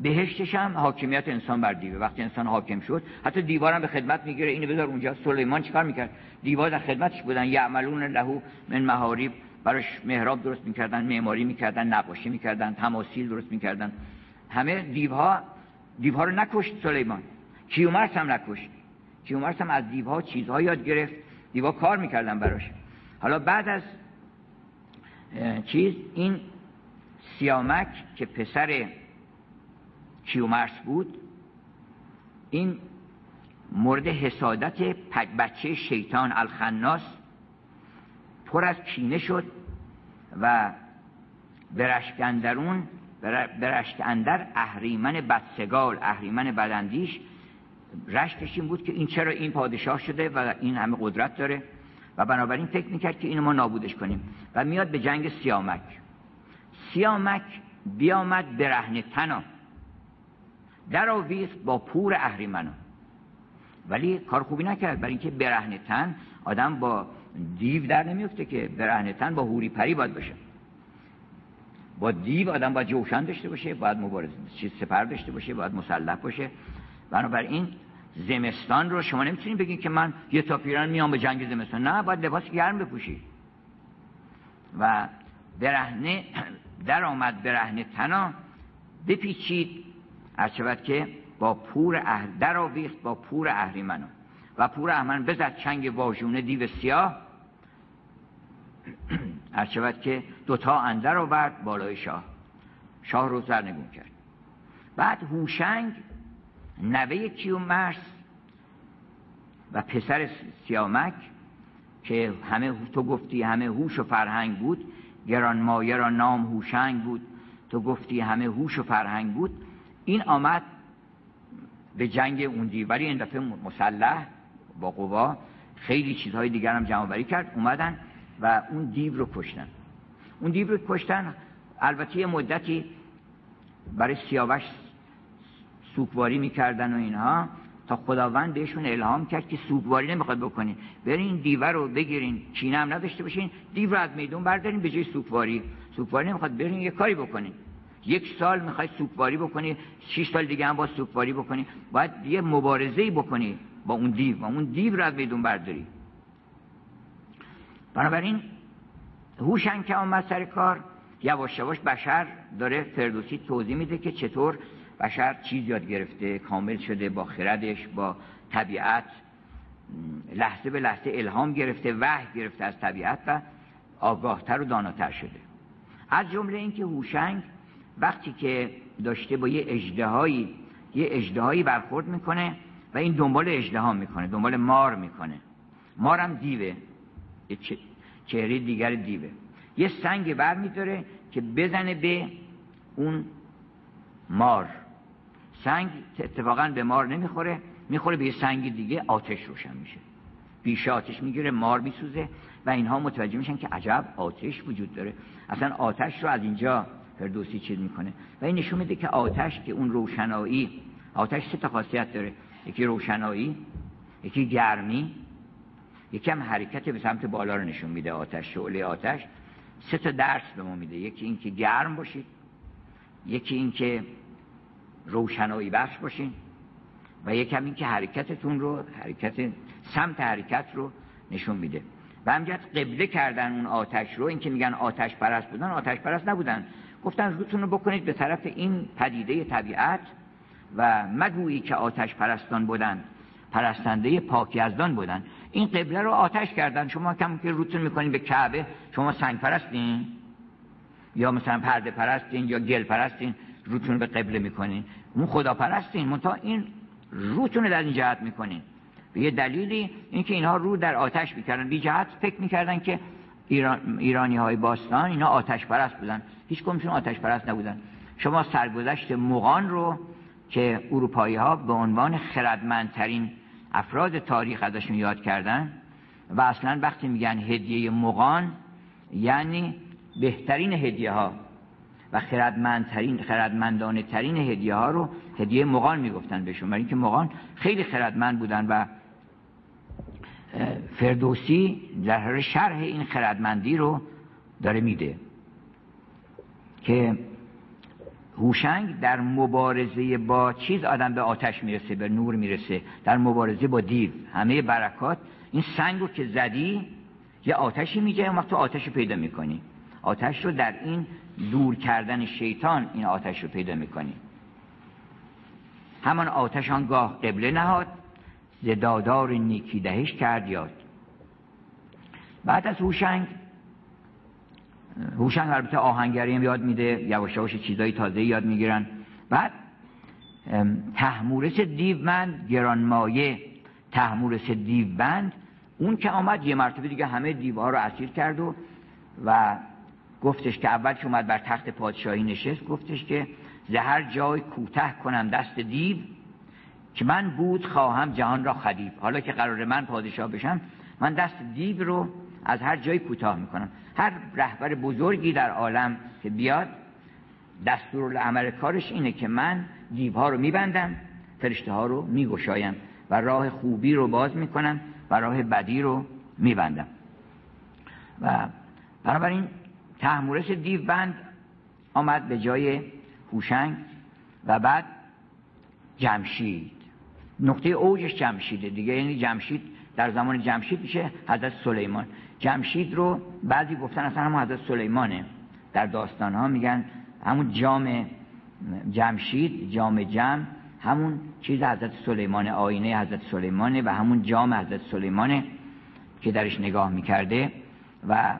بهشتش هم حاکمیت انسان بر دیوه. وقتی انسان حاکم شد حتی دیوارم به خدمت می‌گیره. اینو بذار اونجا. سلیمان چیکار می‌کرد؟ دیوار در خدمتش بودن. یعملون لهو من مهاریب براش محراب درست می‌کردن معماری می‌کردن نقاشی می‌کردن تماثیل درست می‌کردن. همه دیوها دیوها رو نکشت سلیمان. کیومرس هم نکشت. کیومرس هم از دیوها چیزها یاد گرفت. دیوها کار می‌کردن براش. حالا بعد از چیز این سیامک که پسر کیومرس بود این مورد حسادت بچه شیطان الخناس پر از کینه شد و برشکندرون برشک اندر اهریمن بدسگال اهریمن بدندیش رشکش این بود که این چرا این پادشاه شده و این همه قدرت داره و بنابراین فکر می‌کرد که اینو ما نابودش کنیم و میاد به جنگ سیامک. سیامک بیامد برهنه تنا. در آویخت با پور اهریمنو. ولی کار خوبی نکرد. برای اینکه برهنه تن آدم با دیو در نمیفته که برهنه تن با هوری پری باید باشه. با دیو آدم باید جوشن داشته باشه باید مبارزه چیز سپر داشته باشه باید مسلح باشه. بنابراین زمستان رو شما نمی‌تونید بگید که من یه تا پیران میام به جنگ زمستان. نه باید لباس گرم بپوشی. و برهنه در آمد برهنه تنا بپیچید شود که با پور اهل در آویخت با پور اهریمنو و پور اهریمن بزد چنگ واژونه دیو سیاه. شود که دوتا اندر آورد بالای شاه. شاه رو سرنگون کرد. بعد هوشنگ نوه کیومرس و پسر سیامک که همه تو گفتی همه هوش و فرهنگ بود گران مایه را نام هوشنگ بود. تو گفتی همه هوش و فرهنگ بود. این آمد به جنگ اون ولی این دفعه مسلح با قوا. خیلی چیزهای دیگر هم جمع کرد اومدن و اون دیو رو کشتن. اون دیو رو کشتن البته یه مدتی برای سیاوش سوگواری می‌کردن و اینها تا خداوند بهشون الهام کرد که سوگواری نمی‌خواد بکنین برین دیوه رو بگیرین چینه هم نداشته باشین دیو رو از میدون بردارین به جای سوگواری. سوگواری نمی‌خواد برین یه کاری بکنین. یک سال می‌خوای سوگواری بکنی شش سال دیگه هم با سوگواری بکنی. باید یه مبارزه بکنی با اون دیو. و اون دیو رو میدون برداری. بنابراین هوشن که آمد سر کار یواش یواش بشر داره فردوسی توضیح میده که چطور بشر چیز یاد گرفته کامل شده با خردش با طبیعت. لحظه به لحظه الهام گرفته وحی گرفته از طبیعت و آگاهتر و داناتر شده. از جمله اینکه هوشنگ وقتی که داشته با یه اجدهایی یه اجدهایی برخورد می‌کنه و این دنبال اجدها می‌کنه دنبال مار می‌کنه. مارم دیوه یه چهره دیگر دیوه. یه سنگ بر میداره که بزنه به اون مار. سنگ اتفاقا به مار نمی‌خوره می‌خوره به یه سنگ دیگه آتش روشن میشه. بیشه آتش می‌گیره مار میسوزه و اینها متوجه میشن که عجب آتش وجود داره. اصلا آتش رو از اینجا فردوسی چیز می‌کنه. و این نشون میده که آتش که اون روشنایی آتش سه تا خاصیت داره. یکی روشنایی یکی گرمی یکی هم حرکت به سمت بالا رو نشون میده آتش شعله آتش. سه تا درس به ما میده. یکی اینکه گرم باشید یکی اینکه روشنایی بخش باشین و یکم این که حرکتتون رو حرکت سمت حرکت رو نشون میده. و همجد قبله کردن اون آتش رو این که میگن آتش پرست بودن آتش پرست نبودن. گفتن روتون رو بکنید به طرف این پدیده طبیعت و مگویی که آتش پرستان بودن پرستنده پاکیزدان بودن. این قبله رو آتش کردن. شما کم که روتون می‌کنید به کعبه شما سنگ پرستین؟ یا مثلا پرده پرستین یا گل پرستین؟ روتون به قبله می‌کنین. اون خدا پرستین. منتها این روتون رو در این جهت می‌کنین. به یه دلیلی اینکه اینها رو در آتش می‌کردن. بی جهت فکر می‌کردن که ایران، ایرانی های باستان اینا آتش پرست بودن. هیچ کمشون آتش پرست نبودن. شما سرگذشت مغان رو که اروپایی ها به عنوان خردمندترین افراد تاریخ ازشون یاد کردن و اصلا وقتی میگن هدیه مغان یعنی بهترین هدیه ها و خردمندترین خردمندانه ترین هدیه ها رو هدیه مغان می‌گفتن بهشون. برای اینکه مغان خیلی خردمند بودن و فردوسی در شرح این خردمندی رو داره میده که هوشنگ در مبارزه با چیز آدم به آتش می‌رسه به نور می‌رسه در مبارزه با دیو. همه برکات این سنگ رو که زدی یه آتشی اون وقت تو آتش رو پیدا می‌کنی. آتش رو در این دور کردن شیطان این آتش رو پیدا می‌کنی. همان آتش آنگاه قبله نهاد. زدادار نیکی دهش کرد یاد. بعد از هوشنگ هوشنگ البته آهنگری هم یاد میده یواش یواش چیزای تازه یاد می‌گیرن. بعد تحمورس دیومند گرانمایه تحمورس دیوبند اون که آمد یه مرتبه دیگه همه دیوها رو اسیر کرد و و گفتش که اول که اومد بر تخت پادشاهی نشست گفتش که زهر جای کوته کنم دست دیو. که من بود خواهم جهان را خدیب حالا که قرار من پادشاه بشم من دست دیو رو از هر جای کوتاه می‌کنم. هر رهبر بزرگی در عالم که بیاد دستور عمل کارش اینه که من دیوها رو میبندم فرشته ها رو میگشایم و راه خوبی رو باز می‌کنم و راه بدی رو میبندم. و بنابراین تحمورس دیو بند آمد به جای هوشنگ و بعد جمشید. نقطه اوجش جمشیده دیگه یعنی جمشید در زمان جمشید میشه حضرت سلیمان. جمشید رو بعضی گفتن اصلا همون حضرت سلیمانه. در داستان ها میگن همون جام جمشید جام جم همون چیز حضرت سلیمان آینه حضرت سلیمانه و همون جام حضرت سلیمانه که درش نگاه می‌کرده و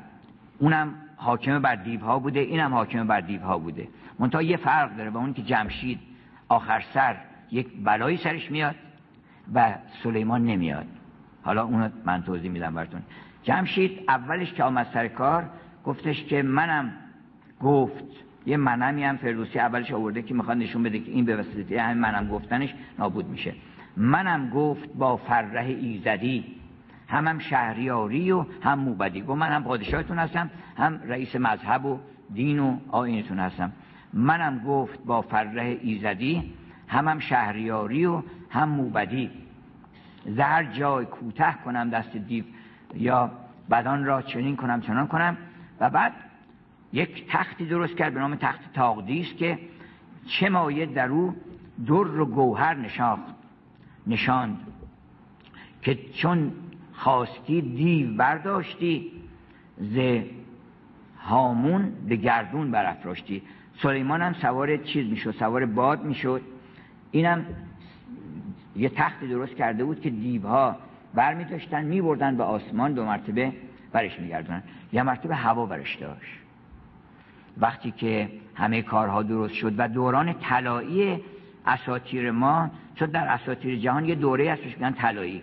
اونم حاکم بر دیوها بوده اینم حاکم بر دیوها بوده. منتها یه فرق داره با اون که جمشید آخر سر یک بلایی سرش میاد و سلیمان نمیاد. حالا اونو من توضیح میدم براتون. جمشید اولش که آمد سر کار گفتش که منم گفت. یه منمی هم فردوسی اولش آورده که می‌خواد نشون بده که این به وسیله همین منم گفتنش نابود میشه. منم گفت با فرح ایزدی. هم هم شهریاری و هم موبدی. گفت من هم پادشاهتون هستم هم رئیس مذهب و دین و آینتون هستم. منم گفت با فرح ایزدی هم هم شهریاری و هم موبدی. زهر جای کوته کنم دست دیو یا بدان را چنین کنم چنان کنم. و بعد یک تختی درست کرد به نام تخت تاقدیس که چه مایه در او در و گوهر نشاخت نشاند. که چون خواستی دیو برداشتی ز هامون به گردون برافراشتی. سلیمان هم سوار چیز می‌شد سوار باد می‌شد. اینم یه تختی درست کرده بود که دیوها بر می داشتن می بردن به آسمان دو مرتبه برش می گردن. یه مرتبه هوا برش داشت. وقتی که همه کارها درست شد و دوران طلایی اساتیر ما چون در اساتیر جهان یه دوره هستش میگن طلایی.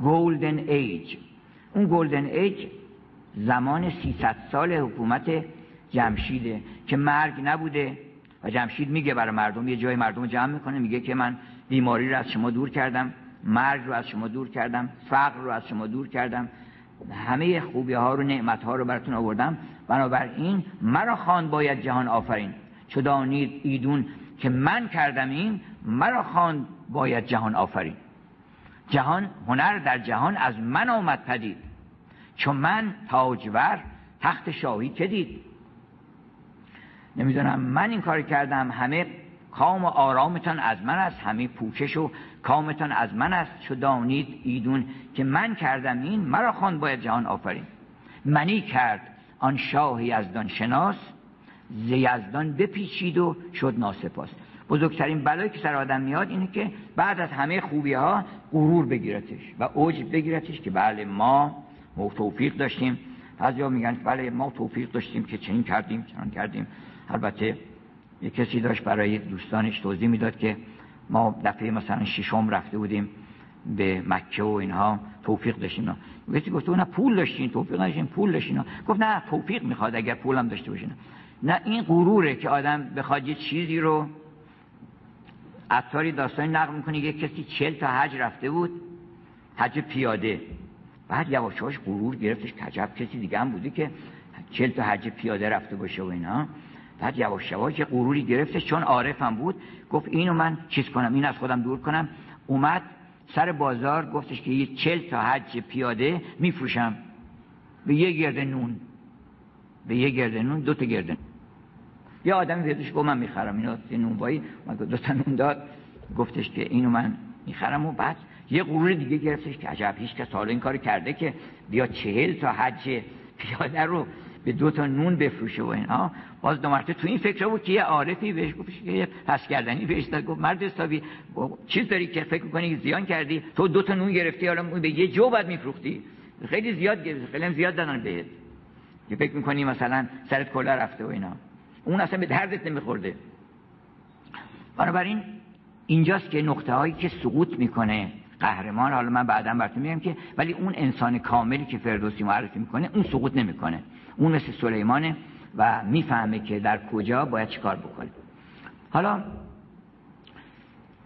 گولدن ایج اون گولدن ایج زمان 300 سال حکومت جمشیده که مرگ نبوده و جمشید میگه برای مردم یه جای مردم جمع می‌کنه میگه که من بیماری رو از شما دور کردم مرگ رو از شما دور کردم فقر رو از شما دور کردم. همه خوبی ها رو نعمت ها رو براتون آوردم. بنابراین مرا خان باید جهان آفرین. چو دانید ایدون که من کردم این مرا خان باید جهان آفرین. جهان هنر در جهان از من آمد پدید. چون من تاجور تخت شاهی که دید. نمی‌دونم من این کار کردم همه کام و آرامتان از من است همه پوکش و کامتان از من است. چو دانید ایدون که من کردم این مرا خوان باید جهان آفرین. منی کرد آن شاه یزدان شناس ز یزدان بپیچید و شد ناسپاس. بزرگترین بلایی که سر آدم میاد اینه که بعد از همه خوبی ها غرور بگیرتش و اوج بگیرتش که بله ما توفیق داشتیم. بعضیا میگن بله ما توفیق داشتیم که چنین کردیم چنان کردیم. البته یه کسی داشت برای دوستانش توضیح می‌داد که ما دفعه مثلا ششم رفته بودیم به مکه و اینها توفیق داشتیم. کسی گفت نه پول داشتین توفیق داشتین پول داشتین. گفت نه توفیق می‌خواد اگر پولم داشته باشین. نه این غروره که آدم بخواد یه چیزی رو عطاری داستانی نقل می‌کنه یه کسی چل تا حج رفته بود حج پیاده. بعد یواش غرور گرفتش کجب کسی دیگه هم بودی که چل تا حج پیاده رفته باشه و اینا. بعد یواش یواش یه غروری گرفتش چون عارفم بود. گفت اینو من چیز کنم این از خودم دور کنم. اومد سر بازار گفتش که یه چل تا حج پیاده میفروشم. به یه گرده نون. به یه گرده نون دو تا گرده یه آدمی بیادش گفت من می‌خرم. اینا نونبایی من دو تا نون داد. گفتش که اینو من می‌خرم و بعد یه غرور دیگه گرفتش که عجب هیچ کس حالا این کار کرده که بیا چهل تا حج پیاده رو به دو تا نون بفروشه و اینا. باز دو مرتبه تو این فکر بود که یه عارفی بهش گفت که پس کردنی بهش داد گفت مرد حسابی چیز داری که فکر کنی زیان کردی؟ تو دو تا نون گرفتی حالا به یه جو بعد میفروختی. خیلی زیاد گرفتی خیلی زیاد دادن بهت. که فکر می‌کنی مثلا سرت کلا رفته و اینا. اون اصلا به دردت نمیخورده. بنابراین اینجاست که نقطه هایی که سقوط می‌کنه قهرمان حالا من بعدا براتون میگم که ولی اون انسان کاملی که فردوسی معرفی می‌کنه اون سقوط نمی‌کنه. اون مثل سلیمانه و می‌فهمه که در کجا باید چیکار بکنه. حالا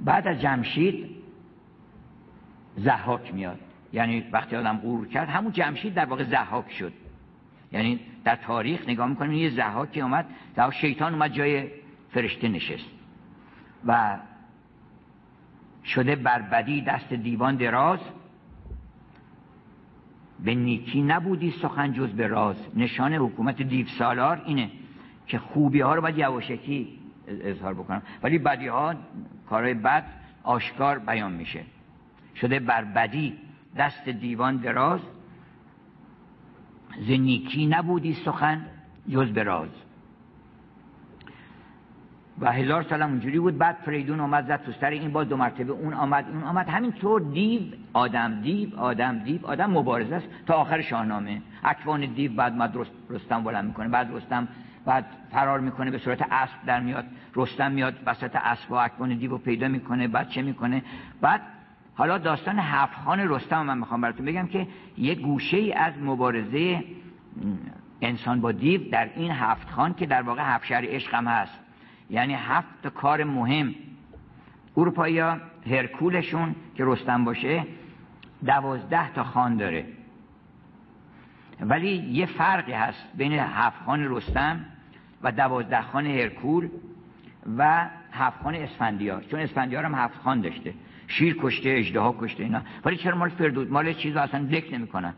بعد از جمشید زحاک میاد. یعنی وقتی آدم غرور کرد همون جمشید در واقع زحاک شد. یعنی در تاریخ نگاه می‌کنیم یه زحاکی اومد در شیطان اومد جای فرشته نشست. و شده بر بدی دست دیوان دراز به نیکی نبودی سخن جز به راز. نشان حکومت دیو سالار اینه که خوبی ها رو باید یواشکی اظهار بکنم. ولی بدی ها کارهای بد آشکار بیان میشه. شده بر بدی دست دیوان دراز. ز نبودی سخن جز به راز. و هزار سال هم اونجوری بود. بعد فریدون آمد زد تو سر این باز دو مرتبه اون آمد اون آمد. همینطور دیو آدم دیو آدم دیو آدم مبارزه است تا آخر شاهنامه. اکوان دیو بعد مد رستم بلند می‌کنه. بعد رستم بعد فرار می‌کنه به صورت اسب در میاد. رستم میاد وسط اسب و اکوان دیو پیدا می‌کنه. بعد چه می‌کنه؟ بعد حالا داستان هفت رستم من می‌خوام براتون بگم که یه گوشه ای از مبارزه انسان با دیو در این هفت خان که در واقع هفت شهر عشق هم هست. یعنی هفت کار مهم. اروپایی ها هرکولشون که رستم باشه دوازده تا خان داره. ولی یه فرقی هست بین هفت خان رستم و دوازده خان هرکول و هفت خان اسفندیار. چون اسفندیار هم هفت خان داشته. شیر کشته اجده کشته اینا. ولی چرا مال فردود مال چیز اصلا ذکر نمی‌کنن.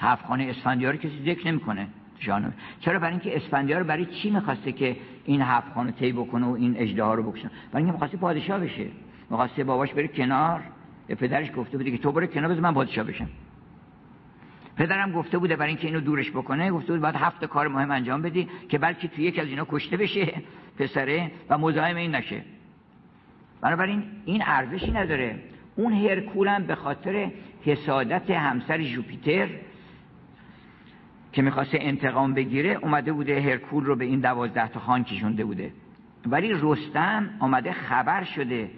هفت خان اسفندیار کسی ذکر نمی‌کنه. جانب. چرا؟ برای اینکه اسفندیار برای چی می‌خواسته که این هفت خانه طی بکنه و این اجده رو بکشه برای اینکه می‌خواسته پادشاه بشه. می‌خواسته باباش بره کنار. به پدرش گفته بوده که تو برو کنار بذار من پادشاه بشم. پدرم گفته بوده برای اینکه اینو دورش بکنه گفته بود باید هفت کار مهم انجام بدی که بلکه توی یک از اینا کشته بشه پسره و مزاحم این نشه. بنابراین این ارزشی نداره. اون هرکول به خاطر حسادت همسر جوپیتر که می‌خواسته انتقام بگیره اومده بوده هرکول رو به این دوازده تا خان کشونده بوده. ولی رستم آمده خبر شده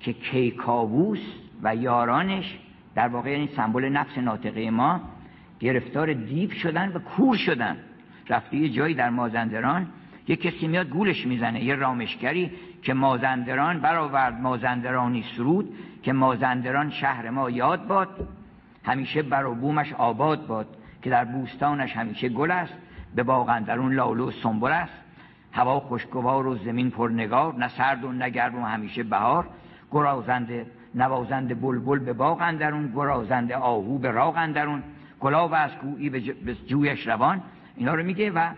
که کیکاووس و یارانش در واقع این یعنی سمبل نفس ناطقه ما گرفتار دیو شدن و کور شدن. رفته یه جایی در مازندران یه کسی میاد گولش می‌زنه یه رامشگری که مازندران برآورد مازندرانی سرود که مازندران شهر ما یاد باد همیشه بر بومش آباد باد. که در بوستانش همیشه گل است به باغ اندرون لاله و سنبل است. هوا خوشگوار و زمین پرنگار نه سرد و نه گرم و همیشه بهار. گرازنده نوازنده بلبل به باغ اندرون گرازنده آهو به راغ اندرون. گلاب از گویی به جویش روان. اینا رو میگه و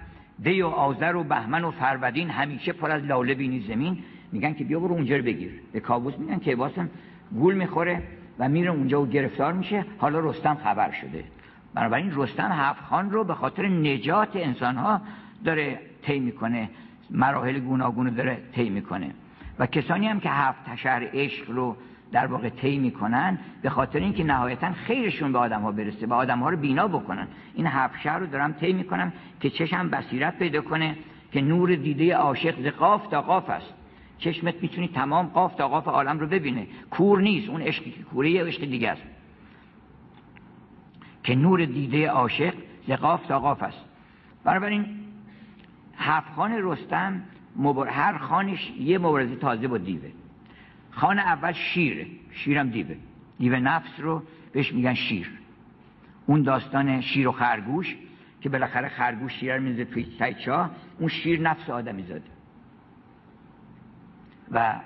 دی و آذر و بهمن و فرودین همیشه پر از لاله بینی زمین. میگن که بیا برو اونجا رو بگیر. به کابوس میگن که واسم گول می‌خوره و میره اونجا و گرفتار میشه. حالا رستم خبر شده. بنابراین رستم هفت خان رو به خاطر نجات انسان ها داره طی می‌کنه مراحل گوناگون رو داره طی می‌کنه. و کسانی هم که هفت شهر عشق رو در واقع طی می‌کنن به خاطر اینکه نهایتا خیرشون به آدم ها برسه و آدم ها رو بینا بکنن. این هفت شهر رو دارم طی می‌کنم که چشم بصیرت پیدا کنه که نور دیده عاشق ز قاف تا قاف است. چشمت می‌تونی تمام قاف تا قاف عالم رو ببینه. کور نیست. اون عشقی که کوره یه عشق دیگه است. که نور دیده عاشق ز قاف تا قاف است. بنابراین هفت خان رستم مبار... هر خانش یه مبارزه تازه با دیوه. خان اول شیره شیرم دیوه. دیو نفس رو بهش میگن شیر. اون داستان شیر و خرگوش که بالاخره خرگوش شیر میزه توی تایچا اون شیر نفس آدمی زاده. و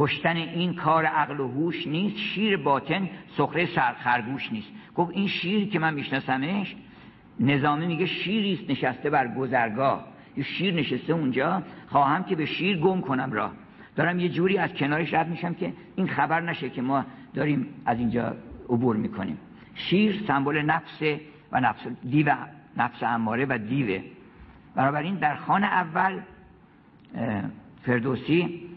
کشتن این کار عقل و هوش نیست شیر باطن سخره سر خرگوش نیست. گفت این شیر که من میشناسمش نظامی میگه شیریست نشسته بر گذرگاه. یه شیر نشسته اونجا خواهم که به شیر گم کنم را دارم یه جوری از کنارش رد میشم که این خبر نشه که ما داریم از اینجا عبور می‌کنیم. شیر سمبل نفس و نفس دیو نفس اماره و دیوه. بنابراین در خانه اول فردوسی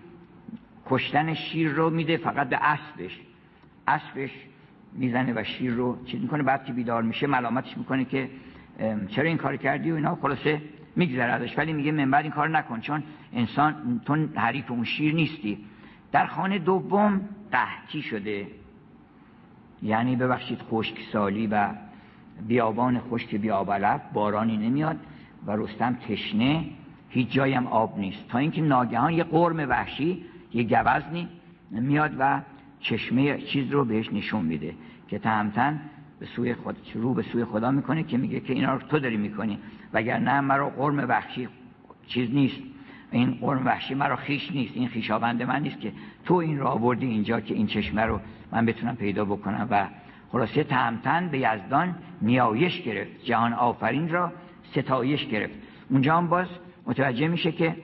کشتن شیر رو میده فقط به اسبش. اسبش می‌زنه و شیر رو چیز می‌کنه. بعد که بیدار میشه ملامتش می‌کنه که چرا این کار کردی و اینا؟ خلاصه میگذره ازش. ولی میگه من بعد این کار نکن چون انسان تو حریف اون شیر نیستی. در خانه دوم قحطی شده. یعنی ببخشید خشک سالی و بیابان خشک بیابلب بارانی نمیاد و رستم تشنه هیچ جایی هم آب نیست. تا اینکه ناگهان یه قرم وحشی یه گوزنی میاد و چشمه چیز رو بهش نشون میده که تهمتن به سوی خود رو به سوی خدا می‌کنه که میگه که اینا رو تو داری می‌کنی. نه مرا قرم وحشی چیز نیست. این قرم وحشی مرا خیش نیست. این خیشاوند من نیست که تو این را آوردی اینجا که این چشمه رو من بتونم پیدا بکنم. و خلاصه تهمتن به یزدان نیایش گرفت. جهان آفرین را ستایش گرفت. اونجا هم باز متوجه میشه که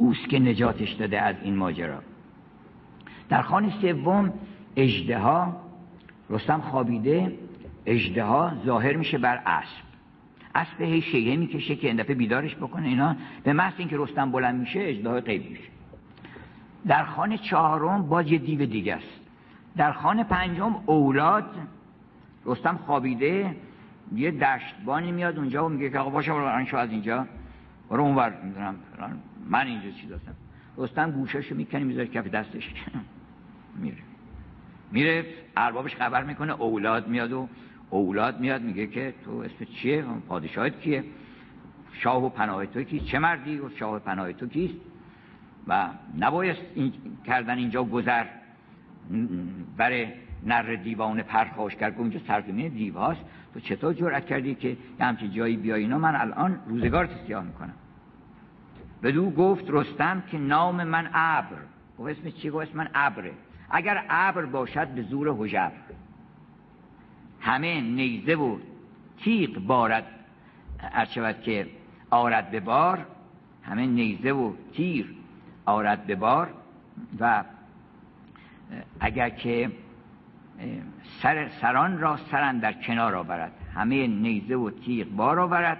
اوست که نجاتش داده از این ماجرا. در خانه سوم اجدها رستم خوابیده اجدها ظاهر میشه بر اسب. اسب هی شیه می‌کشه که این بیدارش بکنه اینا به محض اینکه رستم بلند میشه اجدها قیب میشه. در خانه چهارم باز یه دیو دیگه است. در خانه پنجم اولاد رستم خوابیده یه دشتبانی میاد اونجا و میگه که آقا باشه برو از اینجا. برو اونور می‌دونم من اینجا چی داشتم رستم گوشاشو می‌کنه می‌ذاره کف دستش. میره. میره اربابش خبر می‌کنه اولاد میاد و اولاد میاد میگه که تو اسم چیه؟ پادشاهت کیه؟ شاه و پناه تو کیست چه مردی؟ و شاه و پناه تو کیست؟ و نبایست این کردن اینجا گذر. برای نر دیوان پرخاشگر که اونجا سرزمین دیو هاست تو چطور جرأت کردی که همچین جایی بیای؟ اینا من الان روزگار سیاه می‌کنم. بدو گفت رستم که نام من ابر. گفت اسم چی؟ گفت من ابره. اگر ابر باشد به زور حجب همه نیزه و تیغ بارد. ارچود که آرد به بار. همه نیزه و تیر آرد به بار. و اگر که سر سران را سران در کنار آورد. همه نیزه و تیغ بار آورد.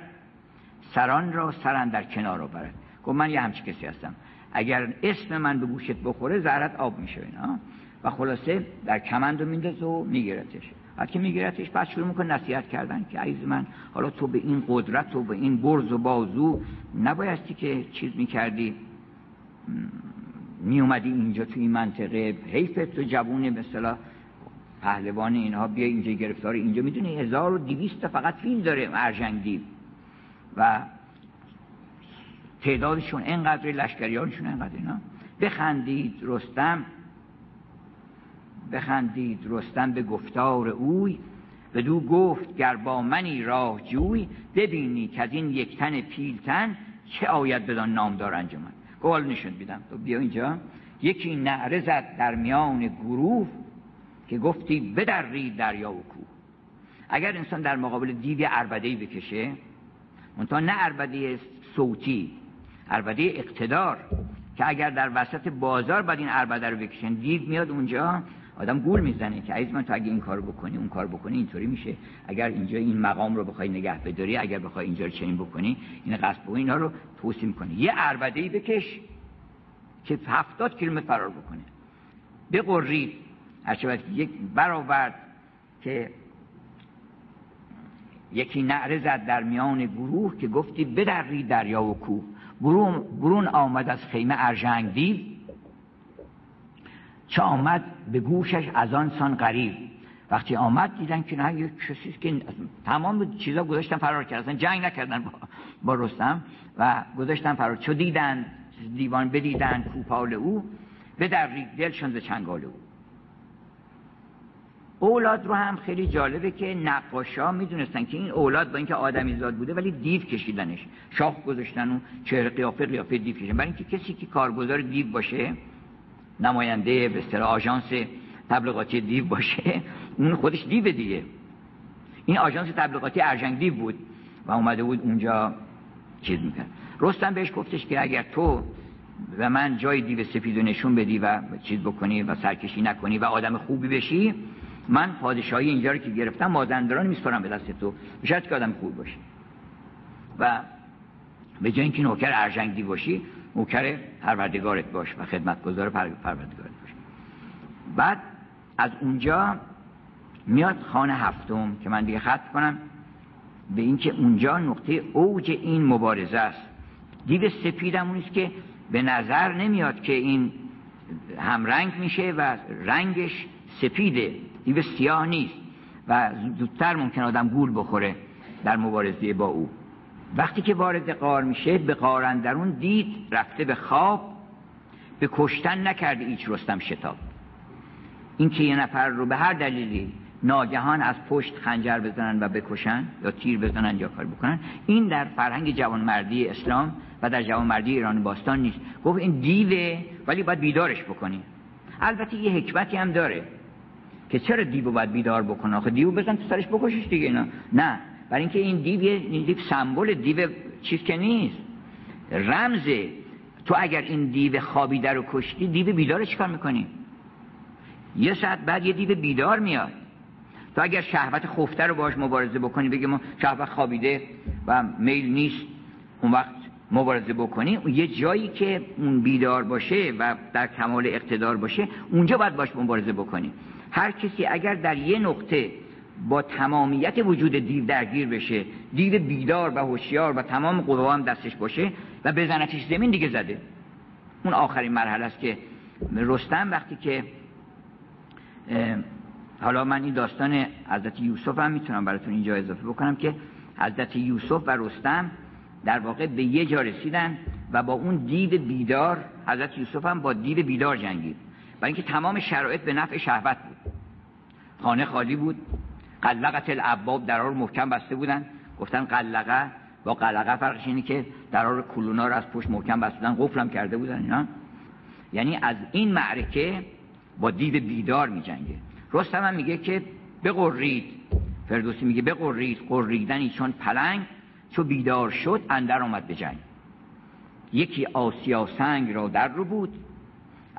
سران را سران در کنار آورد. گفت من یه همچی کسی هستم. اگر اسم من به گوشت بخوره زهرت آب میشه اینا. و خلاصه در کمند رو میندازه و میگیرتش. وقتی میگیرتش بعد شروع می‌کنه نصیحت کردن که عزیز من حالا تو به این قدرت و به این برز و بازو نبایستی که چیز می‌کردی. میومدی اینجا تو این منطقه. حیفت تو جوون مثلا پهلوان اینها بیا اینجا گرفتار. اینجا می‌دونی هزار و دیویست فقط فیل داره ارجنگ و تعدادشون اینقدر لشکریانشون اینقدر اینا. بخندید رستم. بخندید رستم به گفتار اوی. دو گفت گر با منی راه جوی ببینی که از این یک تن پیلتن چه آید بدان نامدار انجمن. گوال نشون بیدم تو بیا اینجا. یکی نعره زد در میان گروه که گفتی بدرید دریا و کوه. اگر انسان در مقابل دیو اربده بکشه منتها نه اربده صوتی اربده اقتدار که اگر در وسط بازار باید این اربده رو بکشن. دیو میاد اونجا آدم گول می‌زنه که عزیز من تو اگه این کار بکنی اون کار بکنی اینطوری میشه. اگر اینجا این مقام رو بخوای نگه بداری اگر بخوای اینجا رو چنین بکنی این قصد بکنی اینا رو توصیه می‌کنی. یه اربده ای بکش که 70 کیلومتر فرار بکنه. بقرید هرچه یک برآورد که یکی نعره زد در میان گروه که گفتی بدری دریا و کوه. برون, برون آمد از خیمه ارژنگ دیو چه آمد؟ به گوشش از آن سان قریب وقتی آمد دیدن که نه یک کسی که تمام چیزا گذاشتن فرار کردن جنگ نکردن با, با رستم و گذاشتن فرار. چو دیدن دیوان بدیدن کوپال او به در دلشون ز چنگال او. اولاد رو هم خیلی جالبه که نقاشا می‌دونستن که این اولاد با اینکه آدمی زاد بوده ولی دیو کشیدنش. شاخ گذاشتن و چهره قیافه قیافه دیو کشیدن. برای اینکه کسی که کارگزار دیو باشه نماینده به اصطلاح آژانس تبلیغاتی دیو باشه اون خودش دیو دیگه. این آژانس تبلیغاتی ارجنگ دیو بود و اومده بود اونجا چیز می‌کرد. رستم بهش گفتش که اگر تو و من جای دیو سفید نشون بدی و چیز بکنی و سرکشی نکنی و آدم خوبی بشی من پادشاهی اینجا رو که گرفتم مازندران میسپارم به دست تو. شاید که آدم خوب باشی و به جای اینکه نوکر ارجنگی باشی نوکر پروردگارت باش و خدمتگزار پروردگارت باش. بعد از اونجا میاد خانه هفتم که من دیگه خط کنم. به اینکه اونجا نقطه اوج این مبارزه است. دید سپیدمون است که به نظر نمیاد که این همرنگ میشه و رنگش سپیده. دیو سیاه نیست و زودتر ممکن آدم گول بخوره در مبارزه با او. وقتی که وارد قار میشه به قارندرون دید رفته به خواب به کشتن نکرده ایچ رستم شتاب. این که یه نفر رو به هر دلیلی ناگهان از پشت خنجر بزنن و بکشن یا تیر بزنن یا کار بکنن این در فرهنگ جوانمردی اسلام و در جوانمردی ایران باستان نیست. گفت این دیوه ولی باید بیدارش بکنی البته یه حکمتی هم داره. که چرا دیو باید بیدار بکنه؟ آخه دیو بزن تو سرش بکشش دیگه اینا. نه. برای اینکه این دیو این دیو سمبل دیو چیز که نیست. رمزه تو اگر این دیو خوابیده رو کشتی دیو بیدار چیکار می‌کنی؟ یه ساعت بعد یه دیو بیدار میاد. تو اگر شهوت خفته رو باش مبارزه بکنی بگی ما شهوت خوابیده و میل نیست اون وقت مبارزه بکنی یه جایی که اون بیدار باشه و در کمال اقتدار باشه اونجا باید باش مبارزه بکنی. هر کسی اگر در یه نقطه با تمامیت وجود دیو درگیر بشه دیو بیدار و هوشیار و تمام قوا هم دستش باشه و بزنتش زمین دیگه زده. اون آخرین مرحله است که رستم وقتی که حالا من این داستان حضرت یوسف هم می‌تونم براتون اینجا اضافه بکنم که حضرت یوسف و رستم در واقع به یه جا رسیدن و با اون دیو بیدار حضرت یوسف هم با دیو بیدار جنگید. برای اینکه تمام شرایط به نفع شهوت بود. خانه خالی بود. قلقت الابواب درا رو محکم بسته بودن. گفتن قلقه با قلقه فرقش اینه که درار کلونا رو از پشت محکم بسته بودن قفلم کرده بودن اینا. یعنی از این معرکه با دیو بیدار می جنگه رستم هم میگه که بقرید فردوسی میگه بقرید قریدنی چون پلنگ چو بیدار شد اندر آمد به جنگ. یکی آسیا سنگ را در رو بود.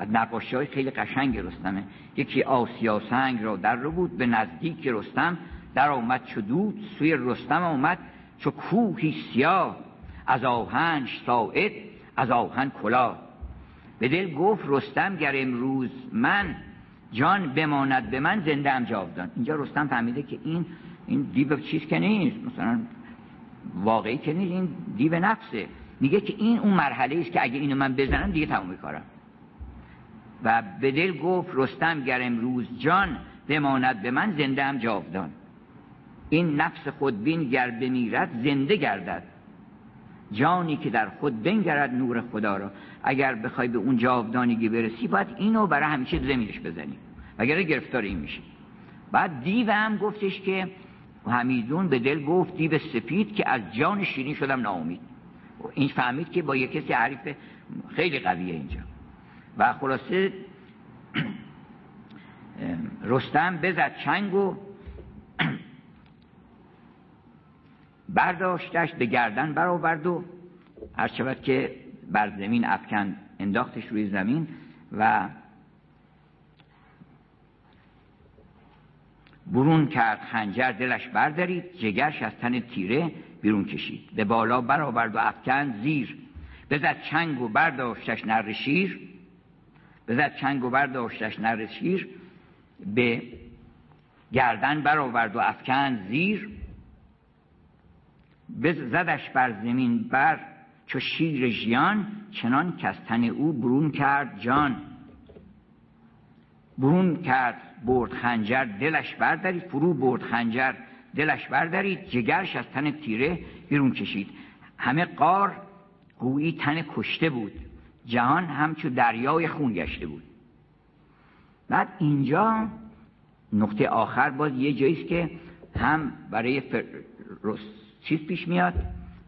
از نقاشی های خیلی قشنگ رستمه. یکی آسیا سنگ را در رو بود به نزدیک رستم در آمد چو دود سوی رستم آمد چو کوهی سیاه. از آهنش ساعد از آهن کلا به دل گفت رستم گر امروز من جان بماند به من زنده ام جاودان. اینجا رستم فهمیده که این این دیو چیز که نیست. مثلا واقعی که نیست این دیو نفسه. میگه که این اون مرحله است که اگه اینو من بزنم دیگه تموم کارم و به دل گفت رستم گر امروز جان بماند به من زنده هم جاودان. این نفس خودبین گر بمیرد زنده گردد. جانی که در خود بنگرد نور خدا را. اگر بخوای به اون جاودانگی برسی باید اینو برای همیشه زمینش بزنی. وگرنه گرفتار این میشه بعد دیو هم گفتش که همیدون به دل گفت دیو سپید که از جان شیرین شدم ناامید. این فهمید که با یک کسی عریف خیلی قویه اینجا. و خلاصه رستم بزد چنگ و برداشتش به گردن برآورد و هر شود که بر زمین افکن انداختش روی زمین و برون کرد خنجر دلش بردارید جگرش از تن تیره بیرون کشید. به بالا برآورد و افکن زیر. بزد چنگ و برداشتش نر شیر. بزد چنگ و برداشتش نر شیر به گردن برآورد و افکن زیر. زدش بر زمین بر چو شیر ژیان چنان که او برون کرد جان. برون کرد برد خنجر دلش بردارید فرو برد خنجر دلش بردارید جگرش از تن تیره بیرون کشید. همه قار گویی تن کشته بود. جهان همچو دریای خون گشته بود. بعد اینجا نقطه آخر باز یه جاییست که هم برای فر... چیز پیش میاد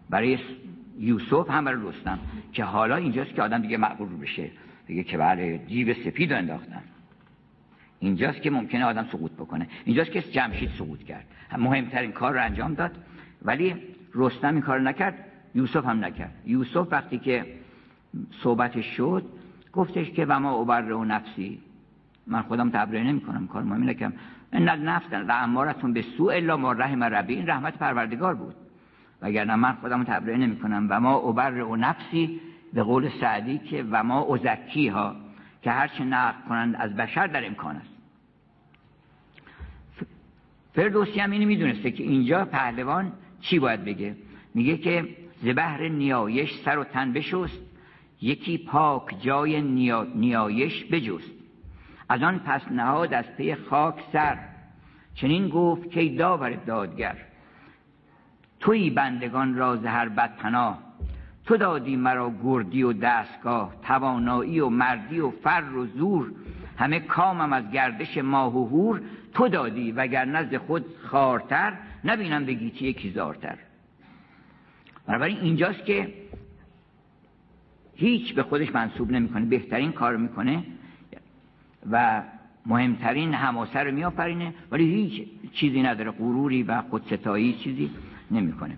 برای یوسف هم برای رستم که حالا اینجاست که آدم دیگه مقبول بشه. دیگه که بله دیو سپید رو انداختن. اینجاست که ممکنه آدم سقوط بکنه. اینجاست که جمشید سقوط کرد. مهمترین کار رو انجام داد. ولی رستم این کار نکرد یوسف هم نکرد. یوسف وقتی که صحبتش شد گفتش که و ما اوبر و نفسی. من خودم تبرئه نمی کنم کار مهمی نکم ان نفس و امارتون به سو الا ما رحم ربی. این رحمت پروردگار بود. وگرنه من خودم تبرئه نمی کنم و ما اوبر و نفسی به قول سعدی که و ما ازکی ها که هرچه نقل کنند از بشر در امکان است. فردوسی هم اینو می‌دونسته که اینجا پهلوان چی باید بگه؟ میگه که زبهر نیایش سر و تن بشست. یکی پاک جای نیایش بجست. از آن پس نهاد از پی خاک سر. چنین گفت که داور دادگر توی بندگان را زهر بدپناه تو دادی مرا گردی و دستگاه توانایی و مردی و فر و زور. همه کامم از گردش ماه و هور تو دادی وگر نزد خود خارتر. نبینم به گیتی یکی زارتر. بنابراین اینجاست که هیچ به خودش منصوب نمی‌کنه بهترین کار می‌کنه و مهمترین هماسه رو میآفرینه ولی هیچ چیزی نداره غروری و خودستایی چیزی نمی‌کنه.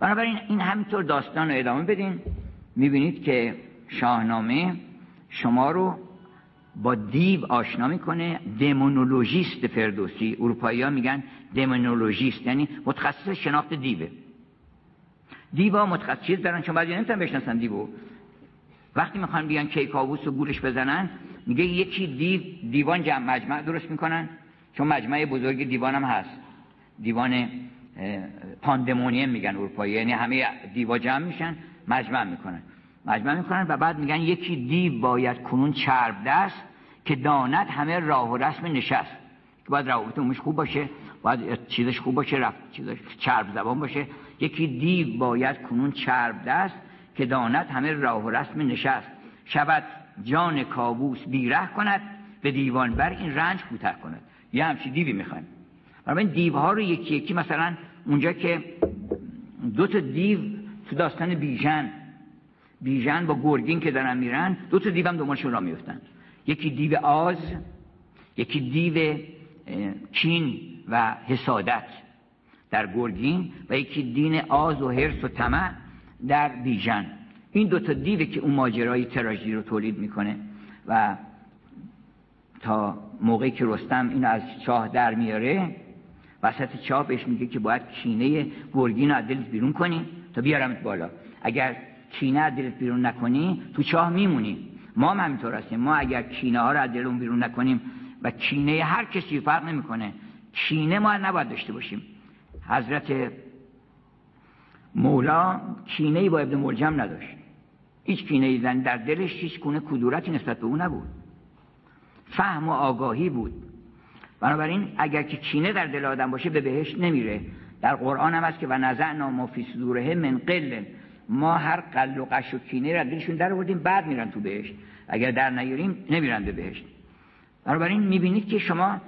بنابراین این همینطور داستان رو ادامه بدین. می‌بینید که شاهنامه شما رو با دیو آشنا می‌کنه دمونولوژیست فردوسی. اروپایی میگن دمونولوژیست یعنی متخصص شناخت دیوه. دیوا متخصص دارن؟ چون بعضی نمی‌تونن بشناسن دیو وقتی می‌خوان بیان کیکاووس و گولش بزنن میگه یکی دیو دیوان جمع مجمع درست می‌کنن؟ چون مجمع بزرگ دیوان هم هست. دیوان پاندمونیم میگن اروپایی. یعنی همه دیوا جمع میشن مجمع می‌کنن. مجمع می‌کنن و بعد میگن یکی دیو باید کنون چرب دست که داند همه راه و رسم نشست. که باید روابط خوب باشه باید چیزش خوب باشه رفت چیزش چرب زبان باشه. یکی دیو باید کنون چرب دست که داند همه راه و رسم نشست. شود جان کابوس بیره کند به دیوان بر این رنج کوتاه کند. یه همچی دیوی می‌خوایم. این دیوها رو یکی یکی مثلا اونجا که دو تا دیو تو داستان بیژن بیژن با گرگین که دارن میرن دو تا دیو هم دنبالشون را میفتن یکی دیو آز یکی دیو کین و حسادت. در گرگین و یکی دین آز و حرس و طمع در بیژن. این دو تا دیوه که اون ماجرای تراژدی رو تولید می‌کنه و تا موقعی که رستم اینو از چاه در میاره وسط چاه بهش میگه که باید کینه گرگین رو از دلت بیرون کنی تا بیارمت بالا. اگر کینه از دلت بیرون نکنی تو چاه میمونی. ما هم همینطور هستیم. ما اگر کینه ها رو از دلمون بیرون نکنیم و کینه هر کسی فرق نمی‌کنه کینه ما نباید داشته باشیم. حضرت مولا کینه با ابن ملجم نداشت. هیچ کینه زن در دلش هیچ کنه کدورتی نسبت به او نبود. فهم و آگاهی بود. بنابراین اگر که کینه در دل آدم باشه به بهش نمیره. در قرآن هم هست که و نزعنا ما فی صدوره من قل ما هر قل و قش و کینه را دلشون در آوردیم بعد میرن تو بهش اگر در نیاریم نمیرن به بهشت. بنابراین می‌بینید که شما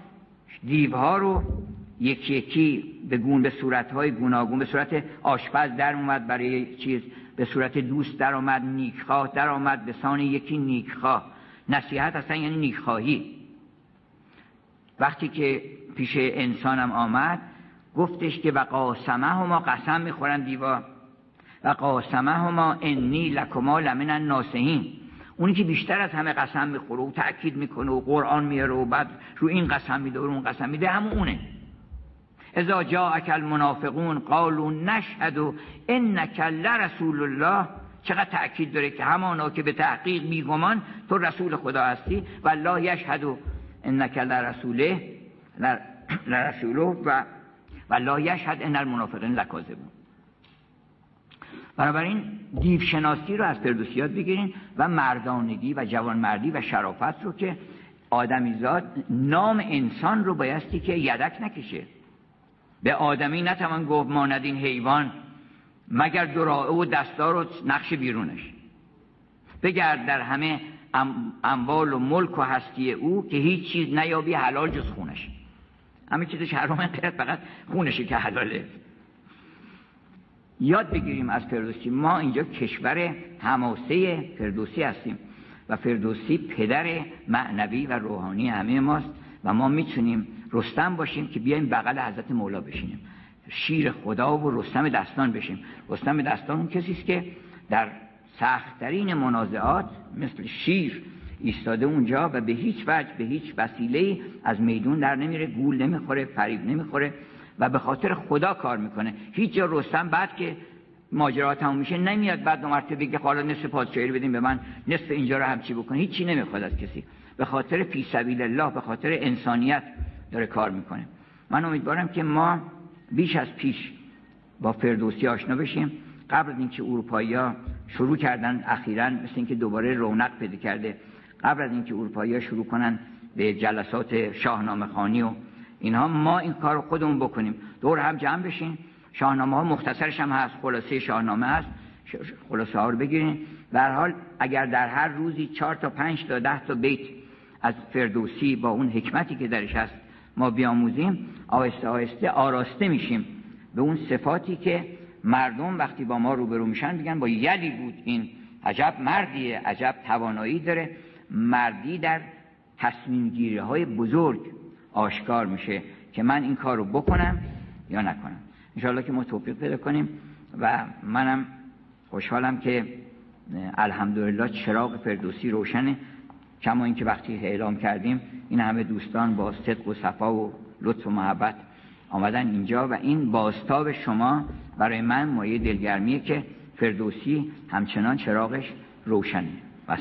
دیوها رو یکی یکی به گون به صورتهای گوناگون به صورت آشپز در اومد برای چیز به صورت دوست در آمد نیکخواه در آمد به سان یکی نیکخواه. نصیحت اصلا یعنی نیکخواهی. وقتی که پیش انسانم آمد گفتش که و قاسمه ما قسم می‌خورن دیوا. و قاسمهما انی لکما لمن الناسهین اونی که بیشتر از همه قسم می‌خوره و تأکید می‌کنه و قرآن میاره و بعد رو این قسم میده و اون قسم میده همون اونه. اذا جاءك المنافقون قالوا نشهد انك لرسول الله. چقدر تأکید داره که همانا که به تحقیق میگمان تو رسول خدا هستی و الله یشهد انک لرسوله لرسوله و و الله یشهد ان المنافقین لکاذبون. بنابراین دیو شناسی رو از فردوسیات بگیرین و مردانگی و جوانمردی و شرافت رو که آدمیزاد نام انسان رو بایستی که یدک نکشه. به آدمی نتوان گفت ماند این حیوان مگر دراعه و دستار و نقش بیرونش. بگرد در همه اموال و ملک و هستی او که هیچ چیز نیابی حلال جز خونش. همه چیزش حرام فقط خونشه که حلاله. یاد بگیریم از فردوسی ما اینجا کشور هماسه فردوسی هستیم و فردوسی پدر معنوی و روحانی همه ماست و ما می‌تونیم رستم باشیم که بیایم بغل حضرت مولا بشینیم. شیر خدا و رستم دستان بشیم. رستم دستان اون کسی است که در سختترین منازعات مثل شیر ایستاده اونجا و به هیچ وجه به هیچ وسیله از میدون در نمیره گول نمی‌خوره فریب نمی‌خوره و به خاطر خدا کار می‌کنه. هیچ جا رستم بعد که ماجرا تموم میشه نمیاد بعد دو مرتبه بگه حالا نصف پادشاهی بدیم به من نصف اینجا رو همچی بکنه. هیچی نمی‌خواد از کسی. به خاطر فی سبیل الله به خاطر انسانیت داره کار می‌کنه. من امیدوارم که ما بیش از پیش با فردوسی آشنا بشیم. قبل از اینکه اروپایی شروع کردن اخیرا مثل اینکه دوباره رونق پیدا کرده قبل از اینکه اروپایی شروع کنن به جلسات شاهنامه خانی و اینها ما این کار خودمون بکنیم. دور هم جمع بشین. شاهنامه ها مختصرش هم هست. خلاصه شاهنامه هست. خلاصه ها رو بگیرین. به حال اگر در هر روزی چهار تا پنج تا ده تا بیت از فردوسی با اون حکمتی که درش هست ما بیاموزیم آهسته آهسته آراسته میشیم به اون صفاتی که مردم وقتی با ما روبرو میشن میگن با یلی بود این. عجب مردیه عجب توانایی داره. مردی در تصمیم گیری های بزرگ آشکار میشه که من این کار رو بکنم یا نکنم. انشاءالله که ما توفیق پیدا کنیم و منم خوشحالم که الحمدلله چراغ فردوسی روشنه. کما اینکه وقتی اعلام کردیم این همه دوستان با صدق و صفا و لطف و محبت آمدن اینجا و این باستاب شما برای من مایه دلگرمیه که فردوسی همچنان چراغش روشنه. و